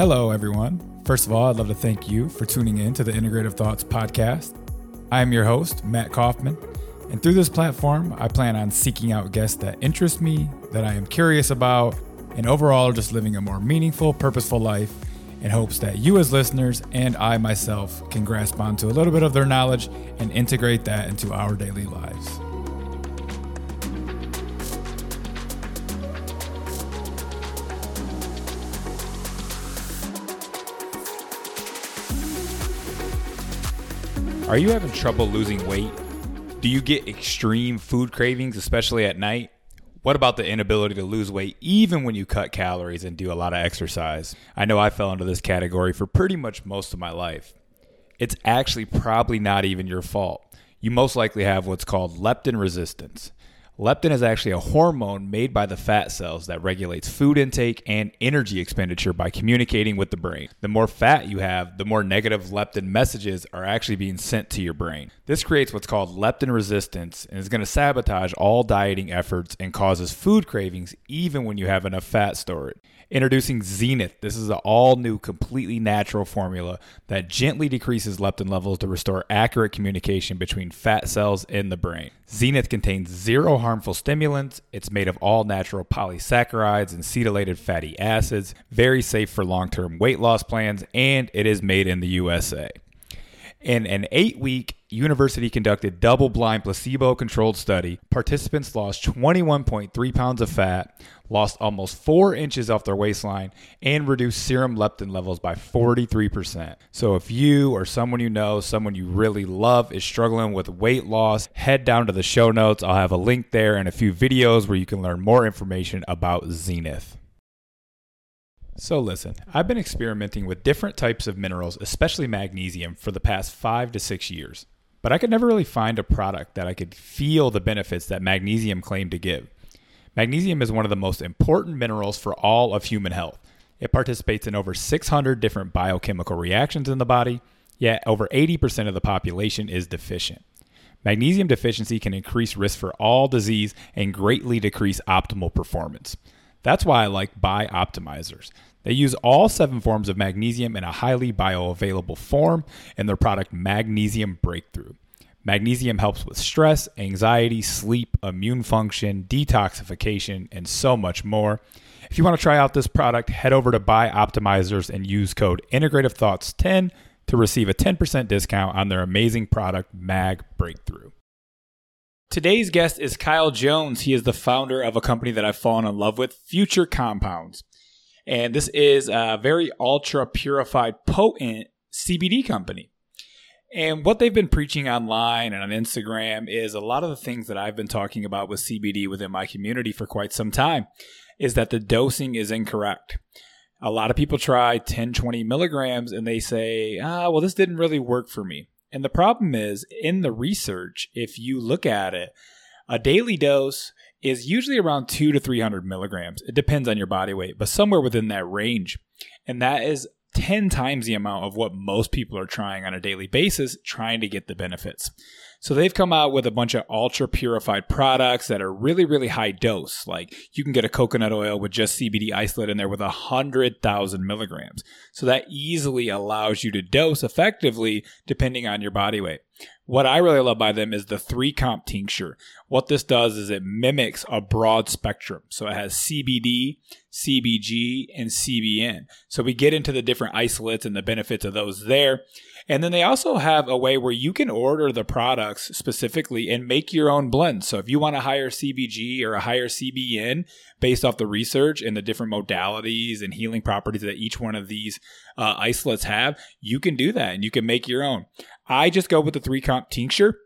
Hello, everyone. First of all, I'd love to thank you for tuning in to the Integrative Thoughts podcast. I am your host, Matt Coffman, and through this platform, I plan on seeking out guests that interest me, that I am curious about, and overall just living a more meaningful, purposeful life in hopes that you, as listeners, and I myself can grasp onto a little bit of their knowledge and integrate that into our daily lives. Are you having trouble losing weight? Do you get extreme food cravings, especially at night? What about the inability to lose weight even when you cut calories and do a lot of exercise? I know I fell into this category for pretty much most of my life. It's actually probably not even your fault. You most likely have what's called leptin resistance. Leptin is actually a hormone made by the fat cells that regulates food intake and energy expenditure by communicating with the brain. The more fat you have, the more negative leptin messages are actually being sent to your brain. This creates what's called leptin resistance and is going to sabotage all dieting efforts and causes food cravings even when you have enough fat stored. Introducing Zenith. This is an all new, completely natural formula that gently decreases leptin levels to restore accurate communication between fat cells in the brain. Zenith contains zero harmful stimulants. It's made of all natural polysaccharides and cetylated fatty acids, very safe for long term weight loss plans, and it is made in the USA. In an eight week university conducted double blind placebo controlled study, participants lost 21.3 pounds of fat, lost almost four inches off their waistline, and reduced serum leptin levels by 43%. So, if you or someone you know, someone you really love, is struggling with weight loss, head down to the show notes. I'll have a link there and a few videos where you can learn more information about Zenith. So, listen, I've been experimenting with different types of minerals, especially magnesium, for the past five to six years. But I could never really find a product that I could feel the benefits that magnesium claimed to give. Magnesium is one of the most important minerals for all of human health. It participates in over 600 different biochemical reactions in the body, yet over 80% of the population is deficient. Magnesium deficiency can increase risk for all disease and greatly decrease optimal performance. That's why I like Bioptimizers. They use all seven forms of magnesium in a highly bioavailable form in their product Magnesium Breakthrough. Magnesium helps with stress, anxiety, sleep, immune function, detoxification, and so much more. If you want to try out this product, head over to Bioptimizers and use code Integrative Thoughts 10 to receive a 10% discount on their amazing product, Mag Breakthrough. Today's guest is Kyle Jones. He is the founder of a company that I've fallen in love with, Future Compounds. And this is a very ultra purified, potent CBD company. And what they've been preaching online and on Instagram is a lot of the things that I've been talking about with CBD within my community for quite some time is that the dosing is incorrect. A lot of people try 10, 20 milligrams and they say, ah, well, this didn't really work for me. And the problem is in the research, if you look at it, a daily dose is usually around two to 300 milligrams. It depends on your body weight, but somewhere within that range. And that is 10 times the amount of what most people are trying on a daily basis, trying to get the benefits. So they've come out with a bunch of ultra purified products that are really, really high dose. Like you can get a coconut oil with just CBD isolate in there with a hundred thousand milligrams. So that easily allows you to dose effectively depending on your body weight. What I really love by them is the three comp tincture. What this does is it mimics a broad spectrum. So it has CBD, CBG, and CBN. So we get into the different isolates and the benefits of those there. And then they also have a way where you can order the products specifically and make your own blends. So if you want a higher CBG or a higher CBN based off the research and the different modalities and healing properties that each one of these uh, isolates have, you can do that and you can make your own. I just go with the three comp tincture.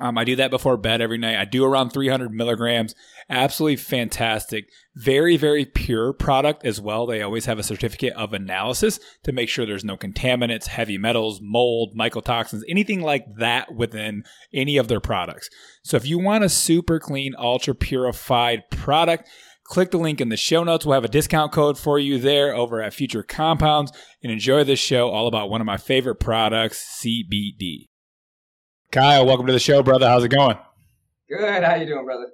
Um, I do that before bed every night. I do around 300 milligrams. Absolutely fantastic. Very, very pure product as well. They always have a certificate of analysis to make sure there's no contaminants, heavy metals, mold, mycotoxins, anything like that within any of their products. So if you want a super clean, ultra purified product, click the link in the show notes. We'll have a discount code for you there over at Future Compounds and enjoy this show all about one of my favorite products, CBD. Kyle, welcome to the show, brother. How's it going? Good. How you doing, brother?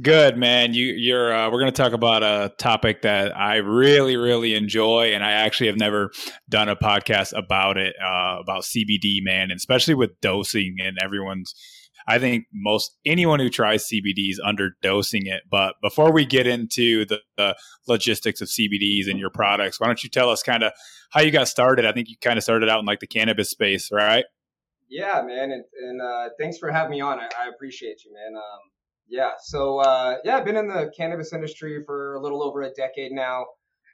Good man. You, you're. Uh, we're going to talk about a topic that I really, really enjoy, and I actually have never done a podcast about it, uh, about CBD, man, and especially with dosing and everyone's. I think most anyone who tries CBD is underdosing it. But before we get into the, the logistics of CBDs and your products, why don't you tell us kind of how you got started? I think you kind of started out in like the cannabis space, right? Yeah, man, and, and uh, thanks for having me on. I, I appreciate you, man. Um, yeah. So uh, yeah, I've been in the cannabis industry for a little over a decade now.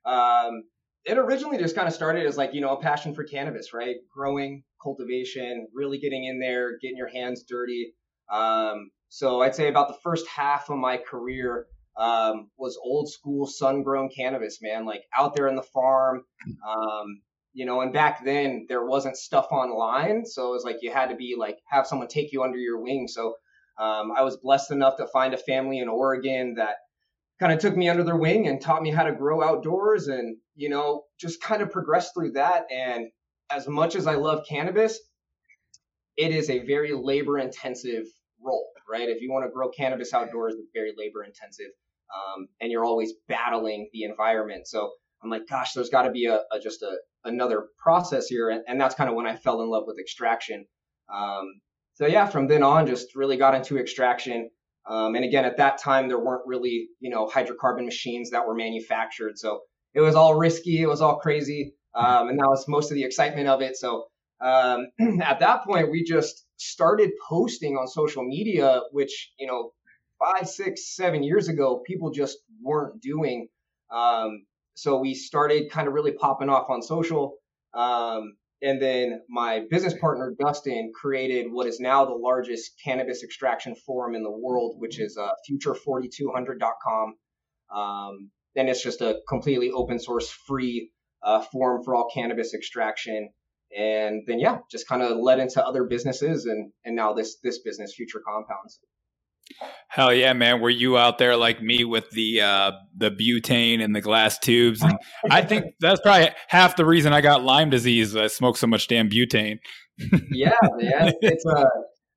Um, it originally just kind of started as like you know a passion for cannabis, right? Growing, cultivation, really getting in there, getting your hands dirty. Um, so I'd say about the first half of my career um, was old school sun grown cannabis, man, like out there in the farm. Um, you know, and back then there wasn't stuff online, so it was like you had to be like have someone take you under your wing. So um, I was blessed enough to find a family in Oregon that kind of took me under their wing and taught me how to grow outdoors and, you know, just kind of progressed through that. And as much as I love cannabis, it is a very labor intensive role, right? If you want to grow cannabis outdoors, it's very labor intensive. Um, and you're always battling the environment. So I'm like, gosh, there's got to be a, a, just a another process here, and, and that's kind of when I fell in love with extraction. Um, so yeah, from then on, just really got into extraction. Um, and again, at that time, there weren't really, you know, hydrocarbon machines that were manufactured. So it was all risky. It was all crazy. Um, and that was most of the excitement of it. So um, at that point, we just started posting on social media, which, you know, five, six, seven years ago, people just weren't doing. Um, so we started kind of really popping off on social. Um, and then my business partner, Dustin, created what is now the largest cannabis extraction forum in the world, which is uh, future4200.com. Um, and it's just a completely open source, free uh, forum for all cannabis extraction. And then, yeah, just kind of led into other businesses and, and now this, this business, Future Compounds. Hell yeah, man! Were you out there like me with the uh, the butane and the glass tubes? And I think that's probably half the reason I got Lyme disease. I smoked so much damn butane. yeah, man. It's uh,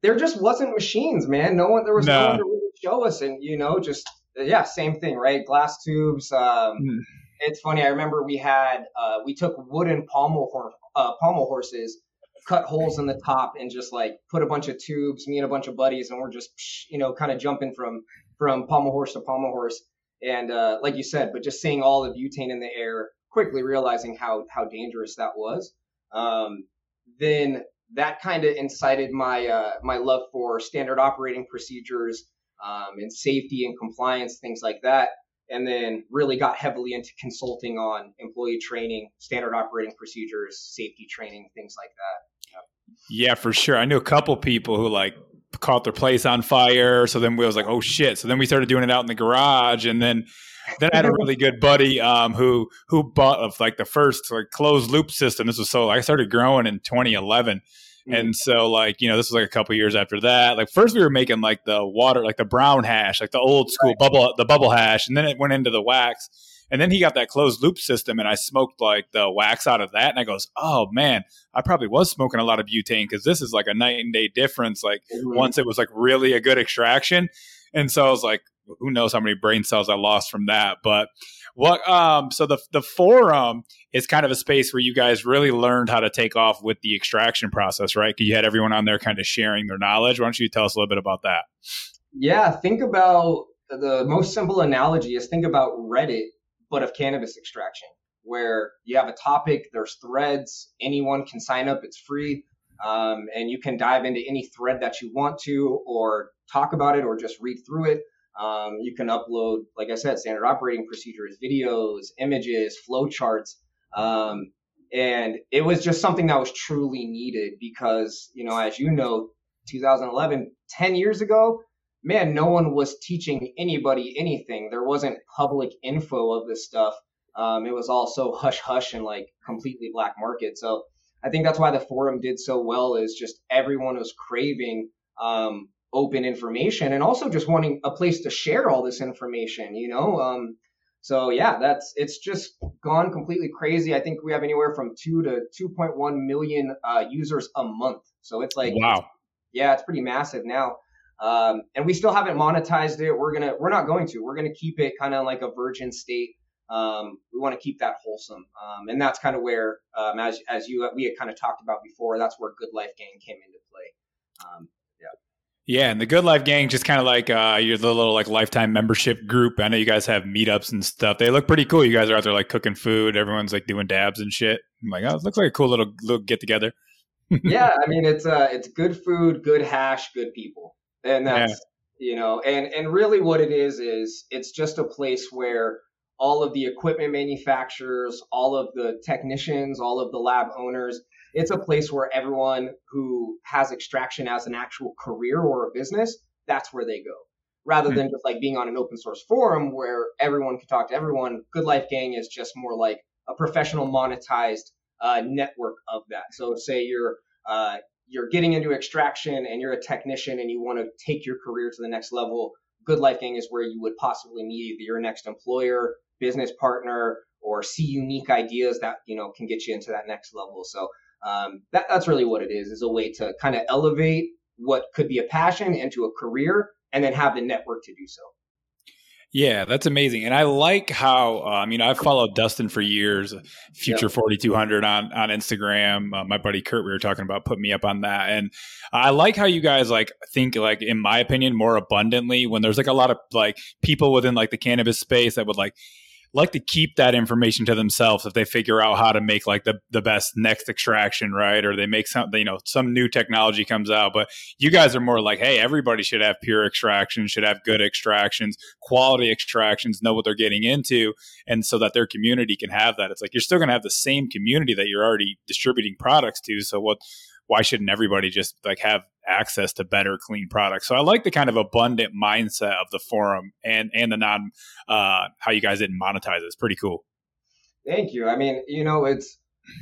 there just wasn't machines, man. No one, there was no, no one to really show us, and you know, just yeah, same thing, right? Glass tubes. Um, mm. It's funny. I remember we had uh, we took wooden pommel horse, uh, pommel horses cut holes in the top and just like put a bunch of tubes, me and a bunch of buddies, and we're just, you know, kind of jumping from from pommel horse to pommel horse. And uh, like you said, but just seeing all the butane in the air, quickly realizing how how dangerous that was. Um, then that kind of incited my uh, my love for standard operating procedures um, and safety and compliance, things like that. And then really got heavily into consulting on employee training, standard operating procedures, safety training, things like that. Yeah, for sure. I knew a couple people who like caught their place on fire. So then we was like, oh shit. So then we started doing it out in the garage, and then then I had a really good buddy um, who who bought of like the first like closed loop system. This was so I started growing in 2011. Mm-hmm. And so, like, you know, this was like a couple years after that. Like, first we were making like the water, like the brown hash, like the old school right. bubble, the bubble hash, and then it went into the wax. And then he got that closed loop system, and I smoked like the wax out of that. And I goes, oh man, I probably was smoking a lot of butane because this is like a night and day difference. Like mm-hmm. once it was like really a good extraction, and so I was like, who knows how many brain cells I lost from that. But what? Um, so the the forum is kind of a space where you guys really learned how to take off with the extraction process, right? You had everyone on there kind of sharing their knowledge. Why don't you tell us a little bit about that? Yeah, think about the most simple analogy is think about Reddit but of cannabis extraction, where you have a topic, there's threads, anyone can sign up, it's free, um, and you can dive into any thread that you want to, or talk about it, or just read through it. Um, you can upload, like I said, standard operating procedures, videos, images, flowcharts. Um, and it was just something that was truly needed because, you know, as you know, 2011, 10 years ago, man, no one was teaching anybody anything. There wasn't public info of this stuff. Um, it was all so hush hush and like completely black market. So I think that's why the forum did so well is just everyone was craving um, open information and also just wanting a place to share all this information, you know? Um, so yeah, that's, it's just gone completely crazy. I think we have anywhere from two to 2.1 million uh, users a month. So it's like, wow. yeah, it's pretty massive now. Um, and we still haven't monetized it. We're gonna we're not going to. We're gonna keep it kind of like a virgin state. Um, we want to keep that wholesome, um, and that's kind of where, um, as as you we had kind of talked about before, that's where Good Life Gang came into play. Yeah, and the Good Life Gang just kind of like uh, your little like lifetime membership group. I know you guys have meetups and stuff. They look pretty cool. You guys are out there like cooking food. Everyone's like doing dabs and shit. I'm like, oh, it looks like a cool little little get together. yeah, I mean it's uh it's good food, good hash, good people, and that's yeah. you know, and and really what it is is it's just a place where all of the equipment manufacturers, all of the technicians, all of the lab owners it's a place where everyone who has extraction as an actual career or a business, that's where they go. Rather mm-hmm. than just like being on an open source forum where everyone can talk to everyone, Good Life Gang is just more like a professional monetized uh, network of that. So say you're uh, you're getting into extraction and you're a technician and you want to take your career to the next level. Good Life Gang is where you would possibly meet your next employer, business partner, or see unique ideas that you know can get you into that next level. So um, that, that's really what it is, is a way to kind of elevate what could be a passion into a career and then have the network to do so. Yeah, that's amazing, and I like how uh, I mean I've followed Dustin for years, Future Forty Two Hundred on on Instagram. Uh, my buddy Kurt, we were talking about, put me up on that, and I like how you guys like think like in my opinion more abundantly when there's like a lot of like people within like the cannabis space that would like like to keep that information to themselves if they figure out how to make like the, the best next extraction, right? Or they make something, you know, some new technology comes out. But you guys are more like, hey, everybody should have pure extractions, should have good extractions, quality extractions, know what they're getting into, and so that their community can have that. It's like you're still going to have the same community that you're already distributing products to. So what? Why shouldn't everybody just like have access to better clean products. So I like the kind of abundant mindset of the forum and and the non uh, how you guys didn't monetize it. It's pretty cool. Thank you. I mean, you know, it's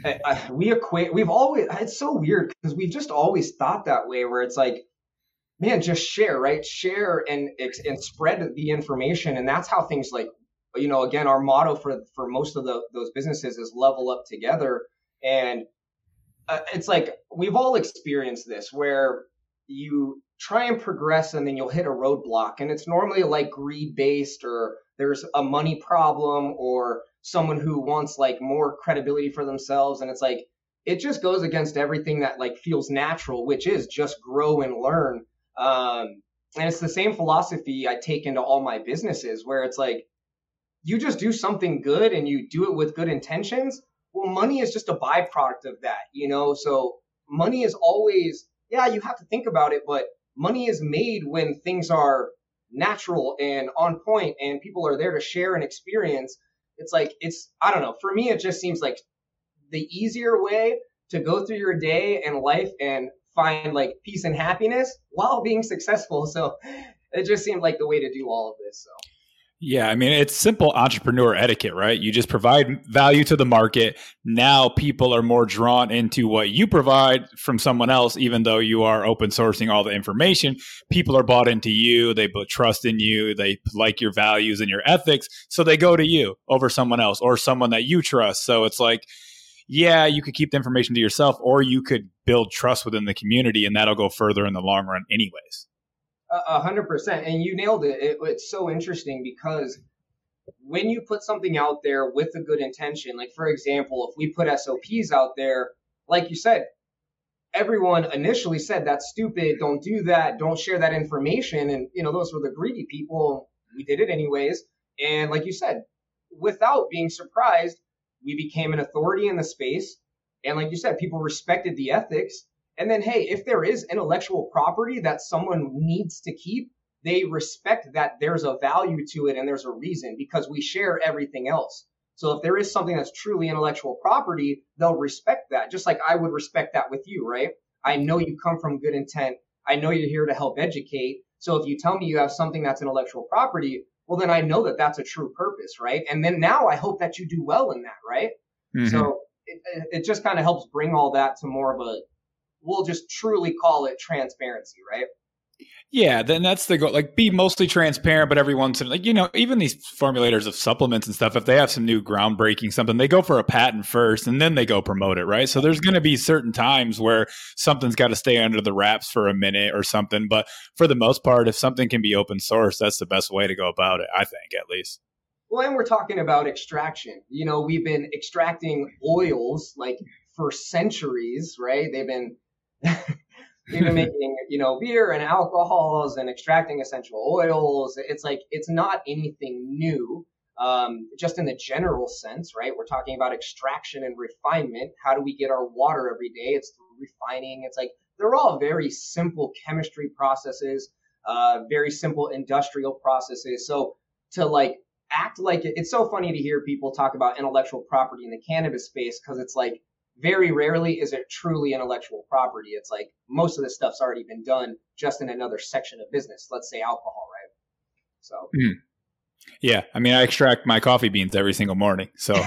I, we equate. We've always it's so weird because we've just always thought that way, where it's like, man, just share, right? Share and and spread the information, and that's how things like, you know, again, our motto for for most of the those businesses is level up together, and uh, it's like we've all experienced this where you try and progress and then you'll hit a roadblock. And it's normally like greed based or there's a money problem or someone who wants like more credibility for themselves. And it's like it just goes against everything that like feels natural which is just grow and learn. Um, and it's the same philosophy i take into all my businesses where it's like you just do something good and you do it with good intentions. Well money is just a byproduct of that you know? So money is always yeah, you have to think about it, but money is made when things are natural and on point and people are there to share an experience. It's like, it's, I don't know, for me, it just seems like the easier way to go through your day and life and find like peace and happiness while being successful. So it just seemed like the way to do all of this. So. Yeah, I mean, it's simple entrepreneur etiquette, right? You just provide value to the market. Now people are more drawn into what you provide from someone else, even though you are open sourcing all the information. People are bought into you. They put trust in you. They like your values and your ethics. So they go to you over someone else or someone that you trust. So it's like, yeah, you could keep the information to yourself or you could build trust within the community and that'll go further in the long run, anyways. A hundred percent, and you nailed it. it. It's so interesting because when you put something out there with a good intention, like for example, if we put SOPs out there, like you said, everyone initially said that's stupid, don't do that, don't share that information, and you know those were the greedy people. We did it anyways, and like you said, without being surprised, we became an authority in the space, and like you said, people respected the ethics and then, hey, if there is intellectual property that someone needs to keep, they respect that there's a value to it and there's a reason because we share everything else. So if there is something that's truly intellectual property, they'll respect that, just like I would respect that with you, right? I know you come from good intent. I know you're here to help educate. So if you tell me you have something that's intellectual property, well, then I know that that's a true purpose, right? And then now I hope that you do well in that, right? Mm-hmm. So it, it just kind of helps bring all that to more of a we'll just truly call it transparency, right? Yeah, then that's the goal. Like, be mostly transparent, but every once in like you know, even these formulators of supplements and stuff, if they have some new groundbreaking something, they go for a patent first, and then they go promote it, right? So there's going to be certain times where something's got to stay under the wraps for a minute or something. But for the most part, if something can be open source, that's the best way to go about it. I think, at least. Well, and we're talking about extraction. You know, we've been extracting oils like for centuries, right? They've been Been making, you know, beer and alcohols and extracting essential oils. It's like it's not anything new, um, just in the general sense, right? We're talking about extraction and refinement. How do we get our water every day? It's refining. It's like they're all very simple chemistry processes, uh, very simple industrial processes. So to like act like it, it's so funny to hear people talk about intellectual property in the cannabis space because it's like very rarely is it truly intellectual property. It's like most of the stuff's already been done just in another section of business. Let's say alcohol, right? So. Mm. Yeah, I mean, I extract my coffee beans every single morning. So,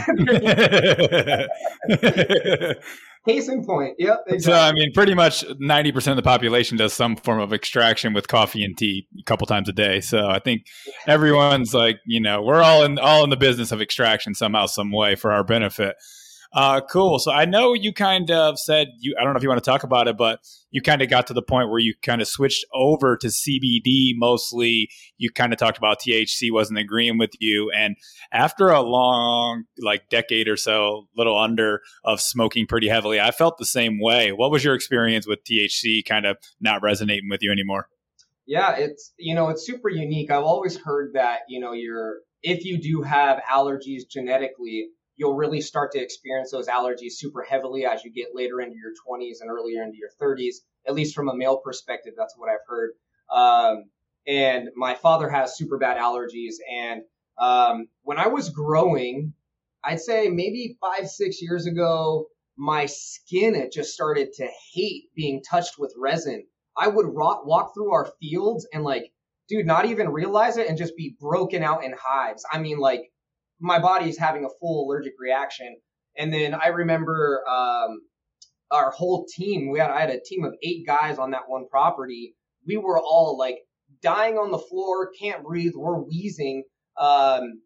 case in point. Yep. Exactly. So, I mean, pretty much ninety percent of the population does some form of extraction with coffee and tea a couple times a day. So, I think everyone's like, you know, we're all in all in the business of extraction somehow, some way for our benefit. Uh, cool. So I know you kind of said you. I don't know if you want to talk about it, but you kind of got to the point where you kind of switched over to CBD. Mostly, you kind of talked about THC wasn't agreeing with you, and after a long, like decade or so, little under of smoking pretty heavily, I felt the same way. What was your experience with THC kind of not resonating with you anymore? Yeah, it's you know it's super unique. I've always heard that you know you're if you do have allergies genetically you'll really start to experience those allergies super heavily as you get later into your 20s and earlier into your 30s. At least from a male perspective, that's what I've heard. Um, and my father has super bad allergies. And um, when I was growing, I'd say maybe five, six years ago, my skin had just started to hate being touched with resin. I would rock, walk through our fields and like, dude, not even realize it and just be broken out in hives. I mean, like my body is having a full allergic reaction. And then I remember um, our whole team. We had I had a team of eight guys on that one property. We were all like dying on the floor, can't breathe, we're wheezing, um,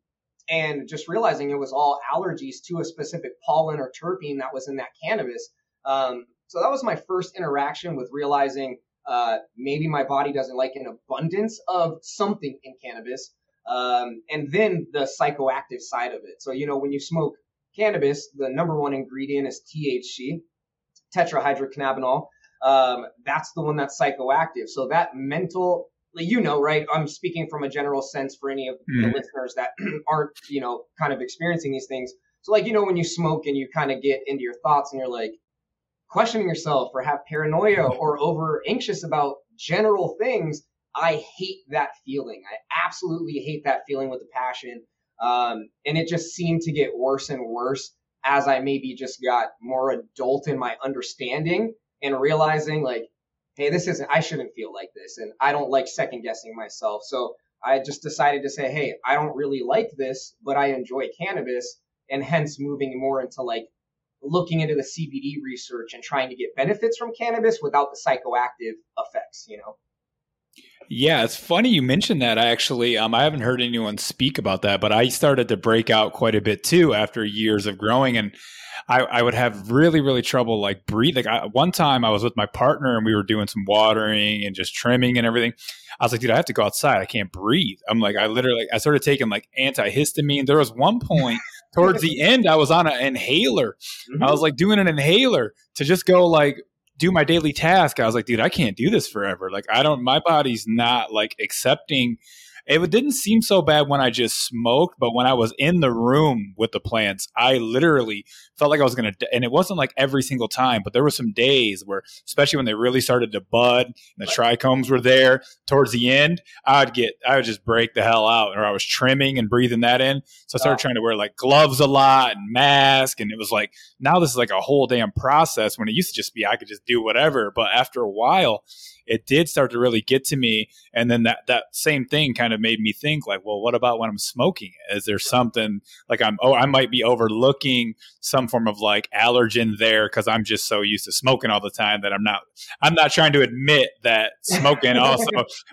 and just realizing it was all allergies to a specific pollen or terpene that was in that cannabis. Um, so that was my first interaction with realizing uh, maybe my body doesn't like an abundance of something in cannabis. Um, and then the psychoactive side of it. So, you know, when you smoke cannabis, the number one ingredient is THC, tetrahydrocannabinol. Um, that's the one that's psychoactive. So that mental, you know, right? I'm speaking from a general sense for any of mm. the listeners that aren't, you know, kind of experiencing these things. So, like, you know, when you smoke and you kind of get into your thoughts and you're like questioning yourself or have paranoia or over anxious about general things, I hate that feeling. I absolutely hate that feeling with a passion. Um, and it just seemed to get worse and worse as I maybe just got more adult in my understanding and realizing like, hey, this isn't, I shouldn't feel like this. And I don't like second guessing myself. So I just decided to say, hey, I don't really like this, but I enjoy cannabis. And hence moving more into like looking into the CBD research and trying to get benefits from cannabis without the psychoactive effects, you know? Yeah, it's funny you mentioned that. I actually, um, I haven't heard anyone speak about that, but I started to break out quite a bit too after years of growing, and I, I would have really, really trouble like breathing. Like I, one time, I was with my partner and we were doing some watering and just trimming and everything. I was like, dude, I have to go outside. I can't breathe. I'm like, I literally, I started taking like antihistamine. There was one point towards the end, I was on an inhaler. Mm-hmm. I was like doing an inhaler to just go like do my daily task, I was like, dude, I can't do this forever. Like, I don't, my body's not like accepting it didn't seem so bad when I just smoked, but when I was in the room with the plants, I literally felt like I was going to, and it wasn't like every single time, but there were some days where, especially when they really started to bud and the trichomes were there towards the end, I'd get, I would just break the hell out or I was trimming and breathing that in. So I started wow. trying to wear like gloves a lot and mask. And it was like, now this is like a whole damn process when it used to just be, I could just do whatever. But after a while, it did start to really get to me. And then that that same thing kind of made me think like, well, what about when I'm smoking? Is there something like I'm oh I might be overlooking some form of like allergen there because I'm just so used to smoking all the time that I'm not I'm not trying to admit that smoking also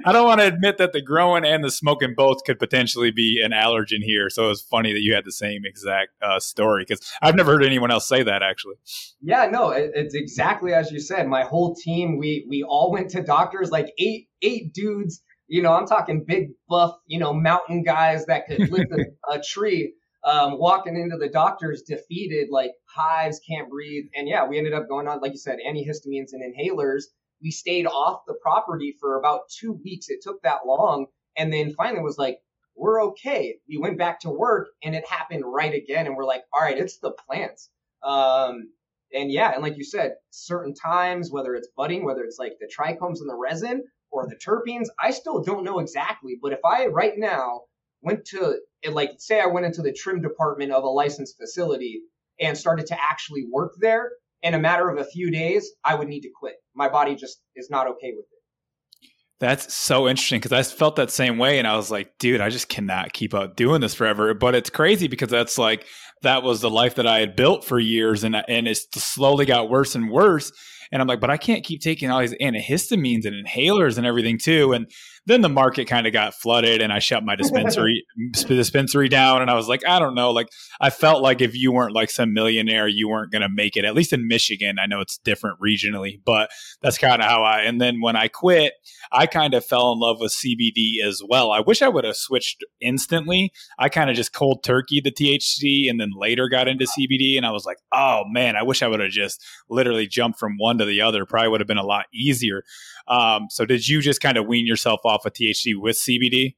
I don't want to admit that the growing and the smoking both could potentially be an allergen here. So it's funny that you had the same exact uh, story because I've never heard anyone else say that actually. Yeah, no, it, it's exactly as you said. My whole team, we we all went to doctors, like eight eight dudes. You know, I'm talking big buff, you know, mountain guys that could lift a, a tree. Um, walking into the doctors defeated, like hives, can't breathe, and yeah, we ended up going on, like you said, antihistamines and inhalers. We stayed off the property for about two weeks. It took that long, and then finally was like, we're okay. We went back to work, and it happened right again, and we're like, all right, it's the plants. Um, and yeah, and like you said, certain times, whether it's budding, whether it's like the trichomes and the resin or the terpenes, I still don't know exactly. But if I right now went to like say I went into the trim department of a licensed facility and started to actually work there in a matter of a few days, I would need to quit. My body just is not okay with it. That's so interesting because I felt that same way, and I was like, dude, I just cannot keep up doing this forever. But it's crazy because that's like that was the life that I had built for years, and and it slowly got worse and worse. And I'm like, but I can't keep taking all these antihistamines and inhalers and everything too. And then the market kind of got flooded and I shut my dispensary dispensary down and I was like, I don't know, like I felt like if you weren't like some millionaire, you weren't going to make it. At least in Michigan, I know it's different regionally, but that's kind of how I and then when I quit, I kind of fell in love with CBD as well. I wish I would have switched instantly. I kind of just cold turkey the THC and then later got into CBD and I was like, "Oh man, I wish I would have just literally jumped from one to the other. Probably would have been a lot easier." Um, so did you just kind of wean yourself off of THC with CBD?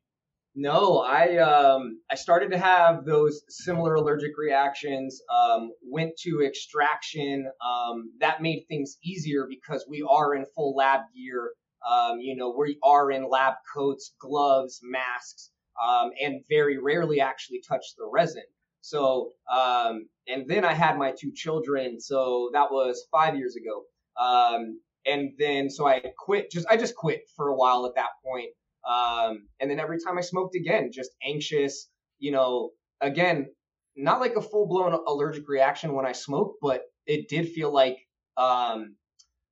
No, I um, I started to have those similar allergic reactions. Um, went to extraction. Um, that made things easier because we are in full lab gear. Um, you know, we are in lab coats, gloves, masks, um, and very rarely actually touch the resin. So, um, and then I had my two children. So that was five years ago. Um, and then so I quit. Just I just quit for a while at that point. Um, and then every time I smoked again, just anxious. You know, again, not like a full blown allergic reaction when I smoked, but it did feel like um,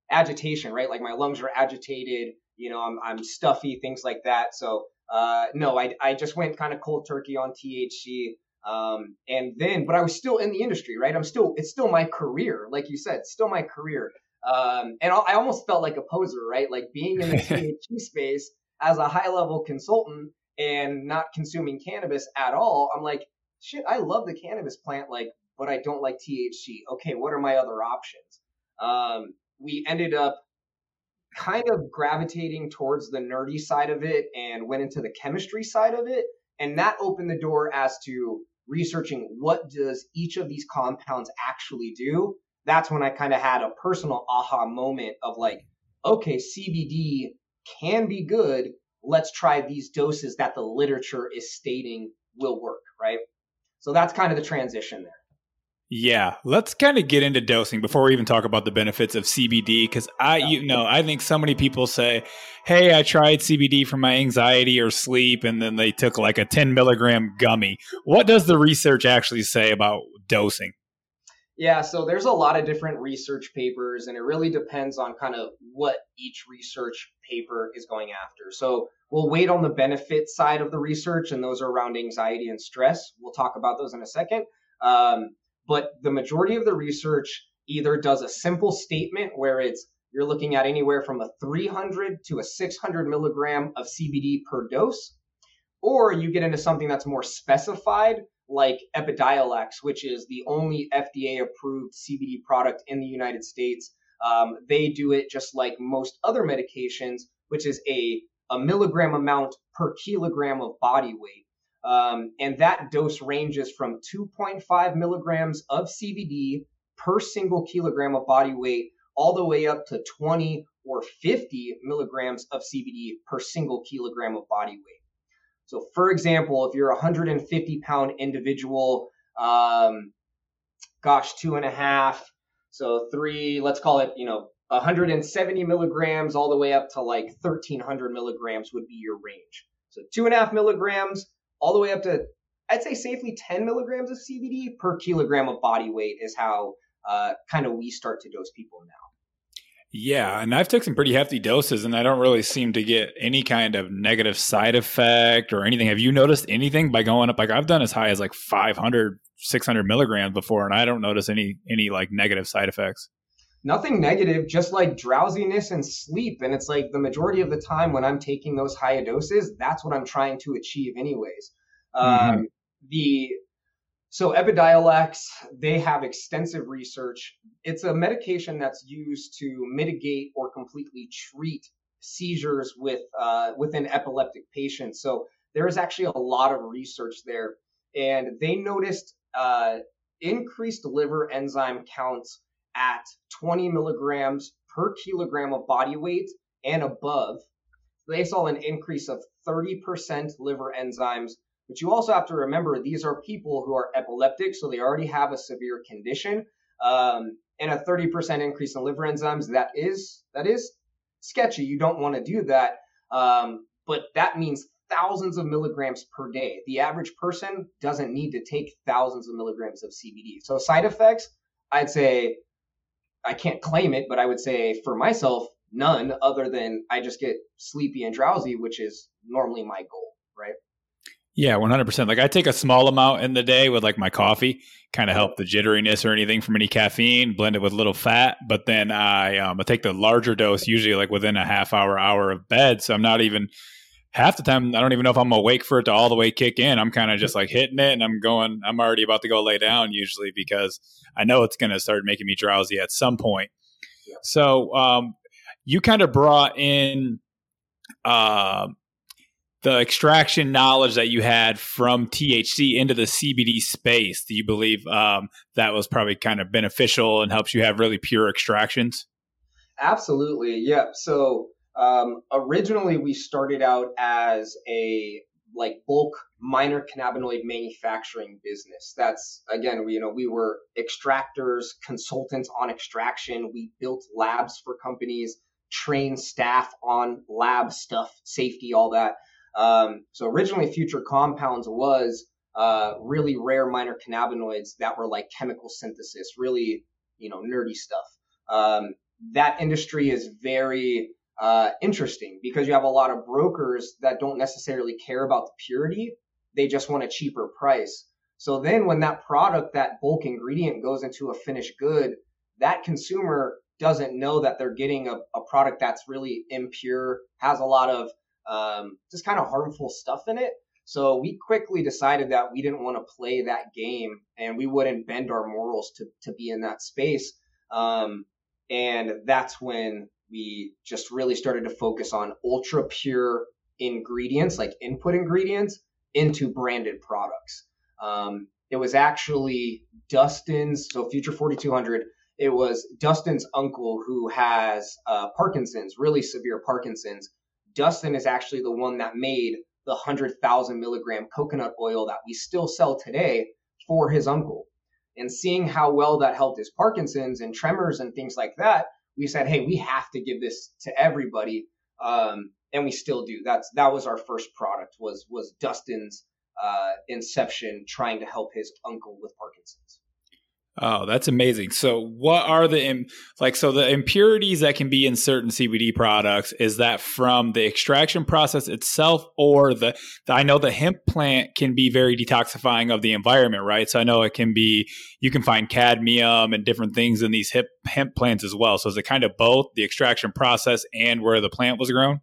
agitation, right? Like my lungs are agitated. You know, I'm I'm stuffy, things like that. So uh, no, I I just went kind of cold turkey on THC. Um, and then, but I was still in the industry, right? I'm still, it's still my career, like you said, still my career. Um, and I almost felt like a poser, right? Like being in the THC space as a high level consultant and not consuming cannabis at all. I'm like, shit, I love the cannabis plant, like, but I don't like THC. Okay, what are my other options? Um, we ended up kind of gravitating towards the nerdy side of it and went into the chemistry side of it. And that opened the door as to researching what does each of these compounds actually do that's when I kind of had a personal aha moment of like, okay, CBD can be good. Let's try these doses that the literature is stating will work, right? So that's kind of the transition there. Yeah, let's kind of get into dosing before we even talk about the benefits of CBD because I, you know, I think so many people say, "Hey, I tried CBD for my anxiety or sleep," and then they took like a 10 milligram gummy. What does the research actually say about dosing? Yeah, so there's a lot of different research papers, and it really depends on kind of what each research paper is going after. So we'll wait on the benefit side of the research, and those are around anxiety and stress. We'll talk about those in a second. Um, but the majority of the research either does a simple statement where it's you're looking at anywhere from a 300 to a 600 milligram of CBD per dose, or you get into something that's more specified like Epidiolex, which is the only FDA approved CBD product in the United States. Um, they do it just like most other medications, which is a, a milligram amount per kilogram of body weight. Um, and that dose ranges from 2.5 milligrams of CBD per single kilogram of body weight, all the way up to 20 or 50 milligrams of CBD per single kilogram of body weight. So, for example, if you're a 150 pound individual, um, gosh, two and a half, so three, let's call it, you know, 170 milligrams all the way up to like 1300 milligrams would be your range. So two and a half milligrams all the way up to, I'd say safely 10 milligrams of CBD per kilogram of body weight is how uh, kind of we start to dose people now. Yeah, and I've took some pretty hefty doses, and I don't really seem to get any kind of negative side effect or anything. Have you noticed anything by going up? Like I've done as high as like 500, 600 milligrams before, and I don't notice any any like negative side effects. Nothing negative, just like drowsiness and sleep. And it's like the majority of the time when I'm taking those higher doses, that's what I'm trying to achieve, anyways. Mm-hmm. Um, the so Epidiolex, they have extensive research. It's a medication that's used to mitigate or completely treat seizures with uh, within epileptic patients. So there is actually a lot of research there, and they noticed uh, increased liver enzyme counts at 20 milligrams per kilogram of body weight and above. They saw an increase of 30% liver enzymes but you also have to remember these are people who are epileptic, so they already have a severe condition. Um, and a 30% increase in liver enzymes, that is that is sketchy. You don't want to do that. Um, but that means thousands of milligrams per day. The average person doesn't need to take thousands of milligrams of CBD. So side effects, I'd say I can't claim it, but I would say for myself, none other than I just get sleepy and drowsy, which is normally my goal, right? Yeah, 100%. Like I take a small amount in the day with like my coffee, kind of help the jitteriness or anything from any caffeine, blend it with a little fat, but then I um I take the larger dose usually like within a half hour hour of bed, so I'm not even half the time I don't even know if I'm awake for it to all the way kick in. I'm kind of just like hitting it and I'm going I'm already about to go lay down usually because I know it's going to start making me drowsy at some point. Yeah. So, um you kind of brought in uh the extraction knowledge that you had from THC into the CBD space, do you believe um, that was probably kind of beneficial and helps you have really pure extractions? Absolutely. Yep. So um, originally we started out as a like bulk minor cannabinoid manufacturing business. That's again, we, you know, we were extractors, consultants on extraction. We built labs for companies, trained staff on lab stuff, safety, all that. Um, so originally, Future Compounds was uh, really rare minor cannabinoids that were like chemical synthesis, really, you know, nerdy stuff. Um, that industry is very uh, interesting because you have a lot of brokers that don't necessarily care about the purity; they just want a cheaper price. So then, when that product, that bulk ingredient, goes into a finished good, that consumer doesn't know that they're getting a, a product that's really impure, has a lot of um, just kind of harmful stuff in it. So we quickly decided that we didn't want to play that game and we wouldn't bend our morals to, to be in that space. Um, and that's when we just really started to focus on ultra pure ingredients, like input ingredients, into branded products. Um, it was actually Dustin's, so Future 4200, it was Dustin's uncle who has uh, Parkinson's, really severe Parkinson's. Dustin is actually the one that made the 100,000 milligram coconut oil that we still sell today for his uncle. And seeing how well that helped his Parkinson's and tremors and things like that, we said, hey, we have to give this to everybody. Um, and we still do. That's that was our first product was was Dustin's uh, inception, trying to help his uncle with Parkinson's. Oh, that's amazing. So, what are the like? So, the impurities that can be in certain CBD products is that from the extraction process itself, or the, the, I know the hemp plant can be very detoxifying of the environment, right? So, I know it can be you can find cadmium and different things in these hemp hemp plants as well. So, is it kind of both the extraction process and where the plant was grown?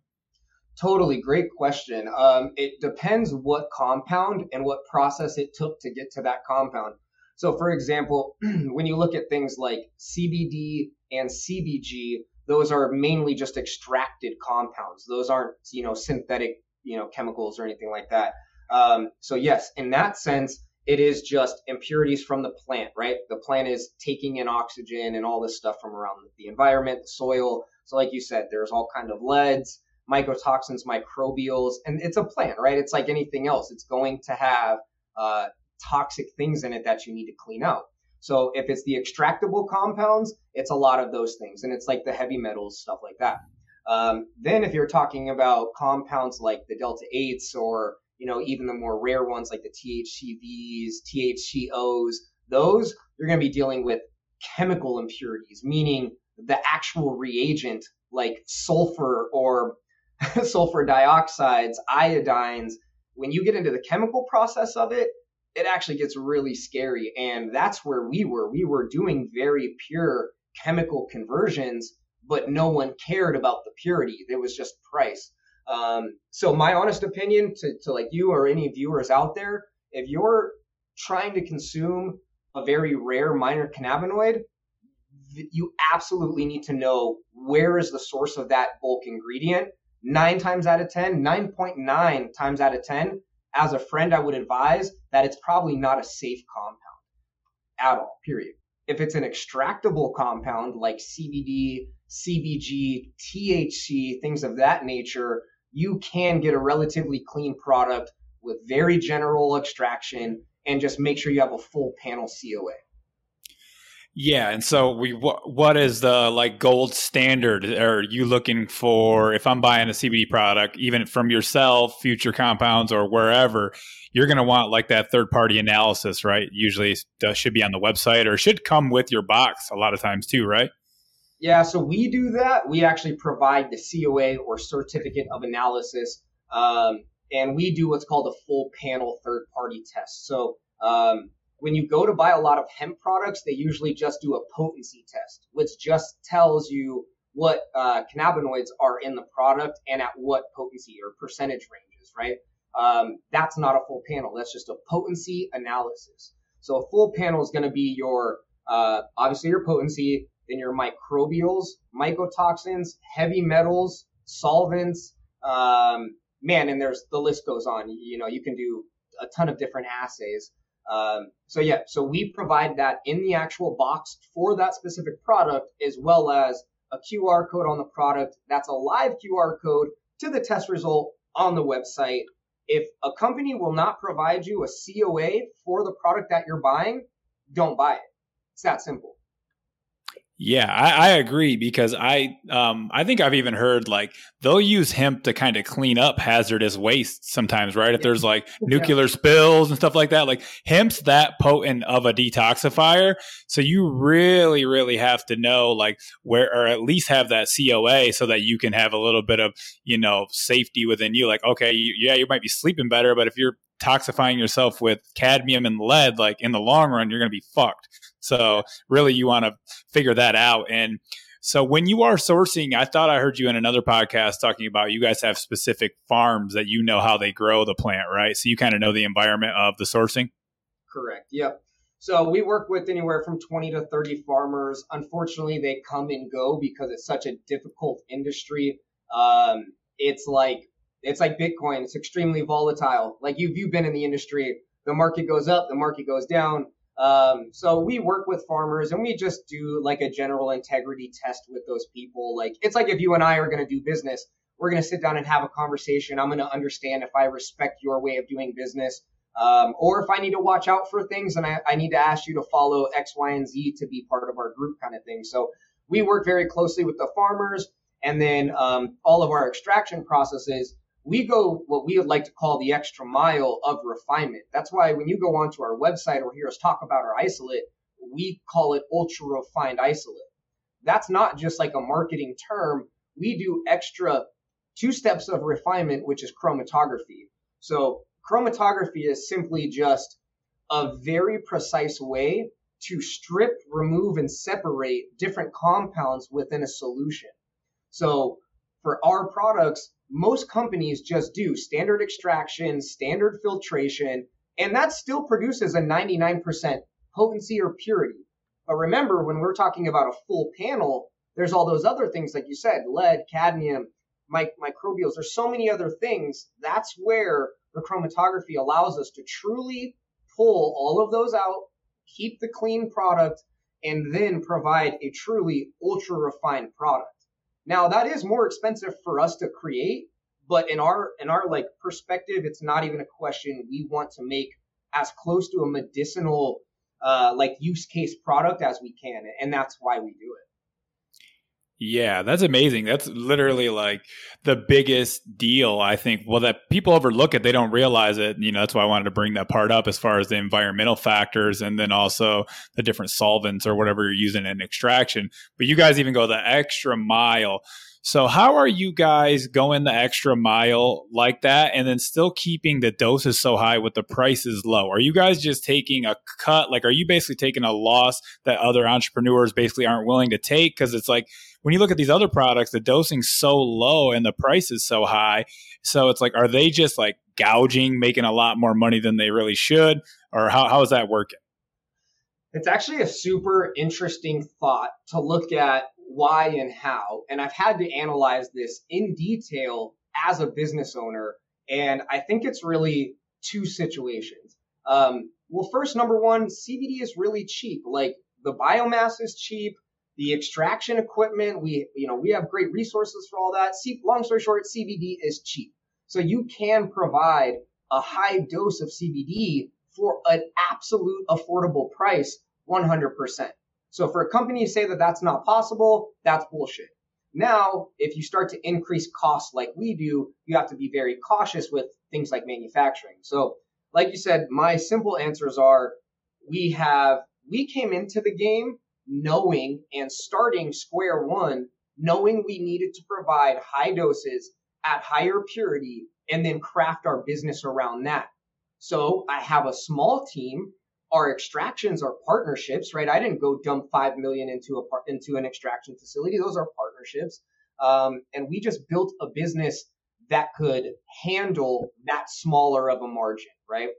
Totally, great question. Um, it depends what compound and what process it took to get to that compound. So, for example, when you look at things like CBD and CBG, those are mainly just extracted compounds. Those aren't, you know, synthetic, you know, chemicals or anything like that. Um, so yes, in that sense, it is just impurities from the plant, right? The plant is taking in oxygen and all this stuff from around the environment, the soil. So, like you said, there's all kind of leads, mycotoxins, microbials, and it's a plant, right? It's like anything else. It's going to have uh, toxic things in it that you need to clean out. So if it's the extractable compounds, it's a lot of those things. And it's like the heavy metals, stuff like that. Um, then if you're talking about compounds like the delta 8s or, you know, even the more rare ones like the THCVs, THCOs, those you're going to be dealing with chemical impurities, meaning the actual reagent like sulfur or sulfur dioxides, iodines. When you get into the chemical process of it, it actually gets really scary. And that's where we were. We were doing very pure chemical conversions, but no one cared about the purity. It was just price. Um, so my honest opinion to, to like you or any viewers out there, if you're trying to consume a very rare minor cannabinoid, you absolutely need to know where is the source of that bulk ingredient. Nine times out of 10, 9.9 times out of 10, as a friend, I would advise that it's probably not a safe compound at all, period. If it's an extractable compound like CBD, CBG, THC, things of that nature, you can get a relatively clean product with very general extraction and just make sure you have a full panel COA. Yeah, and so we what, what is the like gold standard? Are you looking for if I'm buying a CBD product, even from yourself, Future Compounds, or wherever? You're going to want like that third party analysis, right? Usually, should be on the website or should come with your box a lot of times too, right? Yeah, so we do that. We actually provide the COA or certificate of analysis, um, and we do what's called a full panel third party test. So um, when you go to buy a lot of hemp products, they usually just do a potency test, which just tells you what uh, cannabinoids are in the product and at what potency or percentage ranges, right? Um, that's not a full panel. That's just a potency analysis. So a full panel is going to be your, uh, obviously your potency, then your microbials, mycotoxins, heavy metals, solvents, um, man, and there's the list goes on. You know, you can do a ton of different assays. Um, so yeah, so we provide that in the actual box for that specific product, as well as a QR code on the product. That's a live QR code to the test result on the website. If a company will not provide you a COA for the product that you're buying, don't buy it. It's that simple. Yeah, I, I, agree because I um I think I've even heard like they'll use hemp to kind of clean up hazardous waste sometimes, right? If there's like nuclear spills and stuff like that, like hemp's that potent of a detoxifier, so you really really have to know like where or at least have that COA so that you can have a little bit of you know safety within you. Like okay, you, yeah, you might be sleeping better, but if you're toxifying yourself with cadmium and lead, like in the long run, you're going to be fucked. So really, you want to figure that out. And so when you are sourcing, I thought I heard you in another podcast talking about you guys have specific farms that you know how they grow the plant, right? So you kind of know the environment of the sourcing. Correct. Yep. So we work with anywhere from 20 to 30 farmers. Unfortunately, they come and go because it's such a difficult industry. Um, it's like it's like Bitcoin. It's extremely volatile. Like you've you've been in the industry. The market goes up, the market goes down. Um, so we work with farmers and we just do like a general integrity test with those people. Like it's like if you and I are going to do business, we're going to sit down and have a conversation. I'm going to understand if I respect your way of doing business, um, or if I need to watch out for things and I, I need to ask you to follow X, Y, and Z to be part of our group kind of thing. So we work very closely with the farmers and then um, all of our extraction processes we go what we would like to call the extra mile of refinement. That's why when you go onto our website or hear us talk about our isolate, we call it ultra refined isolate. That's not just like a marketing term. We do extra two steps of refinement, which is chromatography. So chromatography is simply just a very precise way to strip, remove, and separate different compounds within a solution. So for our products, most companies just do standard extraction, standard filtration, and that still produces a 99% potency or purity. But remember, when we're talking about a full panel, there's all those other things, like you said, lead, cadmium, mic- microbials. There's so many other things. That's where the chromatography allows us to truly pull all of those out, keep the clean product, and then provide a truly ultra refined product. Now that is more expensive for us to create, but in our in our like perspective, it's not even a question. We want to make as close to a medicinal uh, like use case product as we can, and that's why we do it. Yeah, that's amazing. That's literally like the biggest deal, I think. Well, that people overlook it, they don't realize it. You know, that's why I wanted to bring that part up as far as the environmental factors and then also the different solvents or whatever you're using in extraction. But you guys even go the extra mile. So, how are you guys going the extra mile like that and then still keeping the doses so high with the prices low? Are you guys just taking a cut? Like, are you basically taking a loss that other entrepreneurs basically aren't willing to take? Because it's like, when you look at these other products, the dosing's so low and the price is so high. So it's like, are they just like gouging, making a lot more money than they really should? Or how, how is that working? It's actually a super interesting thought to look at why and how. And I've had to analyze this in detail as a business owner. And I think it's really two situations. Um, well, first, number one, CBD is really cheap. Like the biomass is cheap the extraction equipment. We, you know, we have great resources for all that. Long story short, CBD is cheap. So you can provide a high dose of CBD for an absolute affordable price 100%. So for a company to say that that's not possible, that's bullshit. Now, if you start to increase costs like we do, you have to be very cautious with things like manufacturing. So, like you said, my simple answers are we have, we came into the game knowing and starting square one, knowing we needed to provide high doses at higher purity and then craft our business around that. So I have a small team. Our extractions are partnerships, right? I didn't go dump five million into a into an extraction facility. Those are partnerships, um, and we just built a business that could handle that smaller of a margin, right?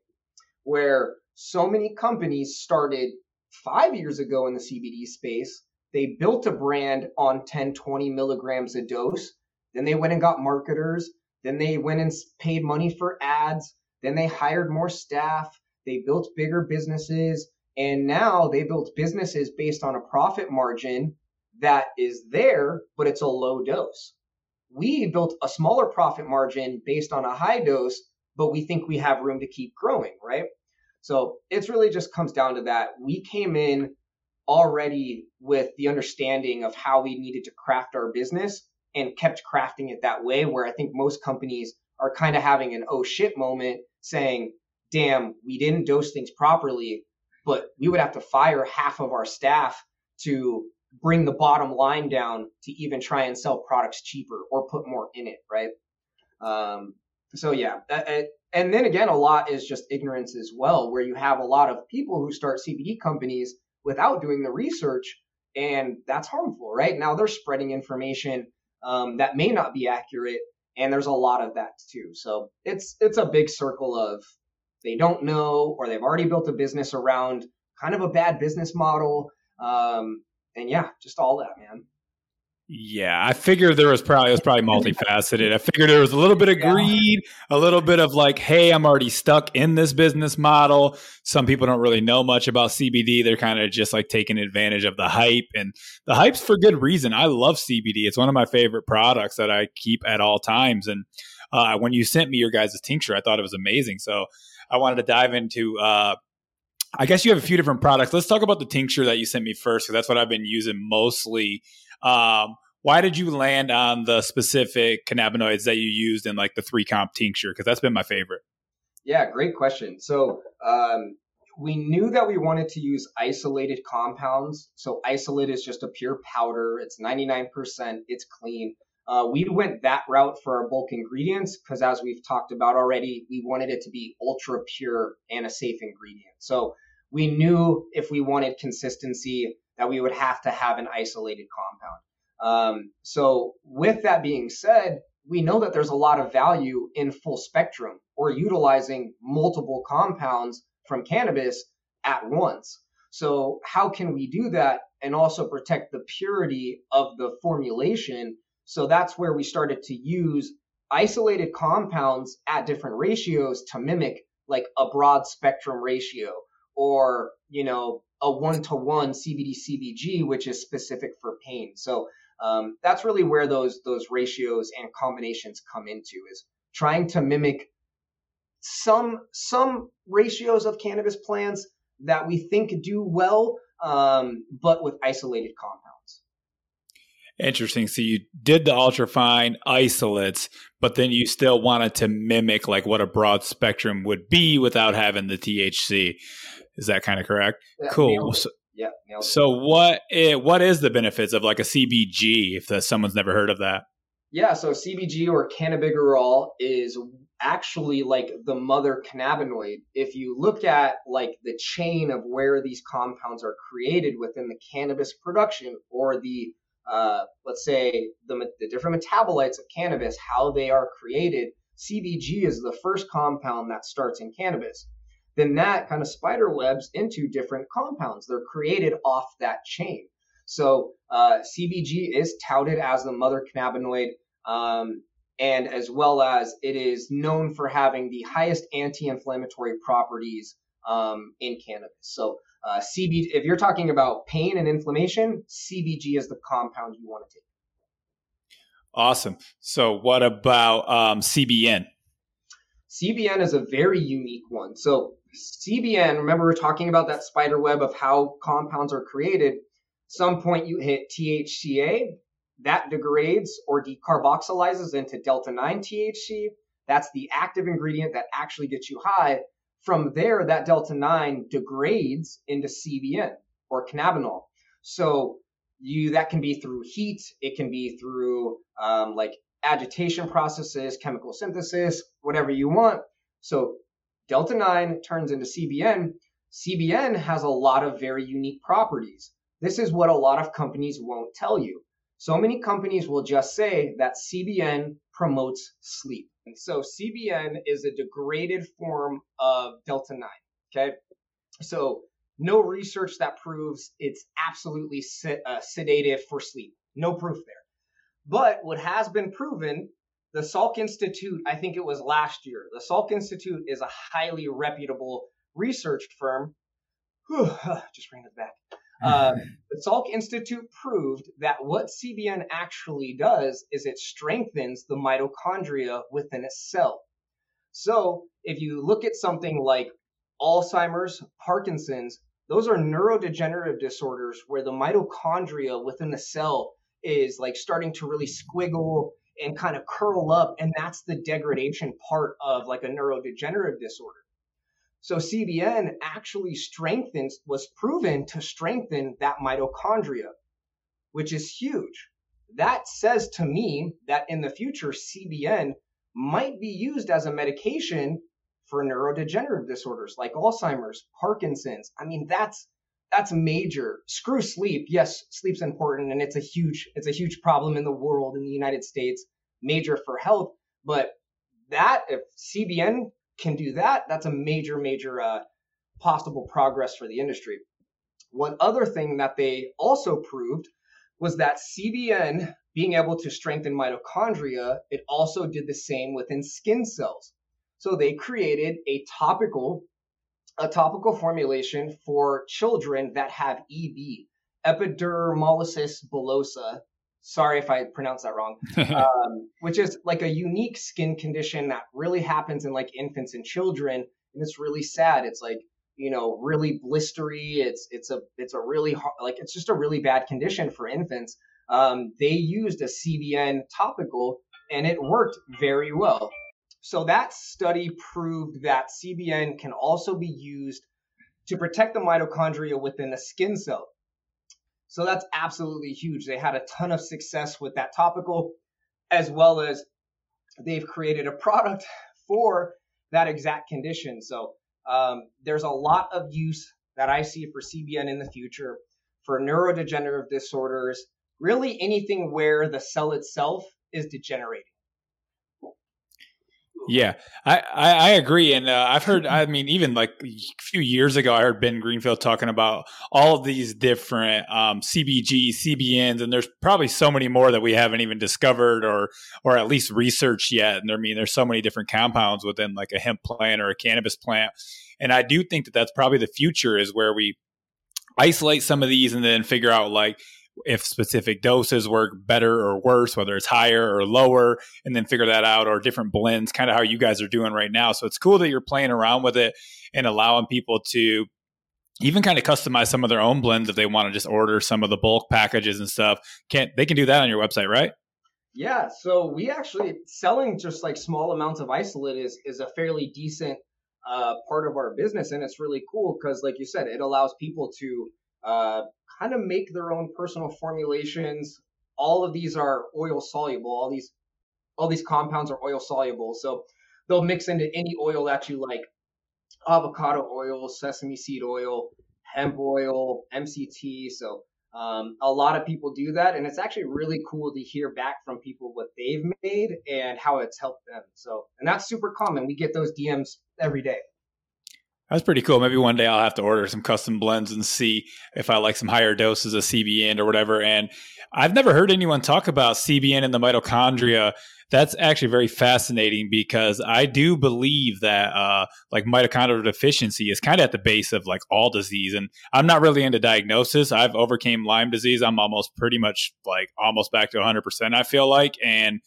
Where so many companies started five years ago in the CBD space, they built a brand on 10, 20 milligrams a dose. Then they went and got marketers. Then they went and paid money for ads. Then they hired more staff. They built bigger businesses. And now they built businesses based on a profit margin that is there, but it's a low dose. We built a smaller profit margin based on a high dose, but we think we have room to keep growing, right? So it's really just comes down to that. We came in already with the understanding of how we needed to craft our business and kept crafting it that way, where I think most companies are kind of having an oh shit moment saying, damn, we didn't dose things properly, but we would have to fire half of our staff to bring the bottom line down to even try and sell products cheaper or put more in it, right? Um, so yeah, and then again, a lot is just ignorance as well, where you have a lot of people who start CBD companies without doing the research, and that's harmful, right? Now they're spreading information um, that may not be accurate, and there's a lot of that too. So it's it's a big circle of they don't know, or they've already built a business around kind of a bad business model, um, and yeah, just all that, man. Yeah, I figured there was probably it was probably multifaceted. I figured there was a little bit of greed, a little bit of like, hey, I'm already stuck in this business model. Some people don't really know much about CBD. They're kind of just like taking advantage of the hype, and the hype's for good reason. I love CBD. It's one of my favorite products that I keep at all times. And uh, when you sent me your guys' tincture, I thought it was amazing. So I wanted to dive into. Uh, I guess you have a few different products. Let's talk about the tincture that you sent me first, because that's what I've been using mostly um, why did you land on the specific cannabinoids that you used in like the three comp tincture? Because that's been my favorite. Yeah, great question. So um, we knew that we wanted to use isolated compounds. So isolate is just a pure powder. It's 99%. It's clean. Uh, we went that route for our bulk ingredients because, as we've talked about already, we wanted it to be ultra pure and a safe ingredient. So we knew if we wanted consistency that we would have to have an isolated compound. Um, so, with that being said, we know that there's a lot of value in full spectrum or utilizing multiple compounds from cannabis at once. So, how can we do that and also protect the purity of the formulation? So, that's where we started to use isolated compounds at different ratios to mimic like a broad spectrum ratio or, you know, a one to one CBD CBG, which is specific for pain. So um, that's really where those those ratios and combinations come into is trying to mimic some some ratios of cannabis plants that we think do well, um, but with isolated compounds. Interesting. So you did the ultrafine isolates, but then you still wanted to mimic like what a broad spectrum would be without having the THC. Is that kind of correct? Yeah, cool. So, yeah. So what is, what is the benefits of like a CBG if the, someone's never heard of that? Yeah, so CBG or cannabigerol is actually like the mother cannabinoid. If you look at like the chain of where these compounds are created within the cannabis production or the uh, let's say the, the different metabolites of cannabis, how they are created, CBG is the first compound that starts in cannabis. Then that kind of spider webs into different compounds. They're created off that chain. So uh, CBG is touted as the mother cannabinoid um, and as well as it is known for having the highest anti-inflammatory properties um, in cannabis. So uh, CBG, if you're talking about pain and inflammation, CBG is the compound you want to take. Awesome. So what about um, CBN? CBN is a very unique one. So CBN, remember we're talking about that spider web of how compounds are created. Some point you hit THCA, that degrades or decarboxylizes into delta 9 THC. That's the active ingredient that actually gets you high. From there, that delta 9 degrades into CBN or cannabinol. So you that can be through heat, it can be through um, like agitation processes, chemical synthesis, whatever you want. So delta 9 turns into CBN. CBN has a lot of very unique properties. This is what a lot of companies won't tell you. So many companies will just say that CBN promotes sleep. And so CBN is a degraded form of delta 9. Okay. So no research that proves it's absolutely uh, sedative for sleep. No proof there. But what has been proven, the Salk Institute, I think it was last year, the Salk Institute is a highly reputable research firm. Whew, just bring it back. Uh, the Salk Institute proved that what CBN actually does is it strengthens the mitochondria within a cell. So if you look at something like Alzheimer's, Parkinson's, those are neurodegenerative disorders where the mitochondria within the cell is like starting to really squiggle and kind of curl up. And that's the degradation part of like a neurodegenerative disorder. So CBN actually strengthens, was proven to strengthen that mitochondria, which is huge. That says to me that in the future, CBN might be used as a medication for neurodegenerative disorders like Alzheimer's, Parkinson's. I mean, that's that's major. Screw sleep. Yes, sleep's important and it's a huge it's a huge problem in the world in the United States, major for health, but that if CBN can do that, that's a major, major uh, possible progress for the industry. One other thing that they also proved was that CBN being able to strengthen mitochondria, it also did the same within skin cells. So they created a topical, a topical formulation for children that have EB, epidermolysis bullosa, sorry if I pronounced that wrong, um, which is like a unique skin condition that really happens in like infants and children, and it's really sad. It's like you know really blistery. It's it's a it's a really hard, like it's just a really bad condition for infants. Um, they used a CBN topical and it worked very well. So that study proved that CBN can also be used to protect the mitochondria within the skin cell. So that's absolutely huge. They had a ton of success with that topical, as well as they've created a product for that exact condition. So um, there's a lot of use that I see for CBN in the future for neurodegenerative disorders, really anything where the cell itself is degenerating. Yeah, I, I, I agree, and uh, I've heard. I mean, even like a few years ago, I heard Ben Greenfield talking about all of these different um, CBG, CBNs, and there's probably so many more that we haven't even discovered or or at least researched yet. And I mean, there's so many different compounds within like a hemp plant or a cannabis plant, and I do think that that's probably the future is where we isolate some of these and then figure out like if specific doses work better or worse, whether it's higher or lower, and then figure that out, or different blends, kind of how you guys are doing right now. So it's cool that you're playing around with it and allowing people to even kind of customize some of their own blends if they want to just order some of the bulk packages and stuff. Can't they can do that on your website, right? Yeah, so we actually selling just like small amounts of isolate is is a fairly decent uh, part of our business, and it's really cool because, like you said, it allows people to uh, kind of make their own personal formulations. All of these are oil soluble. All these all these compounds are oil soluble, so they'll mix into any oil that you like: avocado oil, sesame seed oil, hemp oil, MCT. So um, a lot of people do that, and it's actually really cool to hear back from people what they've made and how it's helped them. So, and that's super common. We get those DMs every day. That's pretty cool. Maybe one day I'll have to order some custom blends and see if I like some higher doses of CBN or whatever. And I've never heard anyone talk about CBN and the mitochondria. That's actually very fascinating because I do believe that uh, like mitochondrial deficiency is kind of at the base of like all disease. And I'm not really into diagnosis. I've overcame Lyme disease. I'm almost pretty much like almost back to 100%. I feel like and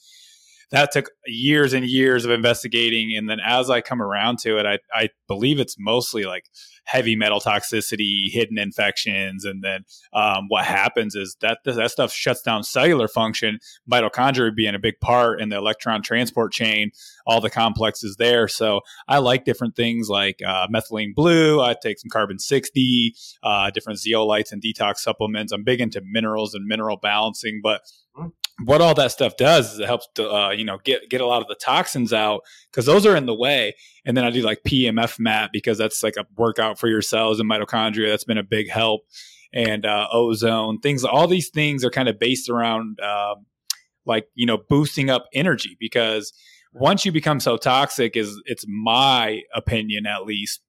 that took years and years of investigating. And then as I come around to it, I, I believe it's mostly like heavy metal toxicity, hidden infections, and then um, what happens is that that stuff shuts down cellular function. Mitochondria being a big part in the electron transport chain, all the complexes there. So I like different things like uh, methylene blue. I take some carbon sixty, uh, different zeolites and detox supplements. I'm big into minerals and mineral balancing, but hmm what all that stuff does is it helps to uh, you know get get a lot of the toxins out because those are in the way. And then I do like PEMF mat because that's like a workout for your cells and mitochondria. That's been a big help. And uh, ozone things. All these things are kind of based around um, like you know boosting up energy because once you become so toxic is it's my opinion at least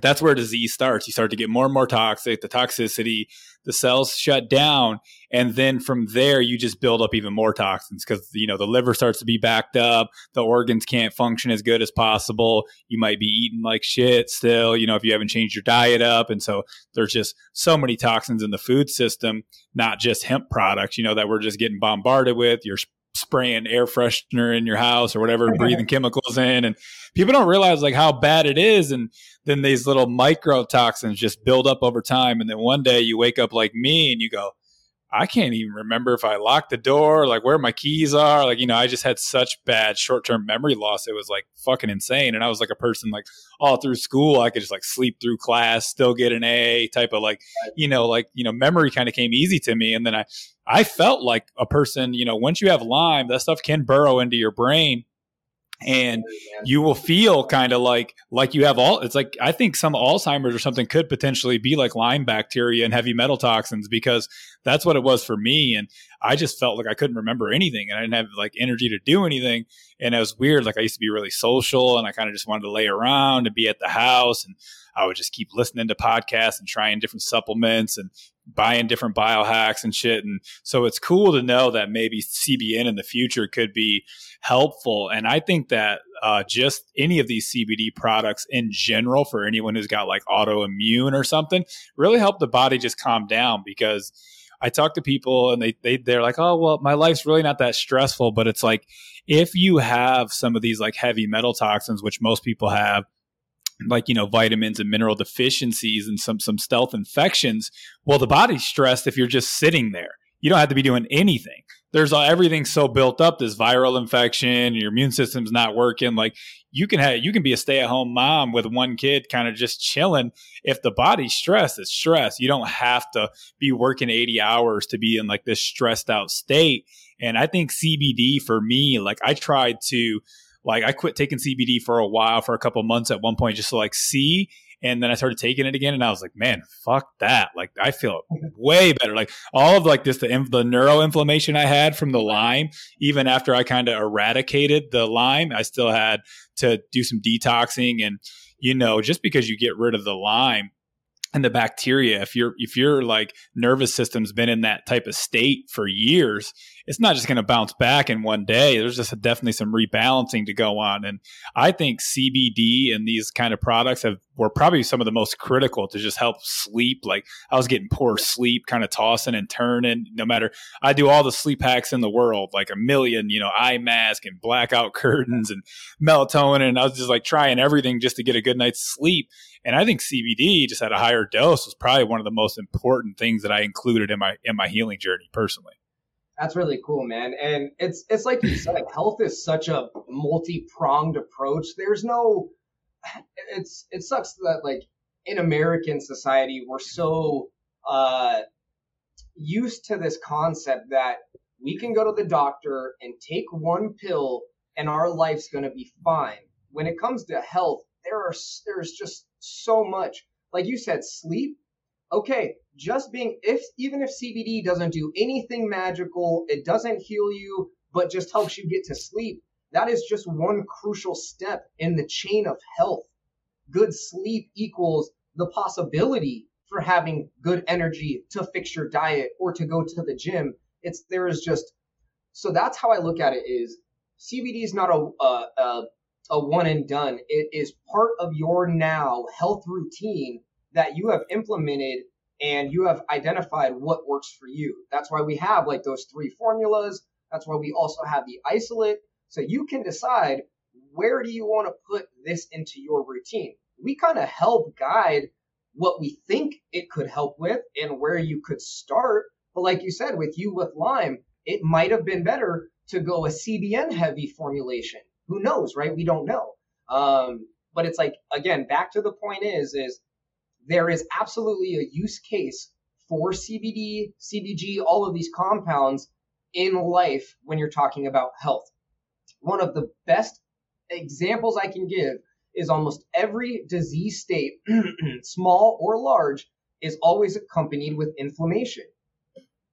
that's where disease starts. You start to get more and more toxic, the toxicity, the cells shut down. And then from there, you just build up even more toxins because, you know, the liver starts to be backed up. The organs can't function as good as possible. You might be eating like shit still, you know, if you haven't changed your diet up. And so there's just so many toxins in the food system, not just hemp products, you know, that we're just getting bombarded with. You're spraying air freshener in your house or whatever, breathing chemicals in. And people don't realize like how bad it is. And then these little microtoxins just build up over time. And then one day you wake up like me and you go, I can't even remember if I locked the door, like where my keys are. Like, you know, I just had such bad short term memory loss. It was like fucking insane. And I was like a person like all through school, I could just like sleep through class, still get an A type of like, you know, like, you know, memory kind of came easy to me. And then I, I felt like a person, you know, once you have Lyme, that stuff can burrow into your brain and you will feel kind of like like you have all it's like i think some alzheimer's or something could potentially be like lyme bacteria and heavy metal toxins because that's what it was for me and i just felt like i couldn't remember anything and i didn't have like energy to do anything and it was weird like i used to be really social and i kind of just wanted to lay around and be at the house and i would just keep listening to podcasts and trying different supplements and buying different biohacks and shit. And so it's cool to know that maybe CBN in the future could be helpful. And I think that uh, just any of these CBD products in general for anyone who's got like autoimmune or something really help the body just calm down because I talk to people and they, they they're like, oh well, my life's really not that stressful. But it's like if you have some of these like heavy metal toxins, which most people have, like you know vitamins and mineral deficiencies and some some stealth infections well the body's stressed if you're just sitting there. You don't have to be doing anything. There's everything so built up this viral infection your immune system's not working. Like you can have you can be a stay-at-home mom with one kid kind of just chilling. If the body's stressed it's stress. You don't have to be working 80 hours to be in like this stressed out state. And i think cbd for me like i tried to like I quit taking CBD for a while, for a couple months at one point, just to like see. And then I started taking it again, and I was like, man, fuck that! Like I feel way better. Like all of like this, the the neuroinflammation I had from the Lyme, even after I kind of eradicated the Lyme, I still had to do some detoxing, and you know, just because you get rid of the Lyme and the bacteria if your if your like nervous system's been in that type of state for years it's not just going to bounce back in one day. There's just definitely some rebalancing to go on. And I think CBD and these kind of products have were probably some of the most critical to just help sleep. Like I was getting poor sleep, kind of tossing and turning. No matter, I do all the sleep hacks in the world, like a million, you know, eye mask and blackout curtains and melatonin. And I was just like trying everything just to get a good night's sleep. And I think CBD just at a higher dose was probably one of the most important things that I included in my in my healing journey personally. That's really cool, man. And it's it's like you said, health is such a multi-pronged approach. There's no it's it sucks that like in American society we're so uh used to this concept that we can go to the doctor and take one pill and our life's going to be fine. When it comes to health, there are there's just so much. Like you said, sleep. Okay, just being if even if CBD doesn't do anything magical, it doesn't heal you, but just helps you get to sleep. That is just one crucial step in the chain of health. Good sleep equals the possibility for having good energy to fix your diet or to go to the gym. It's there is just so that's how I look at it is CBD is not a, a, a a one and done. It is part of your now health routine that you have implemented and you have identified what works for you. That's why we have like those three formulas. That's why we also have the isolate. So you can decide where do you want to put this into your routine. We kind of help guide what we think it could help with and where you could start. But like you said, with you with Lyme, it might have been better to go a CBN heavy formulation who knows, right? We don't know. Um, but it's like again, back to the point is is there is absolutely a use case for CBD, CBG, all of these compounds in life when you're talking about health. One of the best examples I can give is almost every disease state, small or large, is always accompanied with inflammation.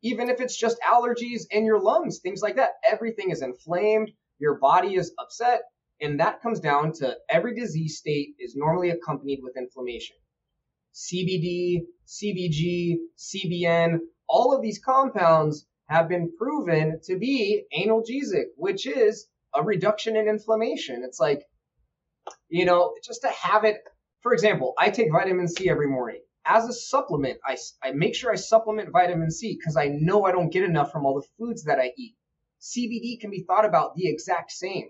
Even if it's just allergies in your lungs, things like that, everything is inflamed your body is upset, and that comes down to every disease state is normally accompanied with inflammation. CBD, CBG, CBN, all of these compounds have been proven to be analgesic, which is a reduction in inflammation. It's like, you know, just to have it. For example, I take vitamin C every morning. As a supplement, I, I make sure I supplement vitamin C because I know I don't get enough from all the foods that I eat. CBD can be thought about the exact same.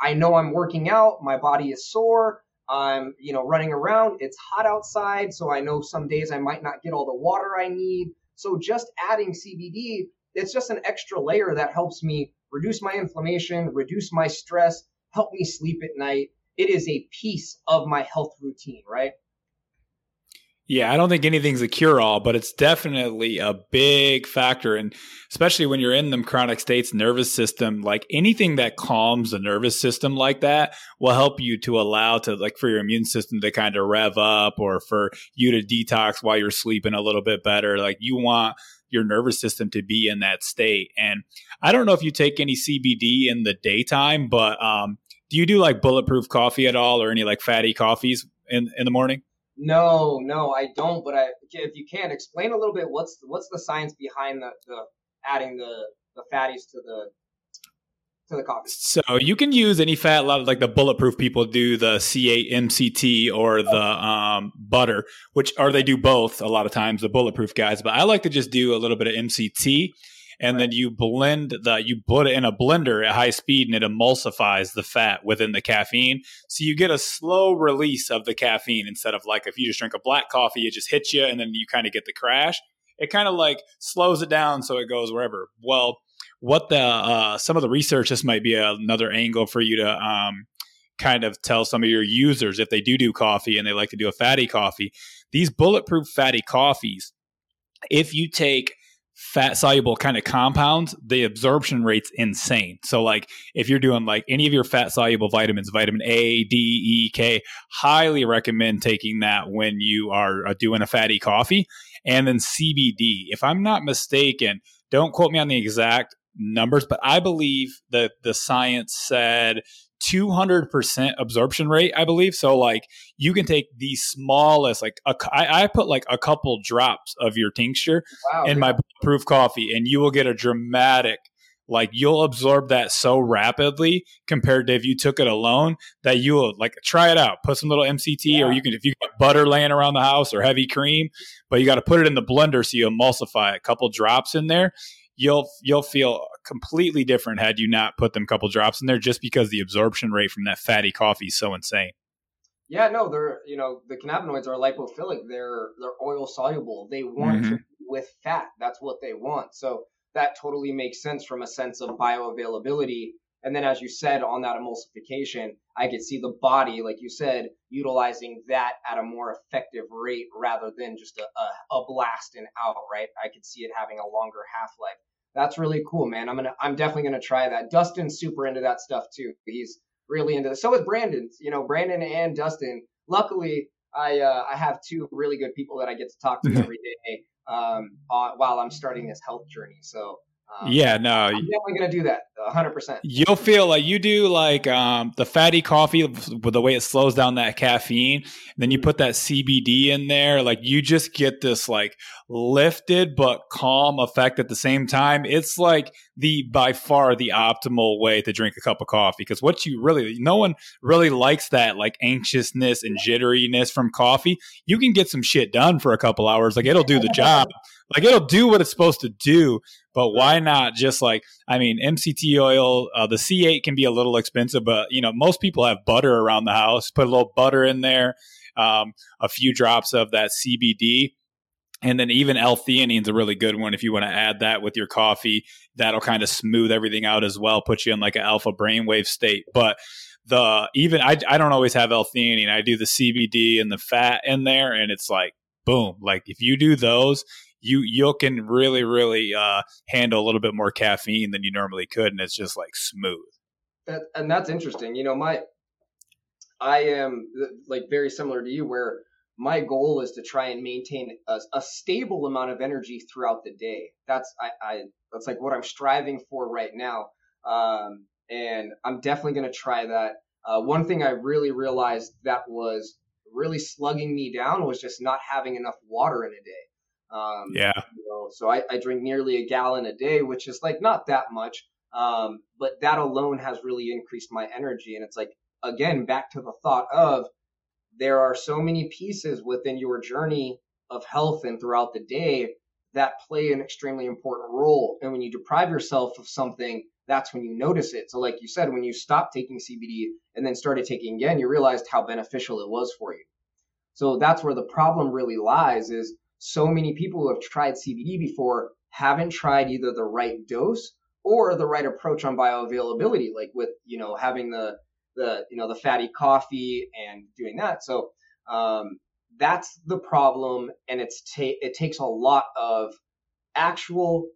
I know I'm working out, my body is sore, I'm, you know, running around, it's hot outside, so I know some days I might not get all the water I need. So just adding CBD, it's just an extra layer that helps me reduce my inflammation, reduce my stress, help me sleep at night. It is a piece of my health routine, right? Yeah, I don't think anything's a cure all, but it's definitely a big factor. And especially when you're in them chronic states, nervous system, like anything that calms the nervous system like that will help you to allow to, like, for your immune system to kind of rev up or for you to detox while you're sleeping a little bit better. Like, you want your nervous system to be in that state. And I don't know if you take any CBD in the daytime, but um, do you do like bulletproof coffee at all or any like fatty coffees in, in the morning? No, no, I don't. But I, if you can, explain a little bit what's what's the science behind the, the adding the the fatties to the to the coffee. So you can use any fat. A lot of like the bulletproof people do the C8 MCT or the um, butter, which or they do both a lot of times. The bulletproof guys, but I like to just do a little bit of MCT and then you blend the you put it in a blender at high speed and it emulsifies the fat within the caffeine. So you get a slow release of the caffeine instead of like if you just drink a black coffee it just hits you and then you kind of get the crash. It kind of like slows it down so it goes wherever. Well what the uh, some of the research this might be another angle for you to um, kind of tell some of your users if they do do coffee and they like to do a fatty coffee. These bulletproof fatty coffees if you take fat soluble kind of compounds, the absorption rate's insane. So like if you're doing like any of your fat soluble vitamins, vitamin A, D, E, K, highly recommend taking that when you are uh, doing a fatty coffee. And then CBD, if I'm not mistaken, don't quote me on the exact numbers, but I believe that the science said 200% absorption rate, I believe. So, like, you can take the smallest, like, a, I, I put like a couple drops of your tincture wow, in my proof coffee, and you will get a dramatic like you'll absorb that so rapidly compared to if you took it alone that you'll like try it out put some little mct yeah. or you can if you got butter laying around the house or heavy cream but you got to put it in the blender so you emulsify a couple drops in there you'll you'll feel completely different had you not put them a couple drops in there just because the absorption rate from that fatty coffee is so insane yeah no they're you know the cannabinoids are lipophilic they're they're oil soluble they want mm-hmm. with fat that's what they want so that totally makes sense from a sense of bioavailability. And then, as you said, on that emulsification, I could see the body, like you said, utilizing that at a more effective rate rather than just a, a, a blast and out, right? I could see it having a longer half life. That's really cool, man. I'm gonna, I'm definitely gonna try that. Dustin's super into that stuff too. He's really into this. So is Brandon. You know, Brandon and Dustin. Luckily, I, uh, I have two really good people that I get to talk to every day um, while I'm starting this health journey. So um, yeah, no, I'm definitely gonna do that, 100. percent You'll feel like you do like um, the fatty coffee with the way it slows down that caffeine. then you put that CBD in there, like you just get this like lifted but calm effect at the same time. It's like the by far the optimal way to drink a cup of coffee because what you really, no one really likes that like anxiousness and jitteriness from coffee. You can get some shit done for a couple hours, like it'll do the job. Like it'll do what it's supposed to do, but why not just like I mean MCT oil, uh, the C8 can be a little expensive, but you know most people have butter around the house. Put a little butter in there, um, a few drops of that CBD. And then even L-theanine is a really good one if you want to add that with your coffee. That'll kind of smooth everything out as well, put you in like an alpha brainwave state. But the even I, I don't always have L-theanine. I do the CBD and the fat in there, and it's like boom. Like if you do those, you you can really really uh, handle a little bit more caffeine than you normally could, and it's just like smooth. That, and that's interesting. You know, my I am like very similar to you, where my goal is to try and maintain a, a stable amount of energy throughout the day. That's I, I that's like what I'm striving for right now, um, and I'm definitely going to try that. Uh, one thing I really realized that was really slugging me down was just not having enough water in a day. Um, yeah. You know, so I, I, drink nearly a gallon a day, which is like not that much. Um, but that alone has really increased my energy. And it's like, again, back to the thought of there are so many pieces within your journey of health and throughout the day that play an extremely important role. And when you deprive yourself of something, that's when you notice it. So, like you said, when you stopped taking CBD and then started taking again, you realized how beneficial it was for you. So that's where the problem really lies is so many people who have tried CBD before haven't tried either the right dose or the right approach on bioavailability, like with you know having the the you know the fatty coffee and doing that. So um, that's the problem, and it's ta- it takes a lot of actual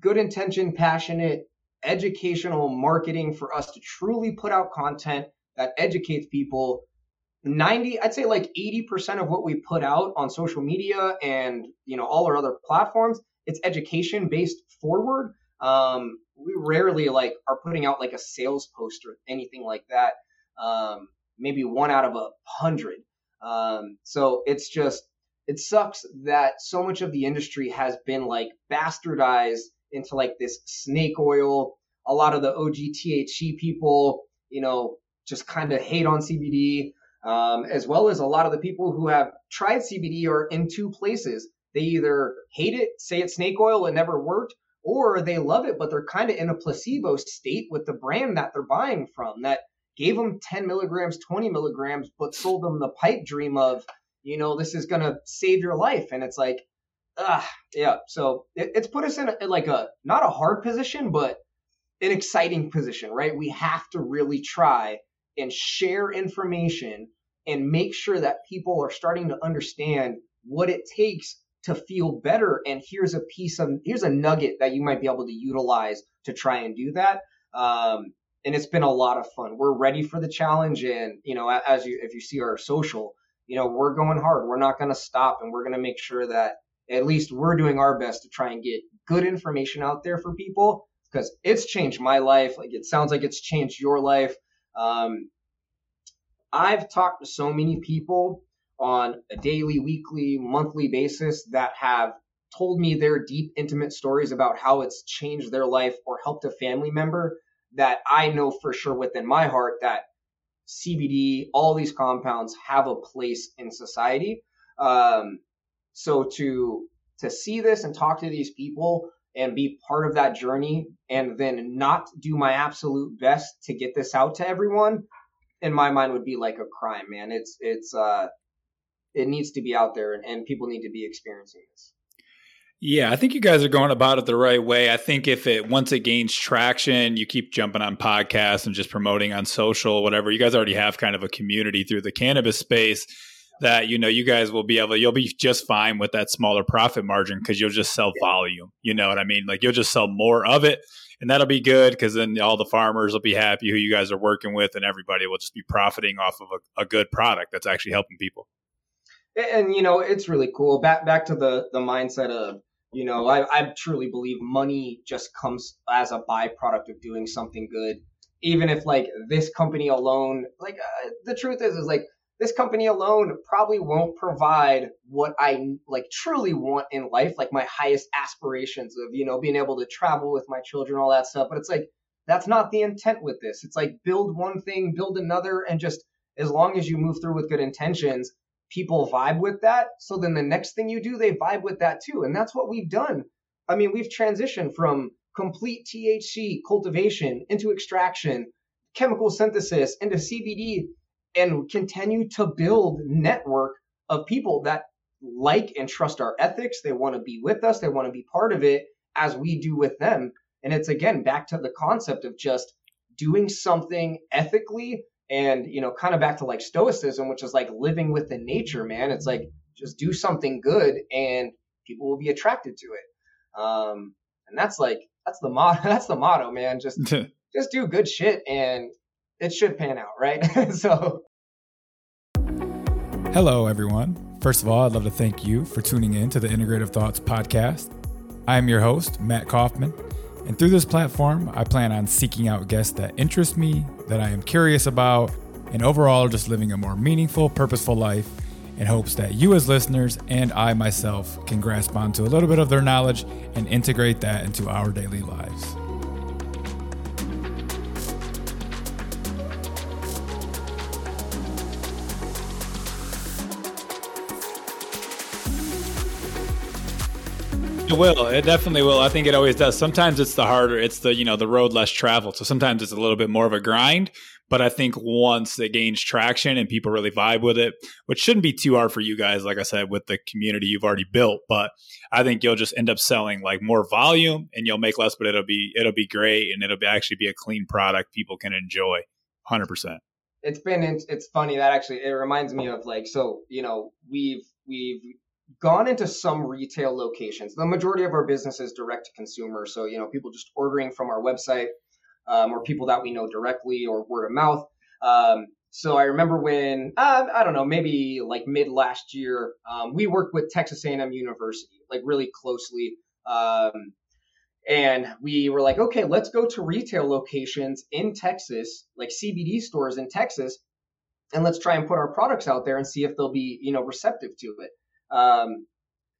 good intention, passionate, educational marketing for us to truly put out content that educates people 90 i'd say like 80% of what we put out on social media and you know all our other platforms it's education based forward um, we rarely like are putting out like a sales post or anything like that um, maybe one out of a hundred um, so it's just it sucks that so much of the industry has been like bastardized into like this snake oil a lot of the og thc people you know just kind of hate on cbd um, as well as a lot of the people who have tried CBD are in two places. They either hate it, say it's snake oil, it never worked, or they love it, but they're kind of in a placebo state with the brand that they're buying from that gave them 10 milligrams, 20 milligrams, but sold them the pipe dream of, you know, this is going to save your life. And it's like, ah, yeah. So it, it's put us in a, like a, not a hard position, but an exciting position, right? We have to really try and share information and make sure that people are starting to understand what it takes to feel better. And here's a piece of, here's a nugget that you might be able to utilize to try and do that. Um, and it's been a lot of fun. We're ready for the challenge. And, you know, as you, if you see our social, you know, we're going hard. We're not going to stop and we're going to make sure that at least we're doing our best to try and get good information out there for people because it's changed my life. Like it sounds like it's changed your life. Um, I've talked to so many people on a daily, weekly, monthly basis that have told me their deep, intimate stories about how it's changed their life or helped a family member, that I know for sure within my heart that CBD, all these compounds have a place in society. Um, so to to see this and talk to these people and be part of that journey and then not do my absolute best to get this out to everyone in my mind would be like a crime man it's it's uh it needs to be out there and, and people need to be experiencing this. Yeah, I think you guys are going about it the right way. I think if it once it gains traction, you keep jumping on podcasts and just promoting on social, whatever. You guys already have kind of a community through the cannabis space that you know you guys will be able you'll be just fine with that smaller profit margin because you'll just sell volume. You know what i mean? Like you'll just sell more of it and that'll be good because then all the farmers will be happy who you guys are working with and everybody will just be profiting off of a, a good product that's actually helping people and you know it's really cool back back to the the mindset of you know I, I truly believe money just comes as a byproduct of doing something good even if like this company alone like uh, the truth is is like this company alone probably won't provide what I like truly want in life, like my highest aspirations of, you know, being able to travel with my children, all that stuff. But it's like, that's not the intent with this. It's like build one thing, build another, and just as long as you move through with good intentions, people vibe with that. So then the next thing you do, they vibe with that too. And that's what we've done. I mean, we've transitioned from complete THC cultivation into extraction, chemical synthesis into CBD and continue to build network of people that like and trust our ethics. They want to be with us. They want to be part of it as we do with them. And it's again back to the concept of just doing something ethically and you know kind of back to like stoicism which is like living with the nature man it's like just do something good and people will be attracted to it um and that's like that's the motto that's the motto man just just do good shit and it should pan out, right? so. Hello, everyone. First of all, I'd love to thank you for tuning in to the Integrative Thoughts podcast. I am your host, Matt Coffman, and through this platform, I plan on seeking out guests that interest me, that I am curious about, and overall just living a more meaningful, purposeful life in hopes that you, as listeners, and I myself can grasp onto a little bit of their knowledge and integrate that into our daily lives. It will. It definitely will. I think it always does. Sometimes it's the harder. It's the you know the road less traveled. So sometimes it's a little bit more of a grind. But I think once it gains traction and people really vibe with it, which shouldn't be too hard for you guys, like I said, with the community you've already built. But I think you'll just end up selling like more volume and you'll make less, but it'll be it'll be great and it'll be actually be a clean product people can enjoy, hundred percent. It's been it's funny that actually it reminds me of like so you know we've we've gone into some retail locations. The majority of our business is direct to consumer. So, you know, people just ordering from our website um, or people that we know directly or word of mouth. Um, so I remember when, uh, I don't know, maybe like mid last year, um, we worked with Texas A&M University, like really closely. Um, and we were like, okay, let's go to retail locations in Texas, like CBD stores in Texas, and let's try and put our products out there and see if they'll be, you know, receptive to it. Um,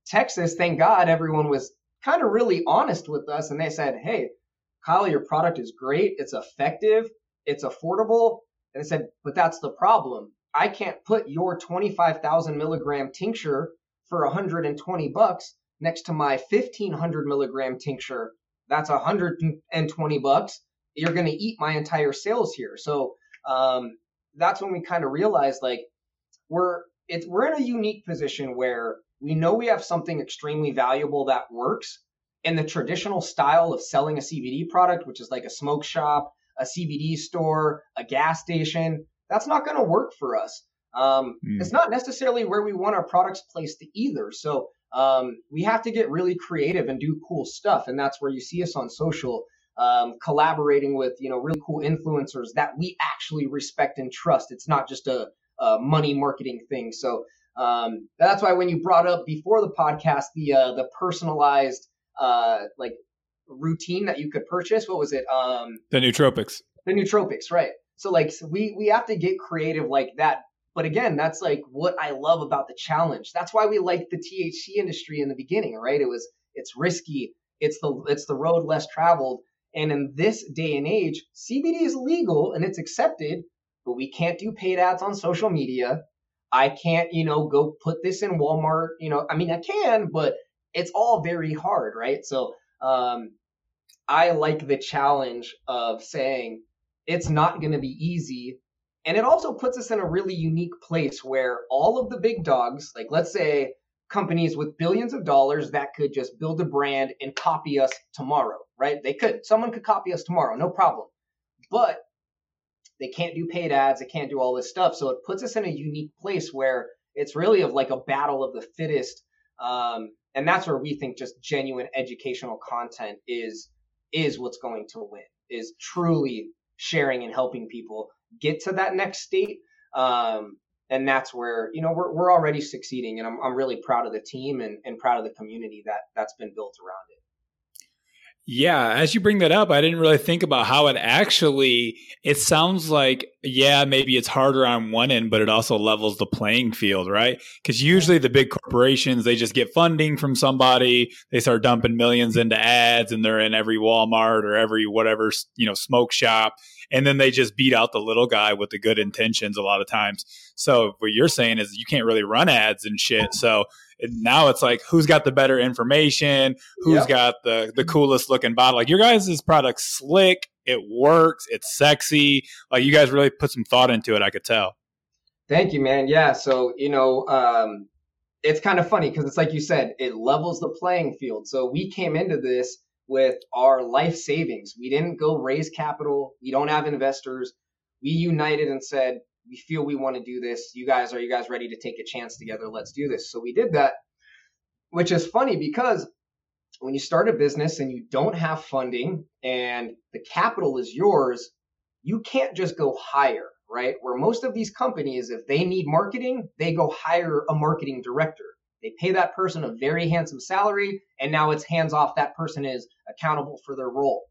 Texas, thank God, everyone was kind of really honest with us, and they said, "Hey, Kyle, your product is great. It's effective. It's affordable." And they said, "But that's the problem. I can't put your 25,000 milligram tincture for 120 bucks next to my 1500 milligram tincture. That's 120 bucks. You're going to eat my entire sales here." So um, that's when we kind of realized, like, we're it's we're in a unique position where we know we have something extremely valuable that works in the traditional style of selling a CBD product, which is like a smoke shop, a CBD store, a gas station. That's not going to work for us. Um, mm. It's not necessarily where we want our products placed either. So um, we have to get really creative and do cool stuff, and that's where you see us on social. Um, collaborating with you know really cool influencers that we actually respect and trust. It's not just a uh, money marketing thing. So um, that's why when you brought up before the podcast the uh, the personalized uh, like routine that you could purchase, what was it? Um, the nootropics. The nootropics, right? So like so we we have to get creative like that But again, that's like what I love about the challenge. That's why we liked the THC industry in the beginning, right? It was it's risky, it's the it's the road less traveled. And in this day and age, CBD is legal and it's accepted, but we can't do paid ads on social media. I can't, you know, go put this in Walmart. You know, I mean, I can, but it's all very hard, right? So um, I like the challenge of saying it's not going to be easy. And it also puts us in a really unique place where all of the big dogs, like let's say companies with billions of dollars that could just build a brand and copy us tomorrow, right? They could. Someone could copy us tomorrow, no problem. But they can't do paid ads, they can't do all this stuff. So it puts us in a unique place where it's really of like a battle of the fittest. Um, and that's where we think just genuine educational content is is what's going to win is truly sharing and helping people get to that next state um, and that's where you know we're, we're already succeeding and I'm, I'm really proud of the team and, and proud of the community that that's been built around it yeah, as you bring that up, I didn't really think about how it actually it sounds like yeah, maybe it's harder on one end, but it also levels the playing field, right? Cuz usually the big corporations, they just get funding from somebody, they start dumping millions into ads and they're in every Walmart or every whatever, you know, smoke shop and then they just beat out the little guy with the good intentions a lot of times. So what you're saying is you can't really run ads and shit. So now it's like who's got the better information, who's yep. got the the coolest looking bottle. Like your guys' product slick, it works, it's sexy. Like you guys really put some thought into it. I could tell. Thank you, man. Yeah. So you know, um, it's kind of funny because it's like you said, it levels the playing field. So we came into this with our life savings. We didn't go raise capital. We don't have investors. We united and said, we feel we want to do this. You guys, are you guys ready to take a chance together? Let's do this. So we did that, which is funny because when you start a business and you don't have funding and the capital is yours, you can't just go hire, right? Where most of these companies, if they need marketing, they go hire a marketing director. They pay that person a very handsome salary, and now it's hands off. That person is accountable for their role.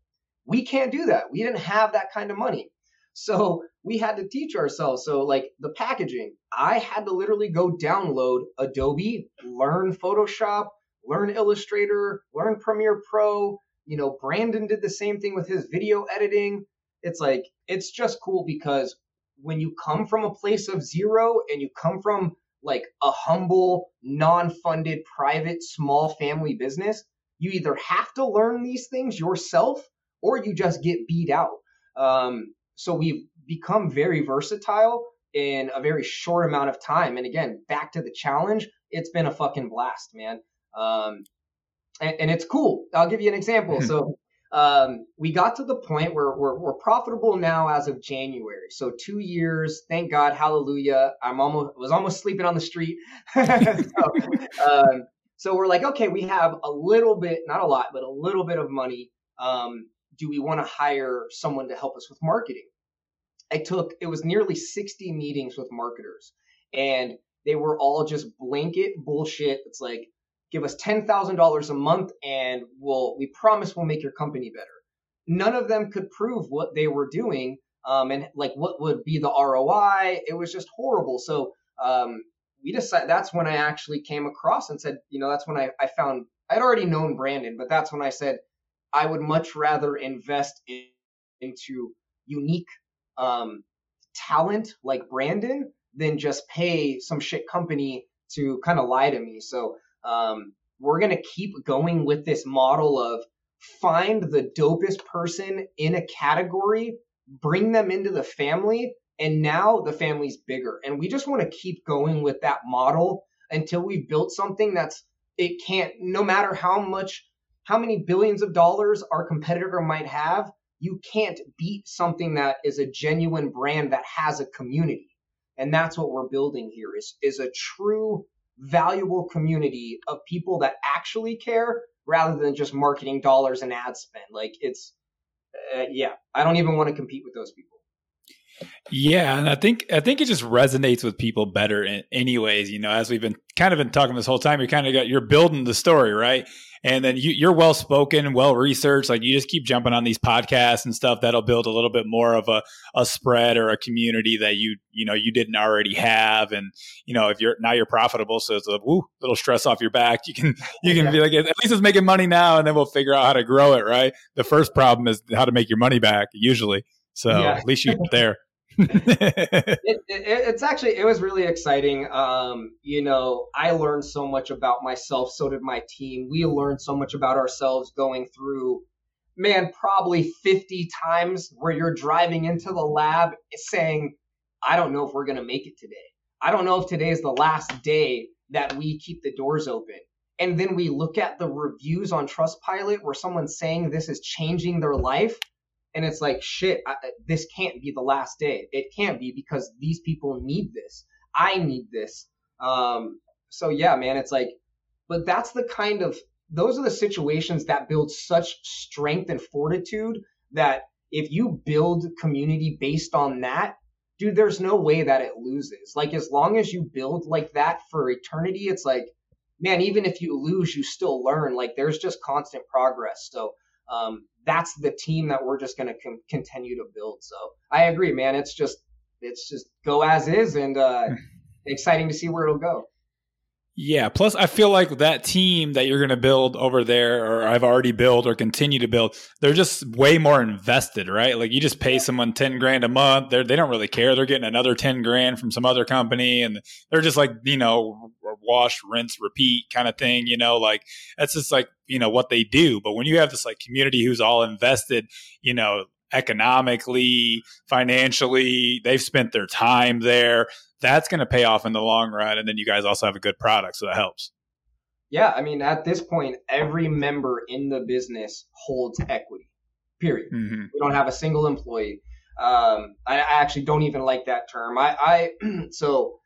We can't do that. We didn't have that kind of money. So we had to teach ourselves. So, like the packaging, I had to literally go download Adobe, learn Photoshop, learn Illustrator, learn Premiere Pro. You know, Brandon did the same thing with his video editing. It's like, it's just cool because when you come from a place of zero and you come from like a humble, non funded, private, small family business, you either have to learn these things yourself or you just get beat out. Um, so we've become very versatile in a very short amount of time. And again, back to the challenge, it's been a fucking blast, man. Um, and, and, it's cool. I'll give you an example. so um, we got to the point where we're, we're profitable now as of January. So two years, thank God, hallelujah. I'm almost was almost sleeping on the street. so, um, so, we're like, okay, we have a little bit, not a lot, but a little bit of money. Um, do we want to hire someone to help us with marketing? I took, it was nearly 60 meetings with marketers and they were all just blanket bullshit. It's like, give us $10,000 a month and we'll, we promise we'll make your company better. None of them could prove what they were doing. Um, and like what would be the ROI. It was just horrible. So, um, we decided that's when I actually came across and said, you know, that's when I, I found I'd already known Brandon, but that's when I said, I would much rather invest in, into unique um, talent like Brandon than just pay some shit company to kind of lie to me. So um, we're gonna keep going with this model of find the dopest person in a category, bring them into the family, and now the family's bigger. And we just want to keep going with that model until we've built something that's it can't no matter how much how many billions of dollars our competitor might have, you can't beat something that is a genuine brand that has a community. And that's what we're building here is, is a true valuable community of people that actually care rather than just marketing dollars and ad spend. Like it's, uh, yeah, I don't even want to compete with those people. Yeah, and I think I think it just resonates with people better in anyways, you know, as we've been kind of been talking this whole time, you're kind of got you're building the story, right? And then you, you're well spoken, well researched. Like you just keep jumping on these podcasts and stuff that'll build a little bit more of a, a spread or a community that you you know you didn't already have. And you know if you're now you're profitable, so it's a woo, little stress off your back. You can you can yeah. be like at least it's making money now, and then we'll figure out how to grow it. Right. The first problem is how to make your money back usually. So yeah. at least you're there. it, it, it's actually it was really exciting. Um, you know, I learned so much about myself. So did my team. We learned so much about ourselves going through, man, probably 50 times where you're driving into the lab saying, "I don't know if we're gonna make it today. I don't know if today is the last day that we keep the doors open." And then we look at the reviews on Trustpilot where someone's saying this is changing their life and it's like shit I, this can't be the last day. It can't be because these people need this. I need this. Um so yeah man it's like but that's the kind of those are the situations that build such strength and fortitude that if you build community based on that dude there's no way that it loses. Like as long as you build like that for eternity it's like man even if you lose you still learn. Like there's just constant progress. So um, that's the team that we're just going to con- continue to build. So I agree, man. It's just it's just go as is, and uh, exciting to see where it'll go. Yeah. Plus, I feel like that team that you're going to build over there, or I've already built or continue to build, they're just way more invested, right? Like you just pay someone 10 grand a month. They're, they don't really care. They're getting another 10 grand from some other company. And they're just like, you know, wash, rinse, repeat kind of thing, you know, like that's just like, you know, what they do. But when you have this like community who's all invested, you know, economically, financially, they've spent their time there that's going to pay off in the long run. And then you guys also have a good product, so that helps. Yeah, I mean, at this point, every member in the business holds equity. Period. Mm-hmm. We don't have a single employee. Um, I, I, actually don't even like that term. I, I so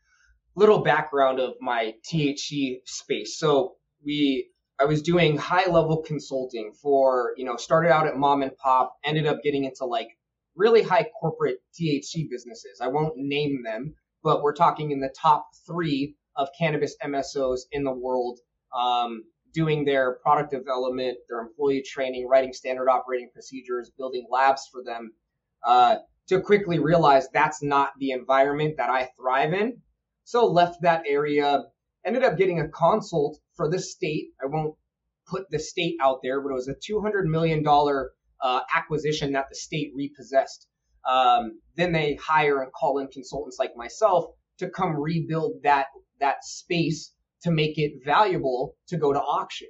little background of my THC space. So we I was doing high level consulting for, you know, started out at mom and pop, ended up getting into like really high corporate THC businesses. I won't name them, but we're talking in the top three of cannabis MSOs in the world, um, doing their product development, their employee training, writing standard operating procedures, building labs for them, uh, to quickly realize that's not the environment that I thrive in. So left that area, ended up getting a consult for the state. I won't put the state out there, but it was a $200 million uh, acquisition that the state repossessed. Um, then they hire and call in consultants like myself to come rebuild that that space to make it valuable to go to auction.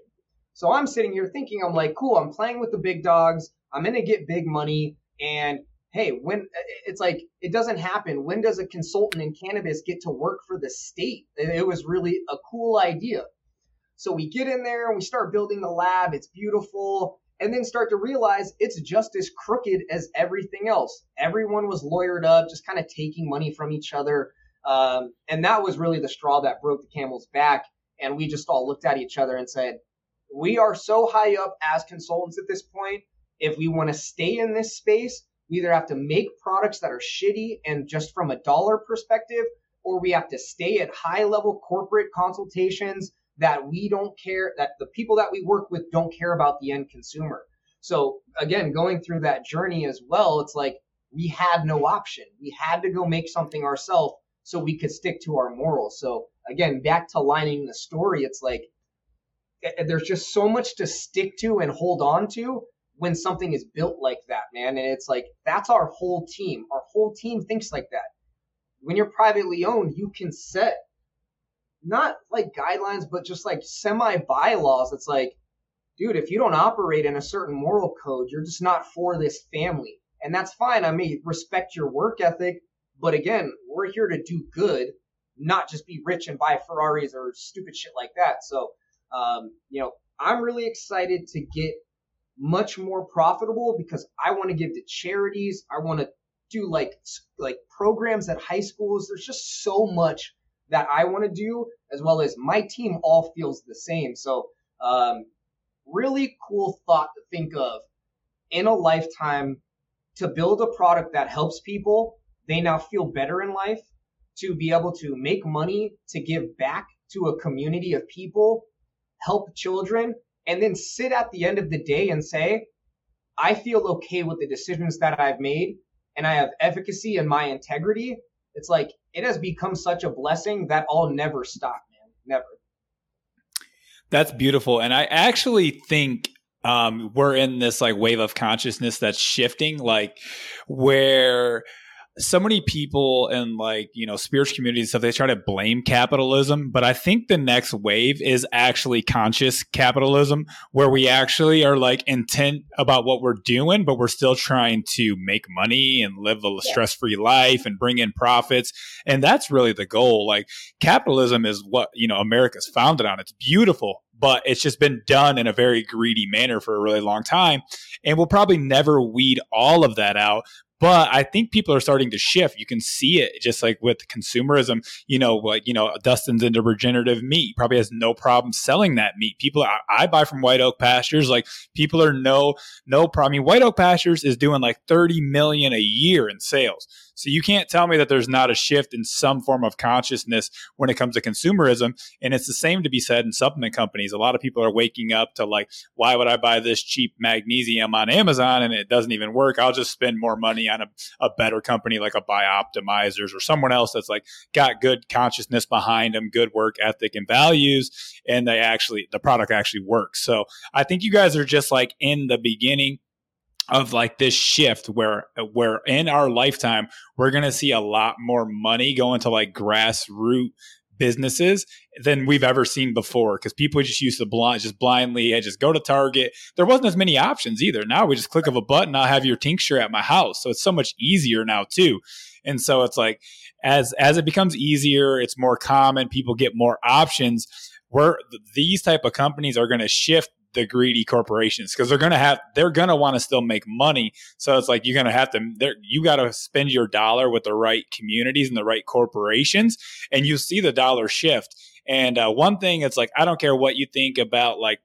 So I'm sitting here thinking, I'm like, cool, I'm playing with the big dogs. I'm gonna get big money. And hey, when it's like it doesn't happen. When does a consultant in cannabis get to work for the state? It was really a cool idea. So we get in there and we start building the lab. It's beautiful and then start to realize it's just as crooked as everything else. Everyone was lawyered up, just kind of taking money from each other. Um, and that was really the straw that broke the camel's back. And we just all looked at each other and said, we are so high up as consultants at this point. If we want to stay in this space, we either have to make products that are shitty and just from a dollar perspective, or we have to stay at high level corporate consultations that we don't care, that the people that we work with don't care about the end consumer. So again, going through that journey as well, it's like we had no option. We had to go make something ourselves so we could stick to our morals. So again, back to lining the story, it's like eh, eh, there's just so much to stick to and hold on to when something is built like that, man. And it's like that's our whole team. Our whole team thinks like that. When you're privately owned, you can set not like guidelines, but just like semi bylaws. It's like, dude, if you don't operate in a certain moral code, you're just not for this family. And that's fine. I may respect your work ethic, but again, we're here to do good, not just be rich and buy Ferraris or stupid shit like that. So, um, you know, I'm really excited to get much more profitable because I want to give to charities. I want to do like like programs at high schools. There's just so much that I want to do, as well as my team all feels the same. So, um, really cool thought to think of in a lifetime to build a product that helps people. They now feel better in life to be able to make money to give back to a community of people, help children, and then sit at the end of the day and say, I feel okay with the decisions that I've made and I have efficacy in my integrity, it's like it has become such a blessing that I'll never stop, man. Never. That's beautiful. And I actually think um, we're in this like wave of consciousness that's shifting, like where so many people in like you know spiritual communities stuff they try to blame capitalism but i think the next wave is actually conscious capitalism where we actually are like intent about what we're doing but we're still trying to make money and live a stress-free life and bring in profits and that's really the goal like capitalism is what you know america's founded on it's beautiful but it's just been done in a very greedy manner for a really long time. And we'll probably never weed all of that out. But I think people are starting to shift. You can see it just like with consumerism, you know, like, you know, Dustin's into regenerative meat, probably has no problem selling that meat. People, I, I buy from White Oak Pastures, like people are no, no problem. I mean, White Oak Pastures is doing like 30 million a year in sales. So you can't tell me that there's not a shift in some form of consciousness when it comes to consumerism. And it's the same to be said in supplement companies. A lot of people are waking up to like, why would I buy this cheap magnesium on Amazon and it doesn't even work? I'll just spend more money on a, a better company like a Bioptimizers or someone else that's like got good consciousness behind them, good work ethic and values, and they actually the product actually works. So I think you guys are just like in the beginning of like this shift where where in our lifetime we're going to see a lot more money going to like grassroots businesses than we've ever seen before because people just used to blind just blindly I just go to Target. There wasn't as many options either. Now we just click of a button, I'll have your tincture at my house. So it's so much easier now too. And so it's like as as it becomes easier, it's more common, people get more options. Where these type of companies are going to shift the greedy corporations because they're going to have they're going to want to still make money. So it's like you're going to have to you got to spend your dollar with the right communities and the right corporations and you see the dollar shift. And uh, one thing it's like i don't care what you think about like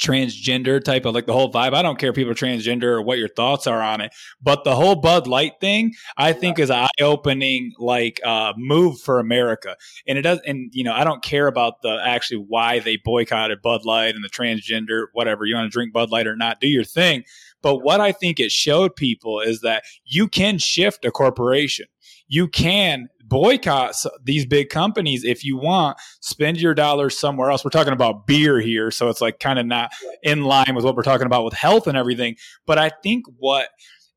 transgender type of like the whole vibe. I don't care if people are transgender or what your thoughts are on it, but the whole Bud Light thing, I think is eye opening like uh, move for America. And it does, and you know, I don't care about the actually why they boycotted Bud Light and the transgender, whatever. You want to drink Bud Light or not, do your thing. But what I think it showed people is that you can shift a corporation. You can boycott these big companies if you want. Spend your dollars somewhere else. We're talking about beer here, so it's like kind of not in line with what we're talking about with health and everything. But I think what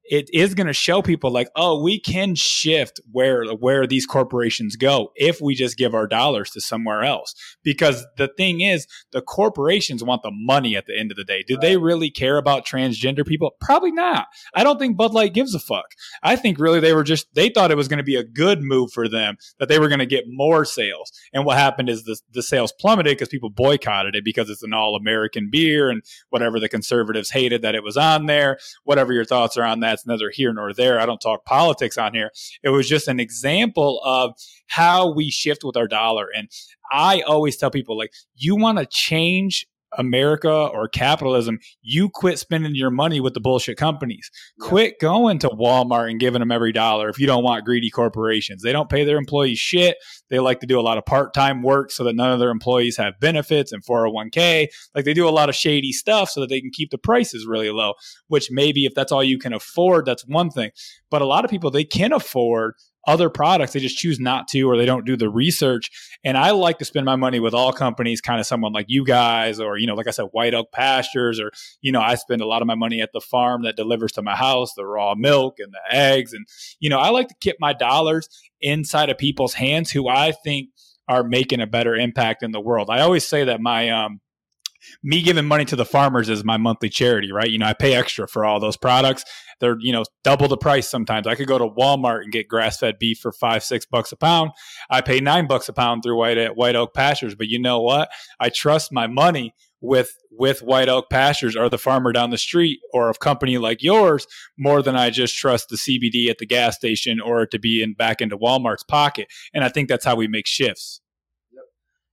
it is going to show people like, oh, we can shift where where these corporations go if we just give our dollars to somewhere else. Because the thing is, the corporations want the money at the end of the day. Do they really care about transgender people? Probably not. I don't think Bud Light gives a fuck. I think really they were just they thought it was going to be a good move for them that they were going to get more sales. And what happened is the the sales plummeted because people boycotted it because it's an all American beer and whatever the conservatives hated that it was on there. Whatever your thoughts are on that that's neither here nor there. I don't talk politics on here. It was just an example of how we shift with our dollar. And I always tell people like, you want to change America or capitalism, you quit spending your money with the bullshit companies. Yeah. Quit going to Walmart and giving them every dollar if you don't want greedy corporations. They don't pay their employees shit. They like to do a lot of part time work so that none of their employees have benefits and 401k. Like they do a lot of shady stuff so that they can keep the prices really low, which maybe if that's all you can afford, that's one thing. But a lot of people, they can afford other products they just choose not to or they don't do the research and i like to spend my money with all companies kind of someone like you guys or you know like i said white oak pastures or you know i spend a lot of my money at the farm that delivers to my house the raw milk and the eggs and you know i like to keep my dollars inside of people's hands who i think are making a better impact in the world i always say that my um me giving money to the farmers is my monthly charity, right? You know, I pay extra for all those products. They're, you know, double the price sometimes. I could go to Walmart and get grass fed beef for five, six bucks a pound. I pay nine bucks a pound through White, White Oak Pastures. But you know what? I trust my money with with White Oak Pastures or the farmer down the street or a company like yours more than I just trust the CBD at the gas station or to be in back into Walmart's pocket. And I think that's how we make shifts.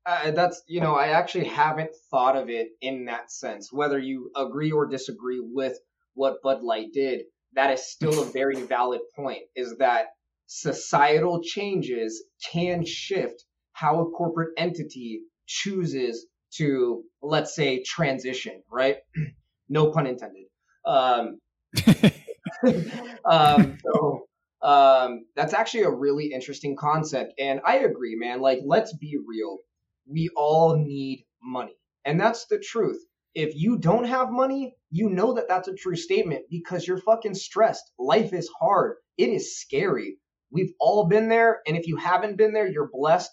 Uh, that's you know I actually haven't thought of it in that sense. Whether you agree or disagree with what Bud Light did, that is still a very valid point. Is that societal changes can shift how a corporate entity chooses to let's say transition, right? no pun intended. Um, um, so um, that's actually a really interesting concept, and I agree, man. Like, let's be real. We all need money, and that's the truth. If you don't have money, you know that that's a true statement because you're fucking stressed. Life is hard. It is scary. We've all been there, and if you haven't been there, you're blessed.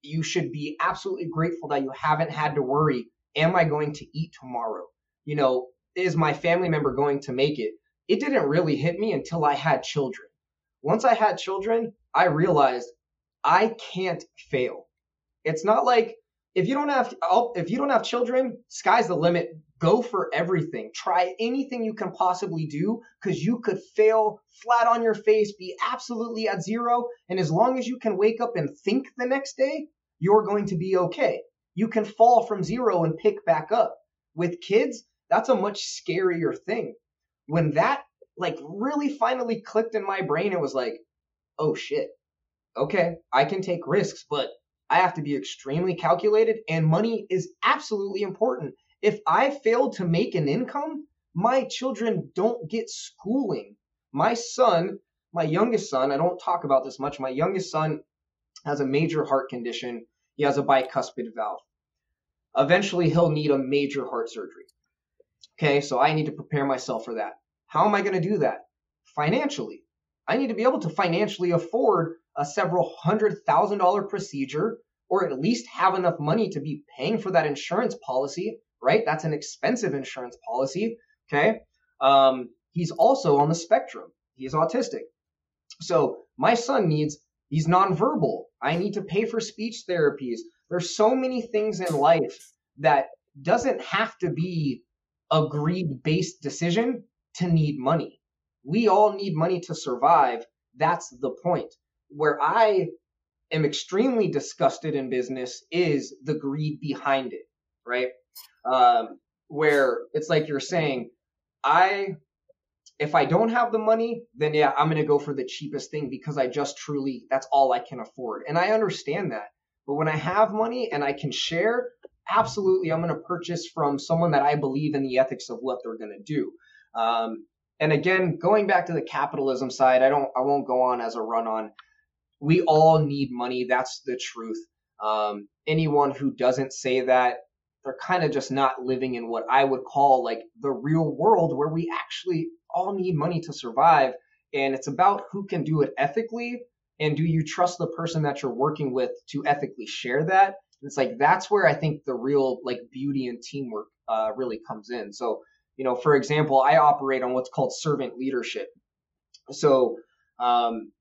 You should be absolutely grateful that you haven't had to worry. Am I going to eat tomorrow? You know, is my family member going to make it? It didn't really hit me until I had children. Once I had children, I realized I can't fail. It's not like if you don't have oh, if you don't have children, sky's the limit. Go for everything. Try anything you can possibly do because you could fail flat on your face, be absolutely at zero, and as long as you can wake up and think the next day, you're going to be okay. You can fall from zero and pick back up. With kids, that's a much scarier thing. When that like really finally clicked in my brain, it was like, oh shit. Okay, I can take risks, but I have to be extremely calculated, and money is absolutely important. If I fail to make an income, my children don't get schooling. My son, my youngest son, I don't talk about this much. My youngest son has a major heart condition. He has a bicuspid valve. Eventually, he'll need a major heart surgery. Okay, so I need to prepare myself for that. How am I going to do that? Financially. I need to be able to financially afford a several hundred thousand dollar procedure or at least have enough money to be paying for that insurance policy, right? That's an expensive insurance policy. Okay. Um, he's also on the spectrum. He's autistic. So my son needs, he's nonverbal. I need to pay for speech therapies. There's so many things in life that doesn't have to be a greed based decision to need money. We all need money to survive. That's the point where I am extremely disgusted in business is the greed behind it, right? Um, where it's like you're saying, I, if I don't have the money, then yeah, I'm going to go for the cheapest thing because I just truly, that's all I can afford. And I understand that. But when I have money and I can share, absolutely, I'm going to purchase from someone that I believe in the ethics of what they're going to do. Um, and again, going back to the capitalism side, I don't, I won't go on as a run on we all need money. That's the truth. Um, anyone who doesn't say that, they're kind of just not living in what I would call like the real world where we actually all need money to survive. And it's about who can do it ethically. And do you trust the person that you're working with to ethically share that? It's like that's where I think the real like beauty and teamwork uh, really comes in. So, you know, for example, I operate on what's called servant leadership. So, um,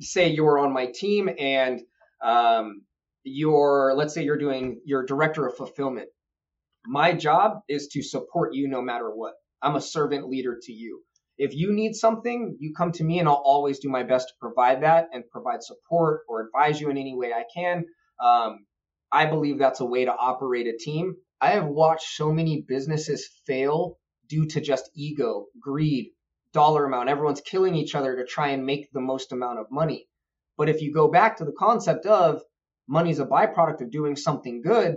say you're on my team and um, you're, let's say you're doing your director of fulfillment. My job is to support you no matter what. I'm a servant leader to you. If you need something, you come to me and I'll always do my best to provide that and provide support or advise you in any way I can. Um, I believe that's a way to operate a team. I have watched so many businesses fail due to just ego, greed, dollar amount. Everyone's killing each other to try and make the most amount of money. But if you go back to the concept of money is a byproduct of doing something good,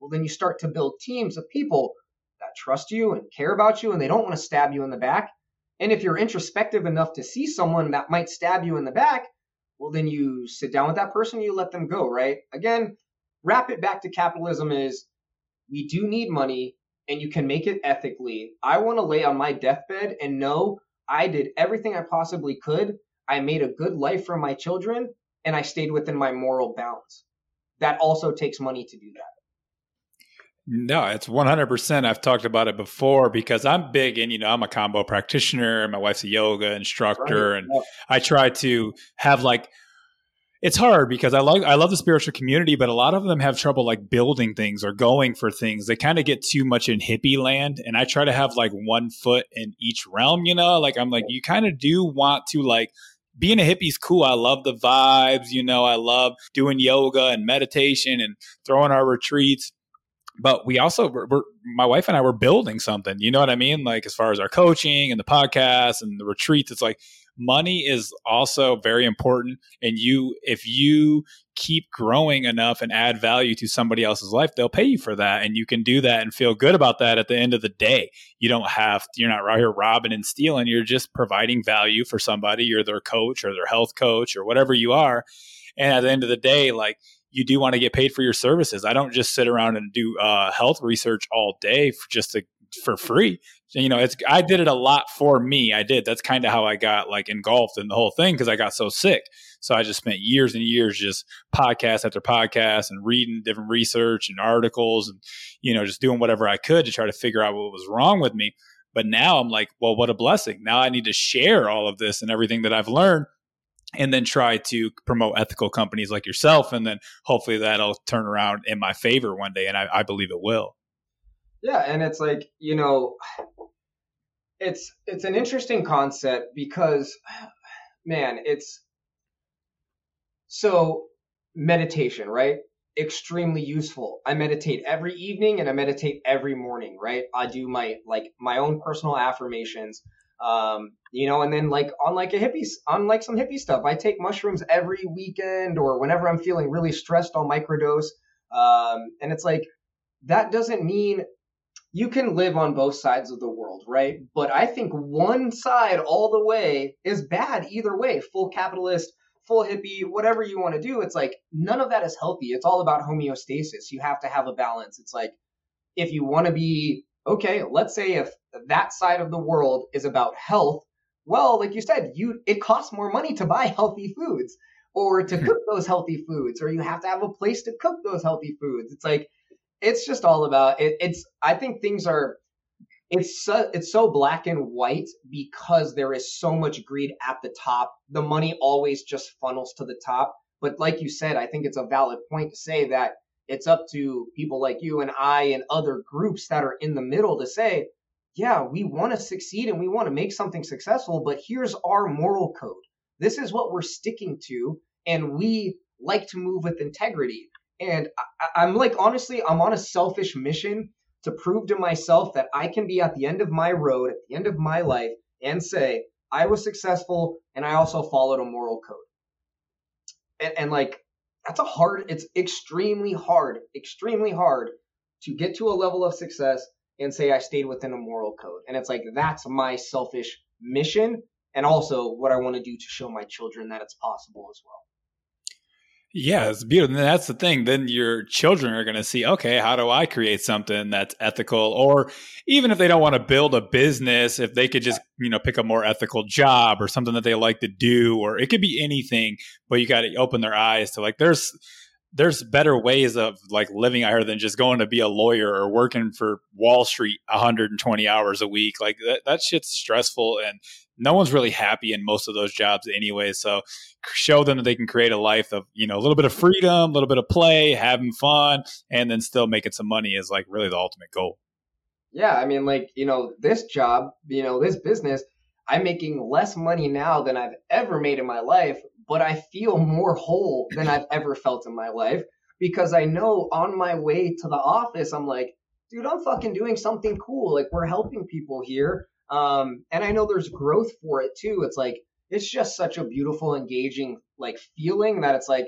well, then you start to build teams of people that trust you and care about you and they don't want to stab you in the back. And if you're introspective enough to see someone that might stab you in the back, well, then you sit down with that person, you let them go, right? Again, wrap it back to capitalism is we do need money and you can make it ethically. I want to lay on my deathbed and know I did everything I possibly could. I made a good life for my children and I stayed within my moral bounds. That also takes money to do that. No, it's 100%. I've talked about it before because I'm big and, you know, I'm a Kambo practitioner. and My wife's a yoga instructor. Right. And yeah. I try to have like it's hard because I like I love the spiritual community, but a lot of them have trouble like building things or going for things. They kind of get too much in hippie land, and I try to have like one foot in each realm. You know, like I'm like you kind of do want to like being a hippie is cool. I love the vibes. You know, I love doing yoga and meditation and throwing our retreats. But we also, we're, we're, my wife and I were building something. You know what I mean? Like as far as our coaching and the podcast and the retreats, it's like money is also very important and you if you keep growing enough and add value to somebody else's life, they'll pay you for that. And you can do that and feel good about that at the end of the day. You don't have, you're not right here robbing and stealing. You're just providing value for somebody. You're their coach or their health coach or whatever you are. And at the end of the day, like you do want to get paid for your services. I don't just sit around and do uh, health research all day for just to for free. You know, it's I did it a lot for me. I did. That's kind of how I got like engulfed in the whole thing because I got so sick. So I just spent years and years just podcast after podcast and reading different research and articles and you know just doing whatever I could to try to figure out what was wrong with me. But now I'm like, well, what a blessing. Now I need to share all of this and everything that I've learned and then try to promote ethical companies like yourself and then hopefully that'll turn around in my favor one day and I, I believe it will yeah, and it's like, you know, it's it's an interesting concept because man, it's so meditation, right? Extremely useful. I meditate every evening and I meditate every morning, right? I do my like my own personal affirmations. Um, you know, and then like on like a hippie on like some hippie stuff, I take mushrooms every weekend or whenever I'm feeling really stressed, I'll microdose. Um, and it's like that doesn't mean you can live on both sides of the world, right? But I think one side all the way is bad either way. Full capitalist, full hippie, whatever you want to do. It's like none of that is healthy. It's all about homeostasis. You have to have a balance. It's like if you want to be okay, let's say if that side of the world is about health, well, like you said, you it costs more money to buy healthy foods or to cook those healthy foods or you have to have a place to cook those healthy foods. It's like it's just all about it, it's i think things are it's so, it's so black and white because there is so much greed at the top. The money always just funnels to the top. But like you said i think it's a valid point to say that it's up to people like you and i and other groups that are in the middle to say yeah we want to succeed and we want to make something successful but here's our moral code. This is what we're sticking to and we like to move with integrity and I, I'm like, honestly, I'm on a selfish mission to prove to myself that I can be at the end of my road, at the end of my life, and say, I was successful and I also followed a moral code. And, and like, that's a hard, it's extremely hard, extremely hard to get to a level of success and say I stayed within a moral code. And it's like, that's my selfish mission and also what I want to do to show my children that it's possible as well. Yeah, it's beautiful. And that's the thing. Then your children are going to see, okay, how do I create something that's ethical? Or even if they don't want to build a business, if they could just, you know, pick a more ethical job or something that they like to do, or it could be anything, but you got to open their eyes to like, there's, there's better ways of like living out here than just going to be a lawyer or working for Wall Street 120 hours a week. Like that, that shit's stressful and no one's really happy in most of those jobs anyway. So show them that they can create a life of, you know, a little bit of freedom, a little bit of play, having fun, and then still making some money is like really the ultimate goal. Yeah. I mean, like, you know, this job, you know, this business, I'm making less money now than I've ever made in my life, but I feel more whole than I've ever felt in my life because I know on my way to the office, I'm like, dude, I'm fucking doing something cool. Like, we're helping people here um, and I know there's growth for it too. It's like it's just such a beautiful, engaging like feeling that it's like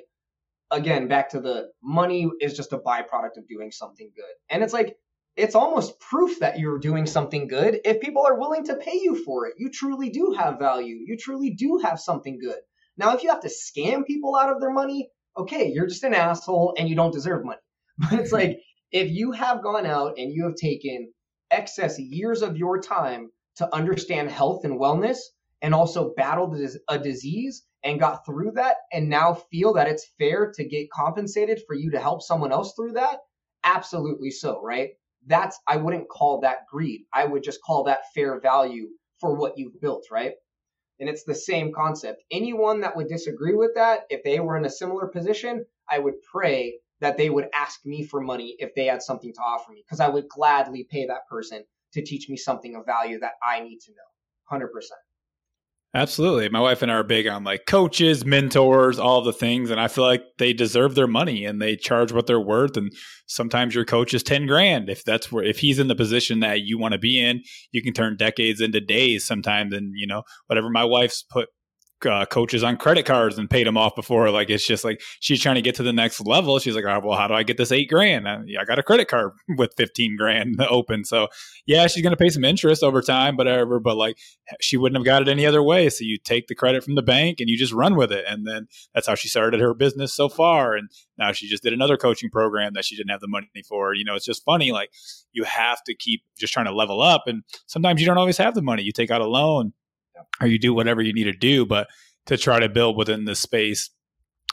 again back to the money is just a byproduct of doing something good. And it's like it's almost proof that you're doing something good if people are willing to pay you for it. You truly do have value. You truly do have something good. Now, if you have to scam people out of their money, okay, you're just an asshole and you don't deserve money. But it's like if you have gone out and you have taken excess years of your time to understand health and wellness and also battled a disease and got through that and now feel that it's fair to get compensated for you to help someone else through that? Absolutely so right? That's i wouldn't call that greed. I would just call that fair value for what you've built right? And it's the same concept. Anyone that would disagree with that if they were in a similar position i would pray that they would ask me for money if they had something to offer me because i would gladly pay that person to teach me something of value that I need to know. 100%. Absolutely. My wife and I are big on like coaches, mentors, all the things. And I feel like they deserve their money and they charge what they're worth. And sometimes your coach is 10 grand. If that's where, if he's in the position that you want to be in, you can turn decades into days sometimes. And, you know, whatever my wife's put uh, coaches on credit cards and paid them off before. Like it's just like she's trying to get to the next level. She's like, all right, well, how do I get this eight grand? I, I got a credit card with fifteen grand open, so yeah, she's gonna pay some interest over time, whatever. But like she wouldn't have got it any other way. So you take the credit from the bank and you just run with it, and then that's how she started her business so far. And now she just did another coaching program that she didn't have the money for. You know, it's just funny. Like you have to keep just trying to level up, and sometimes you don't always have the money. You take out a loan or you do whatever you need to do. But to try to build within this space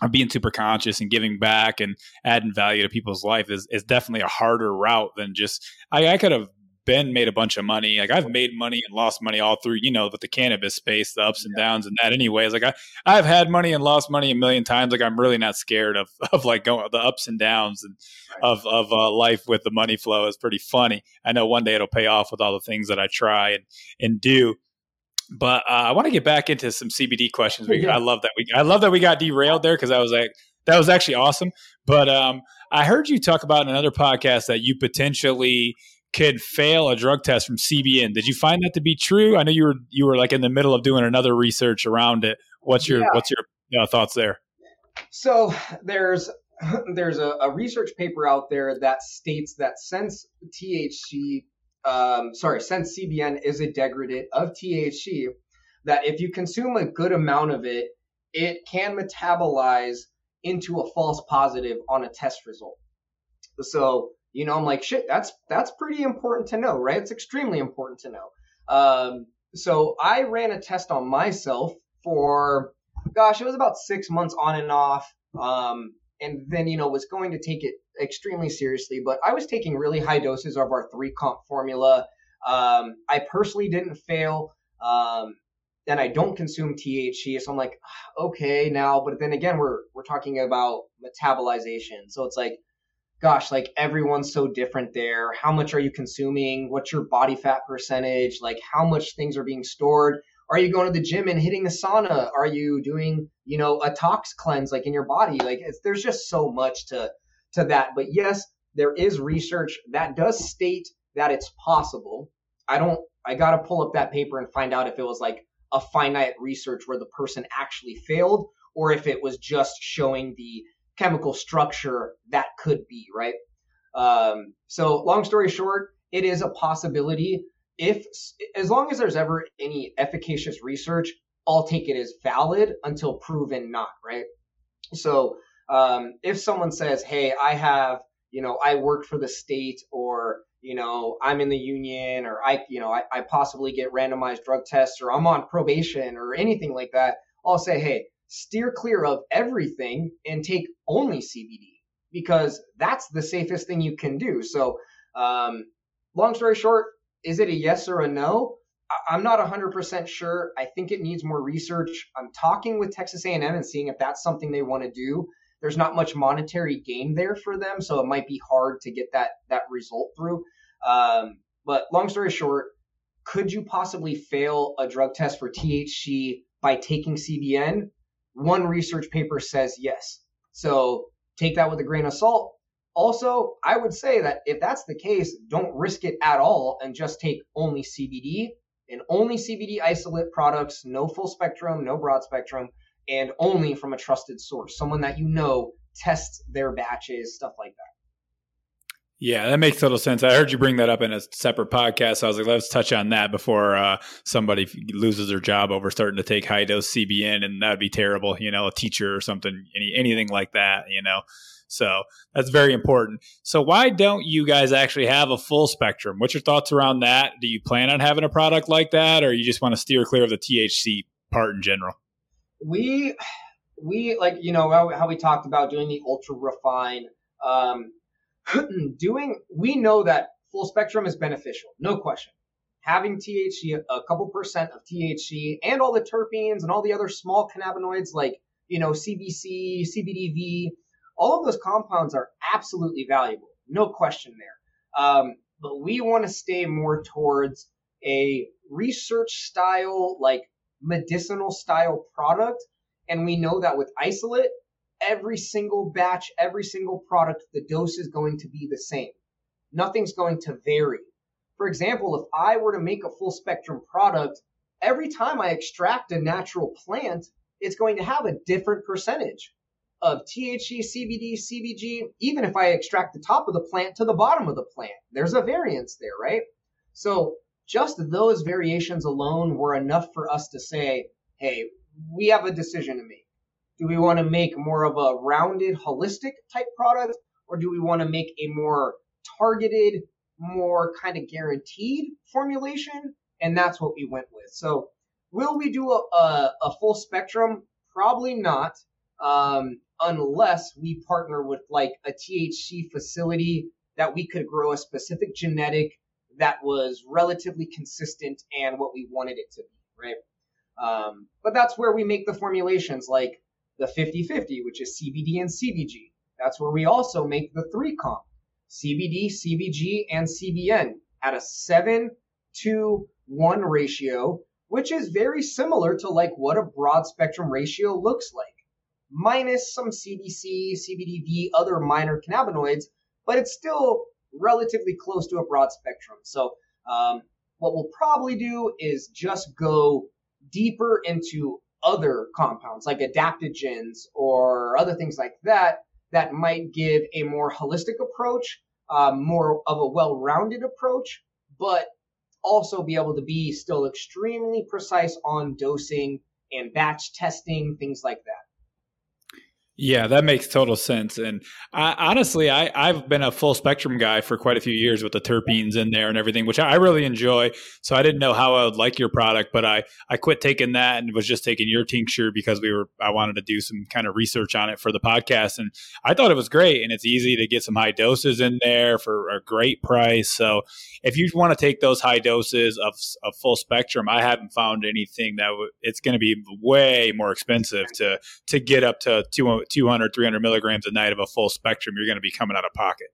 of being super conscious and giving back and adding value to people's life is, is definitely a harder route than just I, I could have been made a bunch of money. Like I've made money and lost money all through, you know, with the cannabis space, the ups and downs and that anyways. Like I, I've had money and lost money a million times. Like I'm really not scared of, of like going the ups and downs and right. of, of uh, life with the money flow is pretty funny. I know one day it'll pay off with all the things that I try and, and do. But uh, I want to get back into some CBD questions. We, yeah. I love that we I love that we got derailed there because I was like that was actually awesome. But um, I heard you talk about in another podcast that you potentially could fail a drug test from CBN. Did you find that to be true? I know you were you were like in the middle of doing another research around it. What's your yeah. what's your uh, thoughts there? So there's there's a, a, research paper out there that states that since THC um, sorry, since CBN is a degradate of THC, that if you consume a good amount of it, it can metabolize into a false positive on a test result. So, you know, I'm like, shit, that's that's pretty important to know, right? It's extremely important to know. Um, so I ran a test on myself for, gosh, it was about six months on and off. Um, and then, you know, was going to take it extremely seriously, but I was taking really high doses of our three comp formula. Um, I personally didn't fail. Um, and I don't consume THC, so I'm like, okay, now, but then again, we're we're talking about metabolization, so it's like, gosh, like everyone's so different there. How much are you consuming? What's your body fat percentage? Like how much things are being stored? Are you going to the gym and hitting the sauna? Are you doing, you know, a tox cleanse like in your body? Like there's just so much to to that. But yes, there is research that does state that it's possible. I don't, I got to pull up that paper and find out if it was like a finite research where the person actually failed or if it was just showing the chemical structure that could be, right? Um, so, long story short, it is a possibility. If, as long as there's ever any efficacious research, I'll take it as valid until proven not, right? So, um, if someone says, "Hey, I have, you know, I work for the state," or you know, I'm in the union, or I, you know, I, I possibly get randomized drug tests, or I'm on probation, or anything like that, I'll say, "Hey, steer clear of everything and take only CBD because that's the safest thing you can do." So, um, long story short, is it a yes or a no? I'm not 100% sure. I think it needs more research. I'm talking with Texas A&M and seeing if that's something they want to do there's not much monetary gain there for them, so it might be hard to get that that result through. Um, but long story short, could you possibly fail a drug test for THC by taking CBN? One research paper says yes. So take that with a grain of salt. Also, I would say that if that's the case, don't risk it at all and just take only CBD and only CBD isolate products, no full spectrum, no broad spectrum and only from a trusted source, someone that you know tests their batches, stuff like that. Yeah, that makes total sense. I heard you bring that up in a separate podcast. So I was like, let's touch on that before uh, somebody loses their job over starting to take high dose CBN, and that'd be terrible. You know, a teacher or something, any anything like that. You know, so that's very important. So why don't you guys actually have a full spectrum? What's your thoughts around that? Do you plan on having a product like that, or you just want to steer clear of the THC part in general? We we like you know how, how we talked about doing the ultra refine um, doing we know that full spectrum is beneficial no question. Having thc a couple percent of thc and all the terpenes and all the other small cannabinoids like you know cbc cbdv all of those compounds are absolutely valuable no question there. Um, but we want to stay more towards a research style like medicinal style product. And we know that with isolate, every single batch, every single product, the dose is going to be the same. Nothing's going to vary. For example, if I were to make a full spectrum product, every time I extract a natural plant, it's going to have a different percentage of THC, CBD, CBG, even if I extract the top of the plant to the bottom of the plant. There's a variance there, right? So just those variations alone were enough for us to say, hey, we have a decision to make. Do we want to make more of a rounded, holistic type product, or do we want to make a more targeted, more kind of guaranteed formulation? And that's what we went with. So, will we do a, a, a full spectrum? Probably not, um, unless we partner with like a THC facility that we could grow a specific genetic that was relatively consistent and what we wanted it to be, right? Um, but that's where we make the formulations like the 50-50, which is CBD and CBG. That's where we also make the three comp, CBD, CBG, and CBN at a 7 to 1 ratio, which is very similar to like what a broad spectrum ratio looks like, minus some CBC, CBDV, other minor cannabinoids, but it's still relatively close to a broad spectrum. So um, what we'll probably do is just go deeper into other compounds like adaptogens or other things like that that might give a more holistic approach, uh, more of a well-rounded approach, but also be able to be still extremely precise on dosing and batch testing, things like that. Yeah, that makes total sense. And I, honestly, I, I've been a full spectrum guy for quite a few years with the terpenes in there and everything, which I really enjoy. So I didn't know how I would like your product, but I, I quit taking that and was just taking your tincture because we were I wanted to do some kind of research on it for the podcast. And I thought it was great. And it's easy to get some high doses in there for a great price. So if you want to take those high doses of, of full spectrum, I haven't found anything that w- it's going to be way more expensive to to get up to two 200, 300 milligrams a night of a full spectrum, you're going to be coming out of pocket.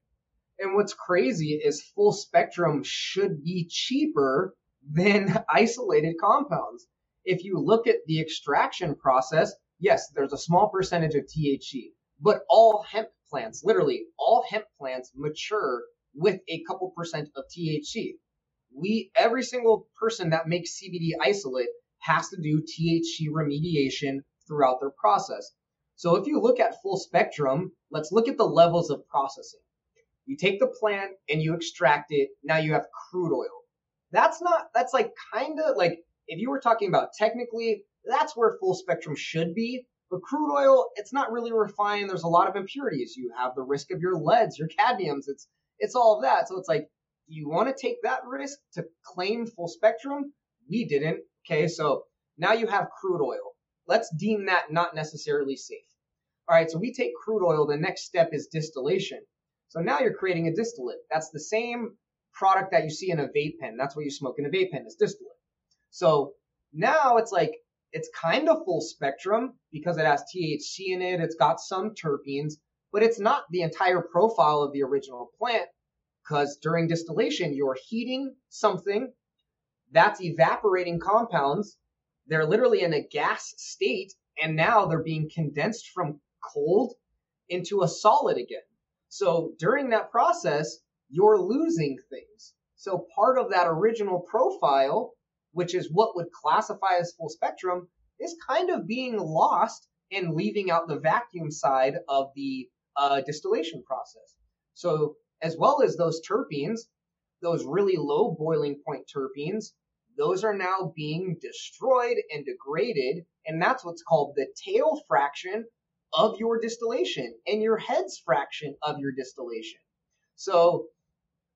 And what's crazy is full spectrum should be cheaper than isolated compounds. If you look at the extraction process, yes, there's a small percentage of THC, but all hemp plants, literally all hemp plants mature with a couple percent of THC. We, every single person that makes CBD isolate has to do THC remediation throughout their process. So if you look at full spectrum, let's look at the levels of processing. You take the plant and you extract it. Now you have crude oil. That's not, that's like kind of like if you were talking about technically, that's where full spectrum should be. But crude oil, it's not really refined. There's a lot of impurities. You have the risk of your leads, your cadmiums. It's, it's all of that. So it's like, do you want to take that risk to claim full spectrum? We didn't. Okay. So now you have crude oil. Let's deem that not necessarily safe. All right, so we take crude oil. The next step is distillation. So now you're creating a distillate. That's the same product that you see in a vape pen. That's what you smoke in a vape pen is distillate. So now it's like it's kind of full spectrum because it has THC in it. It's got some terpenes, but it's not the entire profile of the original plant because during distillation, you're heating something that's evaporating compounds. They're literally in a gas state and now they're being condensed from cold into a solid again. So during that process, you're losing things. So part of that original profile, which is what would classify as full spectrum, is kind of being lost and leaving out the vacuum side of the uh, distillation process. So as well as those terpenes, those really low boiling point terpenes, those are now being destroyed and degraded. And that's what's called the tail fraction of your distillation and your head's fraction of your distillation. So,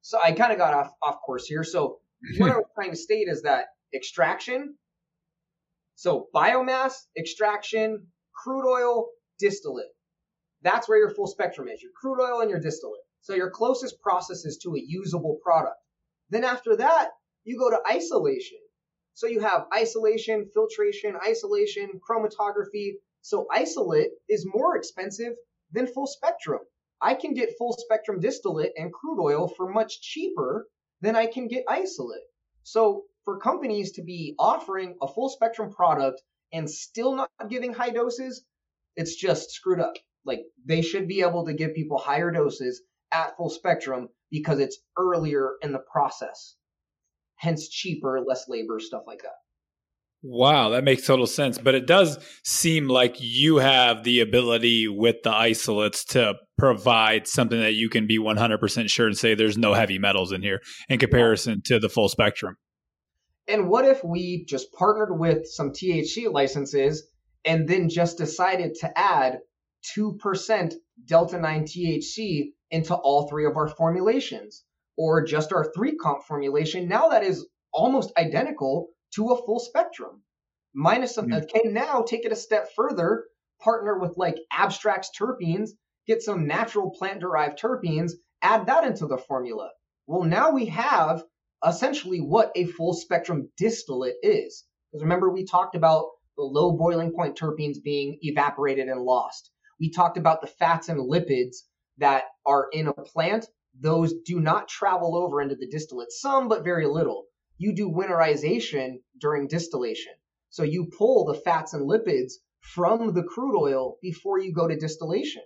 so I kind of got off, off course here. So what I was trying to state is that extraction, so biomass, extraction, crude oil, distillate. That's where your full spectrum is, your crude oil and your distillate. So your closest process is to a usable product. Then after that, you go to isolation. So you have isolation, filtration, isolation, chromatography, so isolate is more expensive than full spectrum. I can get full spectrum distillate and crude oil for much cheaper than I can get isolate. So for companies to be offering a full spectrum product and still not giving high doses, it's just screwed up. Like they should be able to give people higher doses at full spectrum because it's earlier in the process. Hence cheaper, less labor, stuff like that. Wow, that makes total sense. But it does seem like you have the ability with the isolates to provide something that you can be 100% sure and say there's no heavy metals in here in comparison to the full spectrum. And what if we just partnered with some THC licenses and then just decided to add 2% Delta 9 THC into all three of our formulations? Or just our three comp formulation. Now that is almost identical to a full spectrum. Minus some, mm-hmm. okay, now take it a step further, partner with like Abstrax terpenes, get some natural plant derived terpenes, add that into the formula. Well, now we have essentially what a full spectrum distillate is. Because remember, we talked about the low boiling point terpenes being evaporated and lost. We talked about the fats and lipids that are in a plant. Those do not travel over into the distillate, some, but very little. You do winterization during distillation. So you pull the fats and lipids from the crude oil before you go to distillation.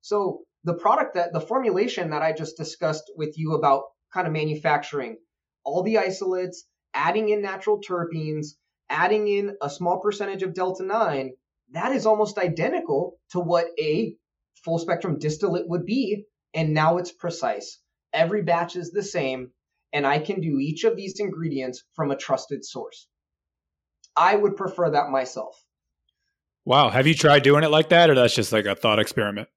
So the product that the formulation that I just discussed with you about kind of manufacturing all the isolates, adding in natural terpenes, adding in a small percentage of delta 9, that is almost identical to what a full spectrum distillate would be. And now it's precise. Every batch is the same, and I can do each of these ingredients from a trusted source. I would prefer that myself. Wow. Have you tried doing it like that, or that's just like a thought experiment?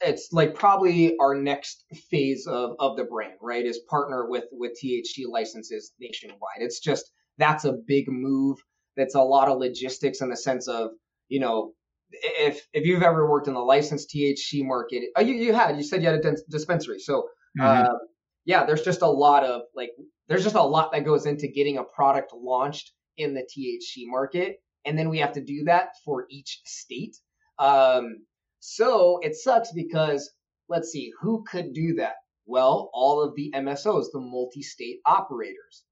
it's like probably our next phase of, of the brand, right? Is partner with with THC licenses nationwide. It's just that's a big move. That's a lot of logistics in the sense of you know if if you've ever worked in the licensed THC market, oh, you you had you said you had a dispensary, so mm-hmm. uh, yeah, there's just a lot of like there's just a lot that goes into getting a product launched in the THC market, and then we have to do that for each state. Um, so it sucks because let's see, who could do that? Well, all of the MSOs, the multi state operators,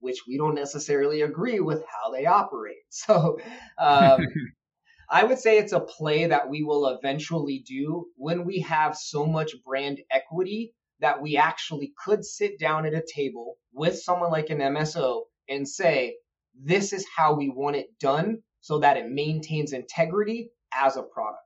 which we don't necessarily agree with how they operate. So um, I would say it's a play that we will eventually do when we have so much brand equity that we actually could sit down at a table with someone like an MSO and say, this is how we want it done so that it maintains integrity as a product.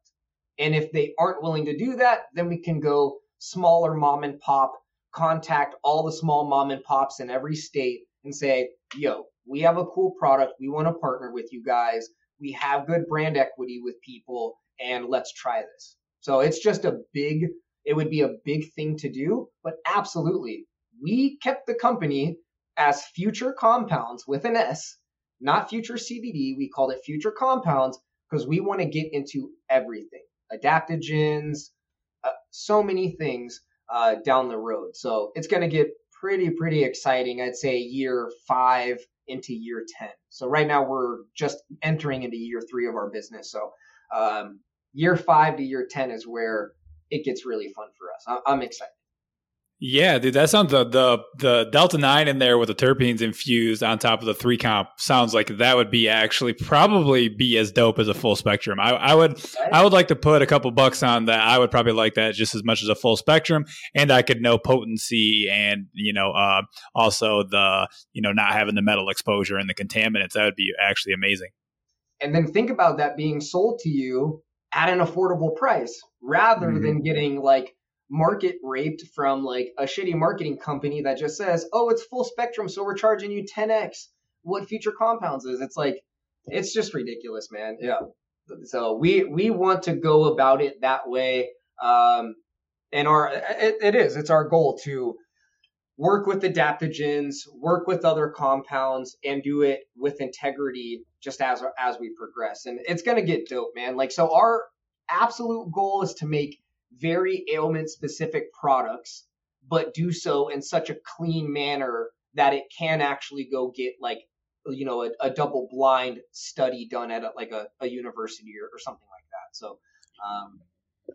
And if they aren't willing to do that, then we can go smaller mom and pop, contact all the small mom and pops in every state and say, yo, we have a cool product. We want to partner with you guys. We have good brand equity with people, and let's try this. So it's just a big, it would be a big thing to do, but absolutely. We kept the company as future compounds with an S, not future CBD. We called it future compounds because we want to get into everything adaptogens, uh, so many things uh, down the road. So it's going to get pretty, pretty exciting. I'd say year five into year 10. So right now we're just entering into year three of our business. So um, year five to year 10 is where it gets really fun for us. I'm excited. Yeah, dude, that sounds the the the Delta Nine in there with the terpenes infused on top of the three comp sounds like that would be actually probably be as dope as a full spectrum. I, I would I would like to put a couple bucks on that. I would probably like that just as much as a full spectrum, and I could know potency and you know uh, also the you know not having the metal exposure and the contaminants. That would be actually amazing. And then think about that being sold to you at an affordable price rather mm-hmm. than getting like market raped from like a shitty marketing company that just says, "Oh, it's full spectrum, so we're charging you 10x what future compounds is." It's like it's just ridiculous, man. Yeah. So we we want to go about it that way. Um, and our it, it is it's our goal to work with adaptogens, work with other compounds, and do it with integrity just as as we progress. And it's gonna get dope, man. Like so, our absolute goal is to make very ailment specific products, but do so in such a clean manner that it can actually go get like you know a, a double blind study done at a, like a, a university or, or, something like that. So um,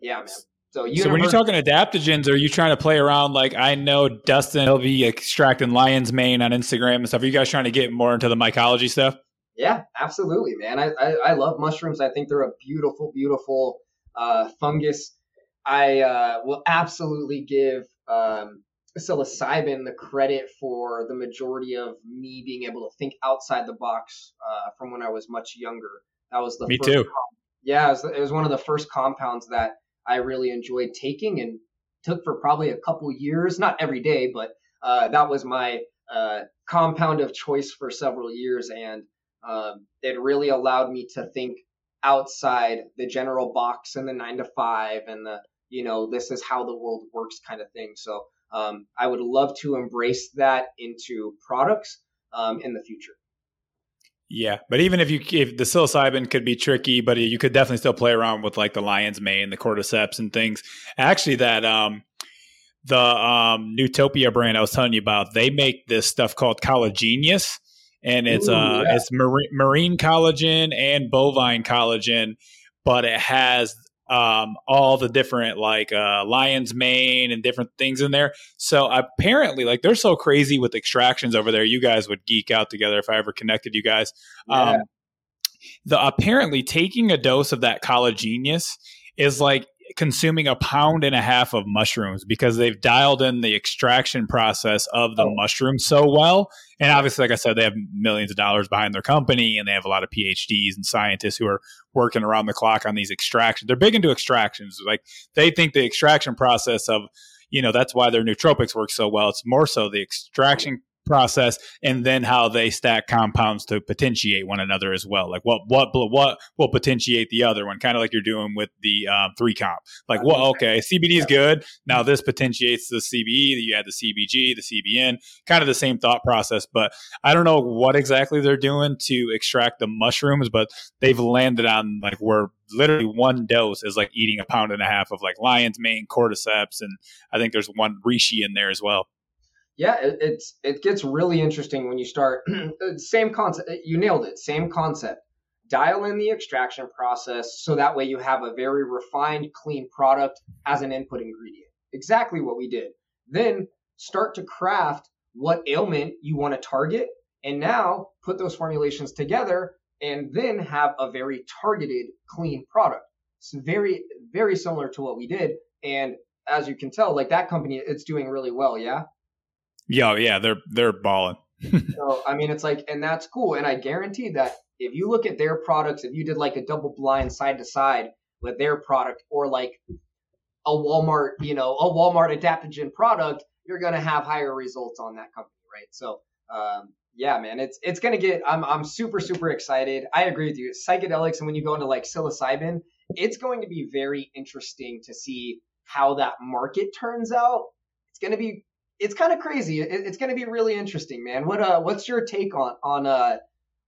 yeah, man. So, so when you're talking adaptogens, are you trying to play around? Like I know Dustin, he'll be extracting lion's mane on Instagram and stuff. Are you guys trying to get more into the mycology stuff? Yeah, absolutely, man. I, I, I love mushrooms. I think they're a beautiful, beautiful uh, fungus. I uh, will absolutely give um, psilocybin the credit for the majority of me being able to think outside the box uh, from when I was much younger. That was the me too. Yeah, it was, it was one of the first compounds that I really enjoyed taking and took for probably a couple years, not every day, but uh, that was my uh, compound of choice for several years, and um, it really allowed me to think outside the general box and the nine to five and the you know this is how the world works kind of thing. So um, I would love to embrace that into products um, in the future. Yeah, but even if you if the psilocybin could be tricky, but you could definitely still play around with like the lion's mane, the cordyceps, and things. Actually, that um, the um, Nootopia brand I was telling you about, they make this stuff called Collagenius, and it's Ooh, uh yeah. it's marine, marine collagen and bovine collagen, but it has um, all the different like uh, lion's mane and different things in there. So apparently, like they're so crazy with extractions over there. You guys would geek out together if I ever connected you guys. Yeah. Um, the apparently taking a dose of that Collagenius is like consuming a pound and a half of mushrooms because they've dialed in the extraction process of the oh. mushroom so well. And obviously, like I said, they have millions of dollars behind their company and they have a lot of PhDs and scientists who are working around the clock on these extractions. They're big into extractions. Like they think the extraction process of, you know, that's why their nootropics work so well. It's more so the extraction process and then how they stack compounds to potentiate one another as well. Like what what what will potentiate the other one? Kind of like you're doing with the um, three comp. Like well okay cbd is good. Now this potentiates the cbe you add the cbg the cbn kind of the same thought process but i don't know what exactly they're doing to extract the mushrooms but they've landed on like where literally one dose is like eating a pound and a half of like lion's mane cordyceps and i think there's one reishi in there as well yeah, it, it's it gets really interesting when you start. Uh, same concept. Uh, you nailed it. Same concept. Dial in the extraction process so that way you have a very refined, clean product as an input ingredient. Exactly what we did. Then start to craft what ailment you want to target, and now put those formulations together, and then have a very targeted, clean product. It's very, very similar to what we did. And as you can tell, like that company, it's doing really well. Yeah. Yeah, yeah, they're they're balling. so I mean, it's like, and that's cool. And I guarantee that if you look at their products, if you did like a double blind side to side with their product, or like a Walmart, you know, a Walmart adaptogen product, you're gonna have higher results on that company, right? So, um, yeah, man, it's it's gonna get. I'm I'm super super excited. I agree with you. Psychedelics, and when you go into like psilocybin, it's going to be very interesting to see how that market turns out. It's to be it's kind of crazy. It, it's going to be really interesting, man. What uh, what's your take on on uh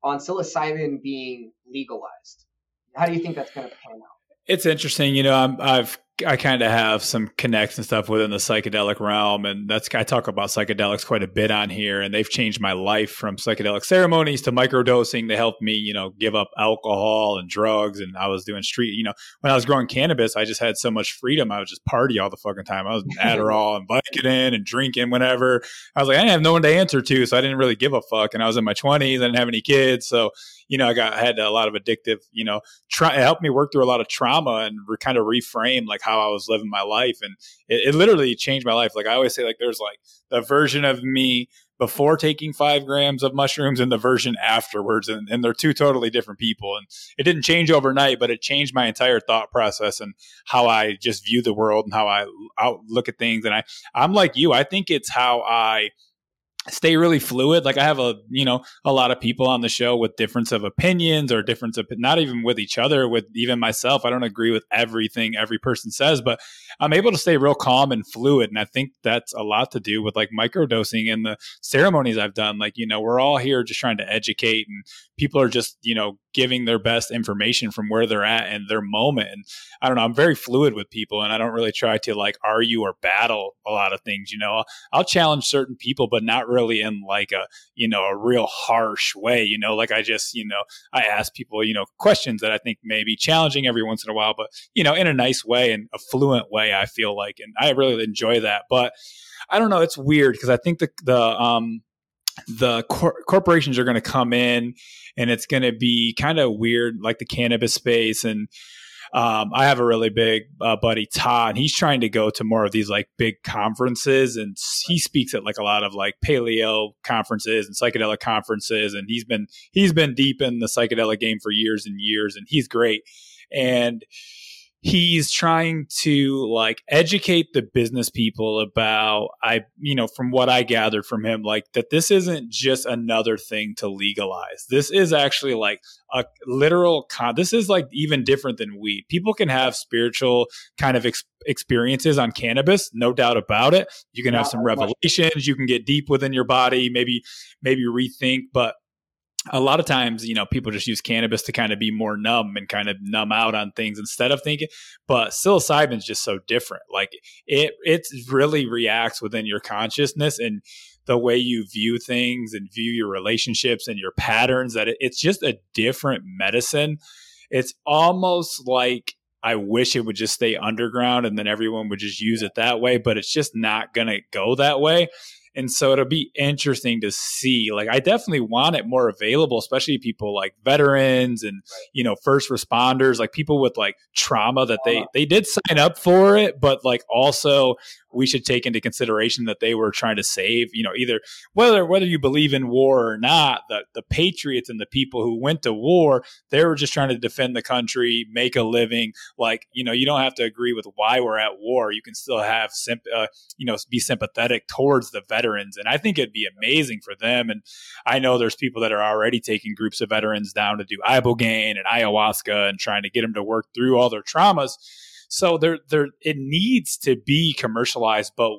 on psilocybin being legalized? How do you think that's going to pan out? It's interesting. You know, I'm, I've I kind of have some connects and stuff within the psychedelic realm, and that's I talk about psychedelics quite a bit on here, and they've changed my life from psychedelic ceremonies to microdosing. They helped me, you know, give up alcohol and drugs, and I was doing street. You know, when I was growing cannabis, I just had so much freedom. I would just party all the fucking time. I was Adderall and Vicodin and drinking whenever. I was like, I didn't have no one to answer to, so I didn't really give a fuck. And I was in my twenties, I didn't have any kids, so you know, I got I had a lot of addictive. You know, try it helped me work through a lot of trauma and re- kind of reframe like how I was living my life. And it, it literally changed my life. Like I always say, like there's like the version of me before taking five grams of mushrooms and the version afterwards. And, and, they're two totally different people. And it didn't change overnight, but it changed my entire thought process and how I just view the world and how I, look at things. And I, I'm like you, I think it's how I stay really fluid. Like i have a you know a lot of people on the show with difference of opinions or difference of not even with each other with even myself. I don't agree with everything every person says but i'm able to stay real calm and fluid. And i think that's a lot to do with like microdosing and the ceremonies i've done. Like you know we're all here just trying to educate and people are just you know giving their best information from where they're at and their moment. And i don't know i'm very fluid with people and i don't really try to like argue or battle a lot of things you know? I'll, challenge certain people but not really in like a you know a real harsh way you know? Like i just you know i ask people you know questions that i think may be challenging every once in a while but you know in a nice way and a fluent way i feel like and i really enjoy that. But i don't know it's weird because i think the the um the cor- corporations are going to come in and it's going to be kind of weird like the cannabis space and um, I have a really big uh, buddy Todd, and he's trying to go to more of these like big conferences, and he speaks at like a lot of like paleo conferences and psychedelic conferences, and he's been he's been deep in the psychedelic game for years and years, and he's great, and he's trying to like educate the business people about i you know from what i gathered from him like that this isn't just another thing to legalize. This is actually like a literal con this is like even different than weed. People can have spiritual kind of ex- experiences on cannabis no doubt about it. You can have some revelations. You can get deep within your body maybe maybe rethink but a lot of times, you know, people just use cannabis to kind of be more numb and kind of numb out on things instead of thinking. But psilocybin is just so different. Like it, it really reacts within your consciousness and the way you view things and view your relationships and your patterns. That it, it's just a different medicine. It's almost like I wish it would just stay underground and then everyone would just use it that way. But it's just not going to go that way. And so it'll be interesting to see. Like, I definitely want it more available, especially people like veterans and, you know, first responders, like people with like trauma that they, they did sign up for it, but like also we should take into consideration that they were trying to save, you know, either whether whether you believe in war or not, the the patriots and the people who went to war, they were just trying to defend the country, make a living. Like, you know, you don't have to agree with why we're at war. You can still have simp- uh, you know, be sympathetic towards the veterans, and I think it'd be amazing for them. And I know there's people that are already taking groups of veterans down to do ibogaine and ayahuasca and trying to get them to work through all their traumas so there, there, it needs to be commercialized, but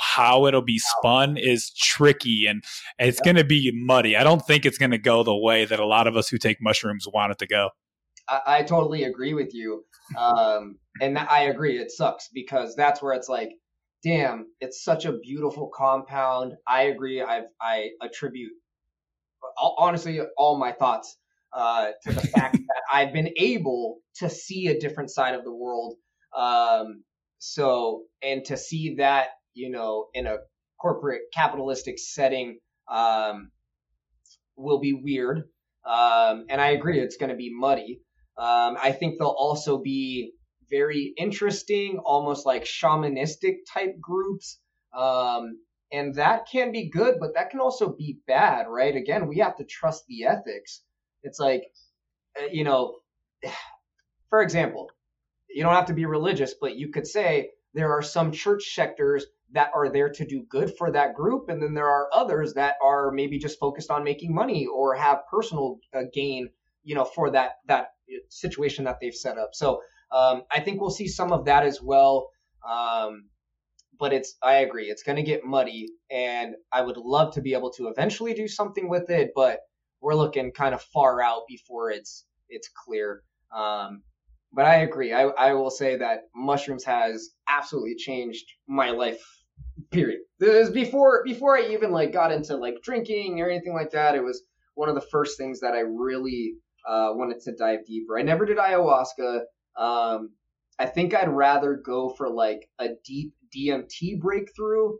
how it'll be spun is tricky and it's going to be muddy. I don't think it's going to go the way that a lot of us who take mushrooms want it to go. I, I totally agree with you. Um, and I agree. It sucks because that's where it's like, damn, it's such a beautiful compound. I agree. I've, I attribute honestly all my thoughts uh, to the fact that I've been able to see a different side of the world. Um, so, and to see that, you know, in a corporate capitalistic setting, um, will be weird. Um, and I agree, it's going to be muddy. Um, I think they'll also be very interesting, almost like shamanistic type groups. Um, and that can be good, but that can also be bad, right? Again, we have to trust the ethics. It's like, uh, you know, for example, you don't have to be religious, but you could say there are some church sectors that are there to do good for that group, and then there are others that are maybe just focused on making money or have personal uh, gain, you know, for that that situation that they've set up. So um, I think we'll see some of that as well. Um, but it's I agree, it's going to get muddy, and I would love to be able to eventually do something with it, but we're looking kind of far out before it's it's clear. Um, but I agree. I, I will say that mushrooms has absolutely changed my life. Period. This before before I even like got into like drinking or anything like that. It was one of the first things that I really uh, wanted to dive deeper. I never did ayahuasca. Um, I think I'd rather go for like a deep DMT breakthrough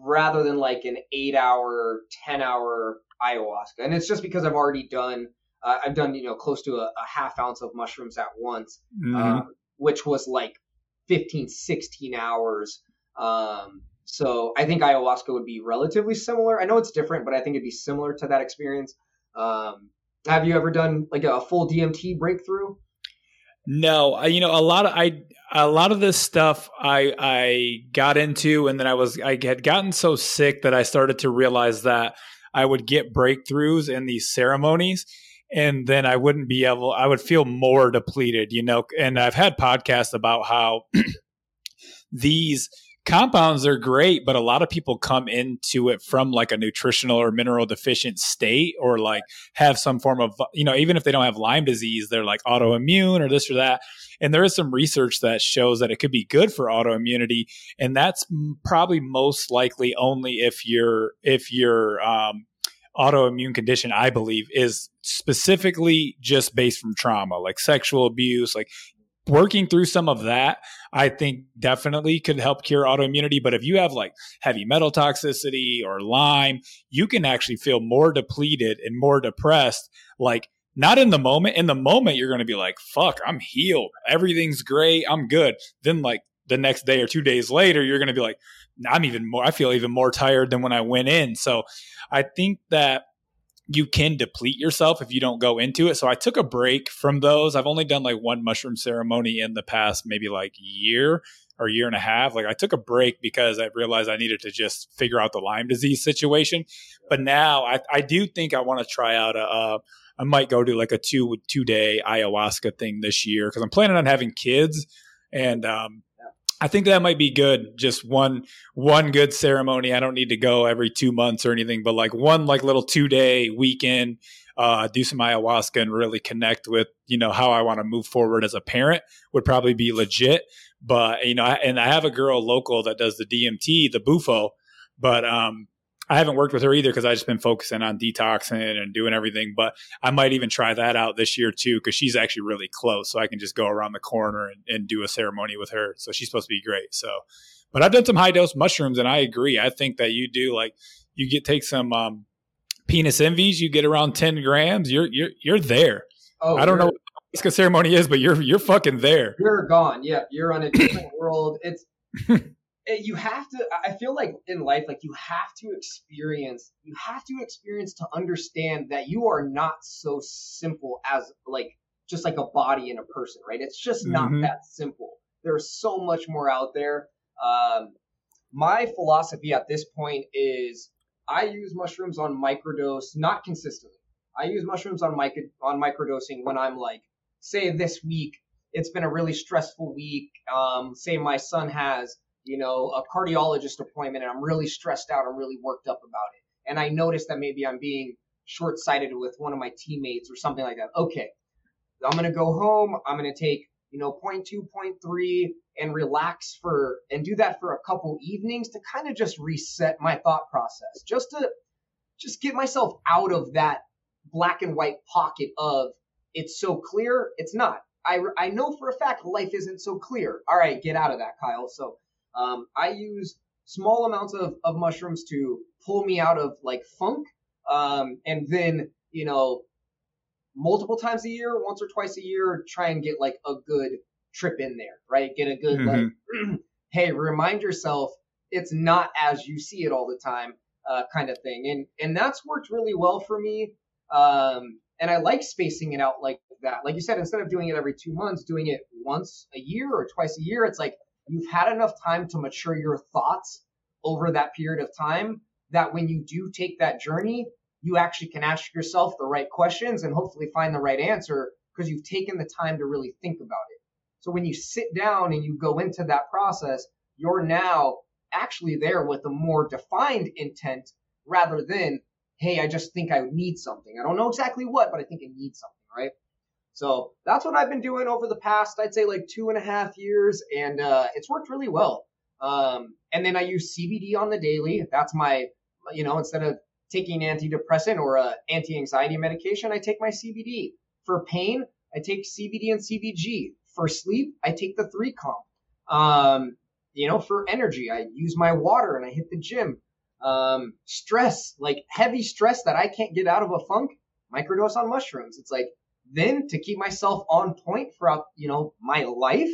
rather than like an eight hour, 10 hour ayahuasca. And it's just because I've already done, uh, I've done, you know, close to a, a, half ounce of mushrooms at once, mm-hmm. uh, which was like 15, 16 hours. Um, so I think ayahuasca would be relatively similar. I know it's different, but I think it'd be similar to that experience. Um, have you ever done like a full DMT breakthrough? No, I, you know, a lot of I a lot of this stuff I I got into, and then I was I had gotten so sick that I started to realize that I would get breakthroughs in these ceremonies, and then I wouldn't be able. I would feel more depleted, you know. And I've had podcasts about how these compounds are great, but a lot of people come into it from like a nutritional or mineral deficient state or like have some form of, you know, even if they don't have Lyme disease, they're like autoimmune or this or that. And there is some research that shows that it could be good for autoimmunity. And that's probably most likely only if you're, if you're, um, autoimmune condition, I believe, is specifically just based from trauma, like sexual abuse, like working through some of that, I think definitely could help cure autoimmunity. But if you have like heavy metal toxicity or Lyme, you can actually feel more depleted and more depressed, like not in the moment. In the moment, you're going to be like, fuck, I'm healed. Everything's great. I'm good. Then, like, the next day or two days later, you're going to be like, I'm even more, I feel even more tired than when I went in. So I think that you can deplete yourself if you don't go into it. So I took a break from those. I've only done like one mushroom ceremony in the past maybe like year or year and a half. Like I took a break because I realized I needed to just figure out the Lyme disease situation. But now I, I do think I want to try out a, a I might go to like a two two day ayahuasca thing this year because I'm planning on having kids, and um, I think that might be good. Just one one good ceremony. I don't need to go every two months or anything, but like one like little two day weekend, uh, do some ayahuasca and really connect with you know how I want to move forward as a parent would probably be legit. But you know, and I have a girl local that does the DMT, the Bufo, but um, I haven't worked with her either because I've just been focusing on detoxing and doing everything. But I might even try that out this year too because she's actually really close. So I can just go around the corner and, and do a ceremony with her. So she's supposed to be great. So, but I've done some high dose mushrooms and I agree. I think that you do like you get take some um, penis envies, you get around 10 grams, you're, you're, you're there. Oh, I don't know what the ceremony is, but you're, you're fucking there. You're gone. Yeah. You're on a different world. It's, you have to i feel like in life like you have to experience you have to experience to understand that you are not so simple as like just like a body and a person right? It's just not mm-hmm. that simple. There's so much more out there. Um, my philosophy at this point is i use mushrooms on microdose not consistently. I use mushrooms on micro on microdosing when i'm like say this week it's been a really stressful week um, say my son has you know, a cardiologist appointment and I'm really stressed out, I'm really worked up about it. And I notice that maybe I'm being short sighted with one of my teammates or something like that. Okay, I'm going to go home. I'm going to take, you know, 0.2, 0.3 and relax for, and do that for a couple evenings to kind of just reset my thought process, just to, just get myself out of that black and white pocket of it's so clear. It's not. I, I know for a fact life isn't so clear. All right, get out of that, Kyle. So um, I use small amounts of, of mushrooms to pull me out of like funk. Um, and then, you know, multiple times a year, once or twice a year, try and get like a good trip in there, right? Get a good, mm-hmm. like, hey, remind yourself it's not as you see it all the time, uh, kind of thing. And, and that's worked really well for me. Um, and I like spacing it out like that. Like you said, instead of doing it every two months, doing it once a year or twice a year, it's like, you've had enough time to mature your thoughts over that period of time that when you do take that journey, you actually can ask yourself the right questions and hopefully find the right answer because you've taken the time to really think about it. So when you sit down and you go into that process, you're now actually there with a more defined intent rather than, hey, I just think I need something. I don't know exactly what, but I think I need something, right? So that's what I've been doing over the past, I'd say like two and a half years, and uh, it's worked really well. Um, and then I use CBD on the daily. That's my, you know, instead of taking antidepressant or a anti-anxiety medication, I take my CBD. For pain, I take CBD and CBG. For sleep, I take the three comp. Um, you know, for energy, I use my water and I hit the gym. Um, stress, like heavy stress that I can't get out of a funk, microdose on mushrooms. It's like then to keep myself on point throughout, you know, my life,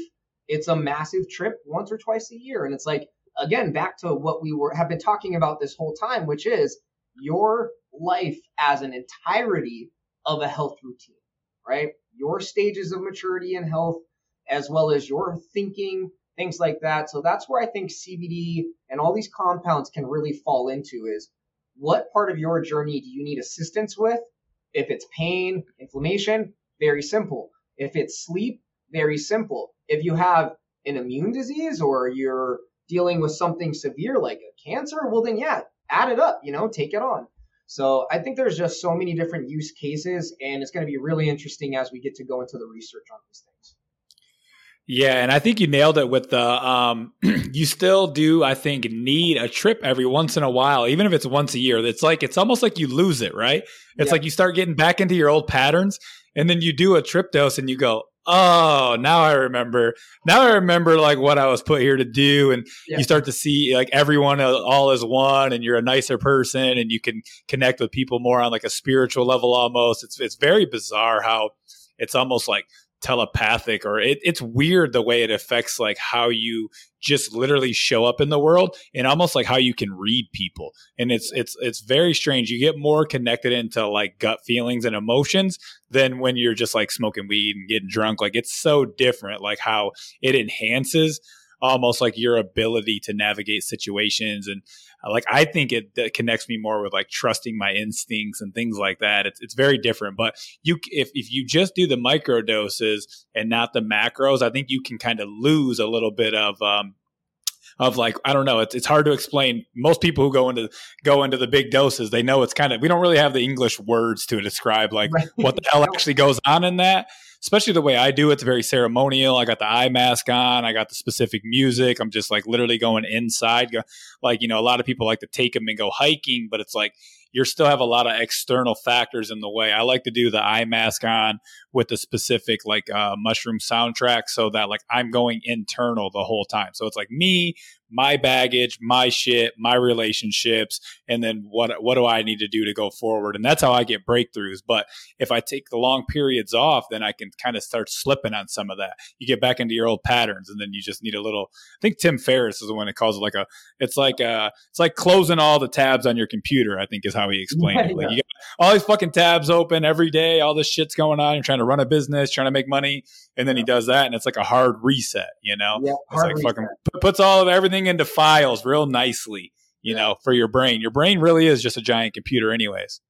it's a massive trip once or twice a year. And it's like, again, back to what we were have been talking about this whole time, which is your life as an entirety of a health routine, right? Your stages of maturity and health, as well as your thinking, things like that. So that's where I think CBD and all these compounds can really fall into is what part of your journey do you need assistance with if it's pain, inflammation, very simple. If it's sleep, very simple. If you have an immune disease or you're dealing with something severe like a cancer, well then yeah, add it up, you know, take it on. So I think there's just so many different use cases and it's going to be really interesting as we get to go into the research on these things. Yeah, and I think you nailed it with the um you still do I think need a trip every once in a while, even if it's once a year. It's like it's almost like you lose it, right? It's yeah. like you start getting back into your old patterns and then you do a trip dose and you go, oh, now I remember. Now I remember like what I was put here to do, and yeah. you start to see like everyone all is one, and you're a nicer person, and you can connect with people more on like a spiritual level almost. It's it's very bizarre how it's almost like telepathic or it, it's weird the way it affects like how you just literally show up in the world and almost like how you can read people. And it's it's it's very strange. You get more connected into like gut feelings and emotions than when you're just like smoking weed and getting drunk. Like it's so different like how it enhances almost like your ability to navigate situations and uh, like I think it connects me more with like trusting my instincts and things like that. It's it's very different. But you if if you just do the micro doses and not the macros, I think you can kind of lose a little bit of um, of like I don't know. It's it's hard to explain. Most people who go into go into the big doses, they know it's kind of we don't really have the English words to describe like right. what the hell actually goes on in that especially the way I do it. It's very ceremonial. I got the eye mask on. I got the specific music. I'm just like literally going inside. Like, you know, a lot of people like to take them and go hiking, but it's like you still have a lot of external factors in the way. I like to do the eye mask on with the specific like uh, mushroom soundtrack so that like I'm going internal the whole time. So it's like me my baggage, my shit, my relationships, and then what what do I need to do to go forward? And that's how I get breakthroughs. But if I take the long periods off, then I can kind of start slipping on some of that. You get back into your old patterns, and then you just need a little. I think Tim Ferriss is the one that calls it like a. It's like a. It's like closing all the tabs on your computer. I think is how he explained yeah, it. Like yeah. you got all these fucking tabs open every day. All this shit's going on. You're trying to run a business, trying to make money, and then he does that, and it's like a hard reset. You know, yeah, it's like reset. fucking puts all of everything into files real nicely. You know, for your brain. Your brain really is just a giant computer, anyways.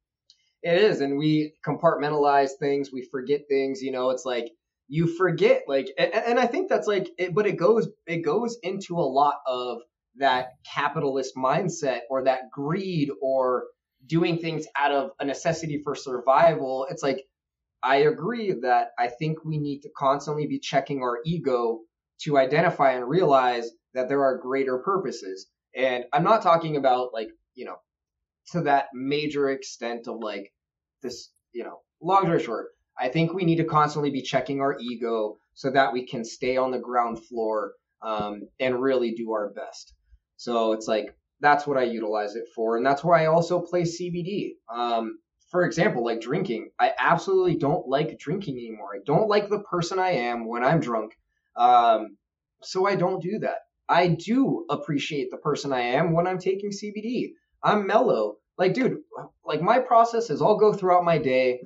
It is, and we compartmentalize things. We forget things. You know, it's like you forget, like, and, and I think that's like, it, but it goes, it goes into a lot of that capitalist mindset or that greed or doing things out of a necessity for survival. It's like I agree that I think we need to constantly be checking our ego to identify and realize that there are greater purposes. And I'm not talking about like, you know, to that major extent of like this, you know, long story short, I think we need to constantly be checking our ego so that we can stay on the ground floor um, and really do our best. So it's like that's what I utilize it for, and that's why I also play CBD. Um, for example, like drinking. I absolutely don't like drinking anymore. I don't like the person I am when I'm drunk. Um, so I don't do that. I do appreciate the person I am when I'm taking CBD. I'm mellow. Like, dude, like my process is I'll go throughout my day.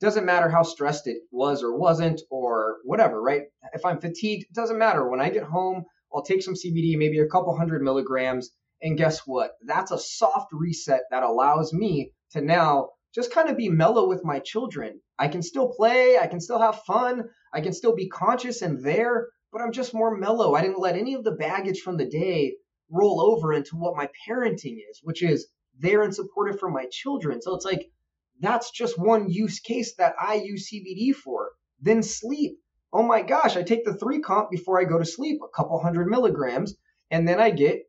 Doesn't matter how stressed it was or wasn't or whatever, right? If I'm fatigued, it doesn't matter. When I get home, I'll take some CBD, maybe a couple hundred milligrams. And guess what? That's a soft reset that allows me to now just kind of be mellow with my children. I can still play, I can still have fun, I can still be conscious and there, but I'm just more mellow. I didn't let any of the baggage from the day roll over into what my parenting is, which is there and supportive for my children. So it's like that's just one use case that I use CBD for. Then sleep. Oh my gosh, I take the three comp before I go to sleep, a couple hundred milligrams, and then I get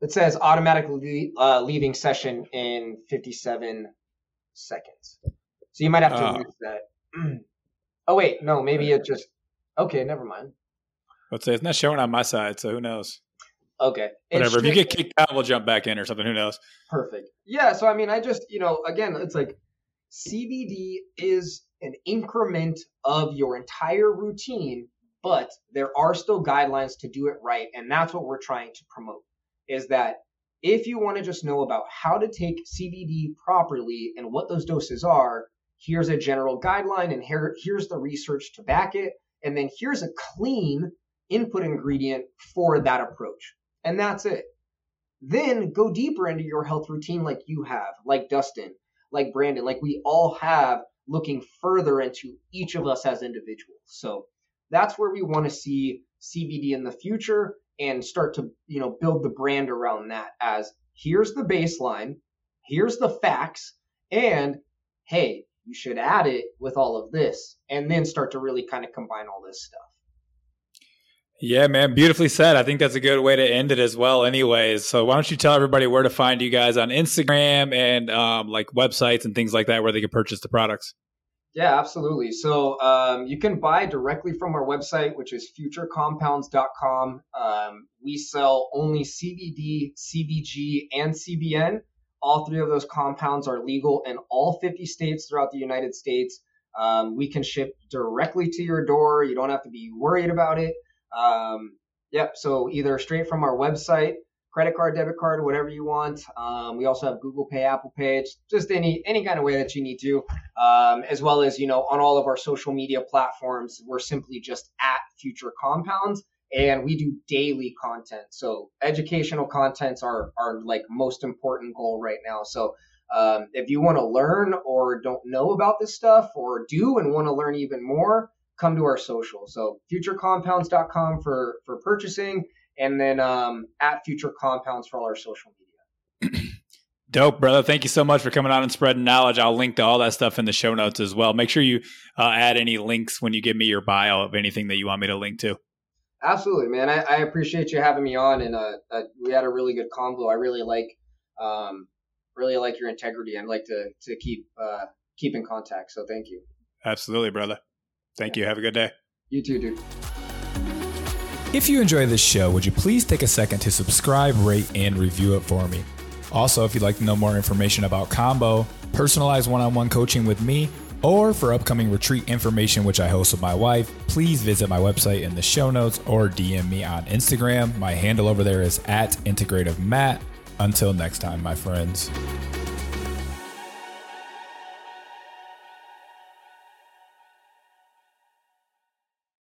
It says automatically uh, leaving session in 57 seconds. So you might have to uh, use that. oh wait, no, maybe it just. Okay, never mind. Let's say it's not showing on my side, so who knows? Okay. Whatever. If you get kicked out, we'll jump back in or something. Who knows? Perfect. Yeah. So I mean, I just you know, again, it's like CBD is an increment of your entire routine, but there are still guidelines to do it right, and that's what we're trying to promote is that if you want to just know about how to take CBD properly and what those doses are, here's a general guideline and here, here's the research to back it. And then here's a clean input ingredient for that approach. And that's it. Then go deeper into your health routine like you have, like Dustin, like Brandon, like we all have, looking further into each of us as individuals. So that's where we want to see CBD in the future and start to you know build the brand around that as here's the baseline here's the facts and hey you should add it with all of this and then start to really kind of combine all this stuff Yeah, man, beautifully said. I think that's a good way to end it as well. Anyways, so why don't you tell everybody where to find you guys on Instagram and um, like websites and things like that where they can purchase the products? Yeah, absolutely. So um, you can buy directly from our website, which is futurecompounds.com. Um, we sell only CBD, CBG, and CBN. All three of those compounds are legal in all 50 states throughout the United States. Um, we can ship directly to your door. You don't have to be worried about it. Um, yep. So either straight from our website, credit card, debit card, whatever you want. Um, we also have Google Pay, Apple Pay, just any any kind of way that you need to, um, as well as you know on all of our social media platforms. We're simply just at Future Compounds, and we do daily content. So educational contents are are like most important goal right now. So um, if you want to learn or don't know about this stuff, or do and want to learn even more, come to our social. So futurecompounds.com for for purchasing, and then um, at Future Compounds for all our social media. Dope, brother. Thank you so much for coming on and spreading knowledge. I'll link to all that stuff in the show notes as well. Make sure you uh, add any links when you give me your bio of anything that you want me to link to. Absolutely, man. I, I appreciate you having me on, and uh, uh, we had a really good convo. I really like, um, really like your integrity. I'd like to to keep uh, keep in contact. So thank you. Absolutely, brother. Thank you. Have a good day. You too, dude. If you enjoy this show, would you please take a second to subscribe, rate, and review it for me? Also, if you'd like to know more information about Kambo, personalized one on one coaching with me, or for upcoming retreat information, which I host with my wife, please visit my website in the show notes or DM me on Instagram. My handle over there is at Integrative Matt. Until next time, my friends.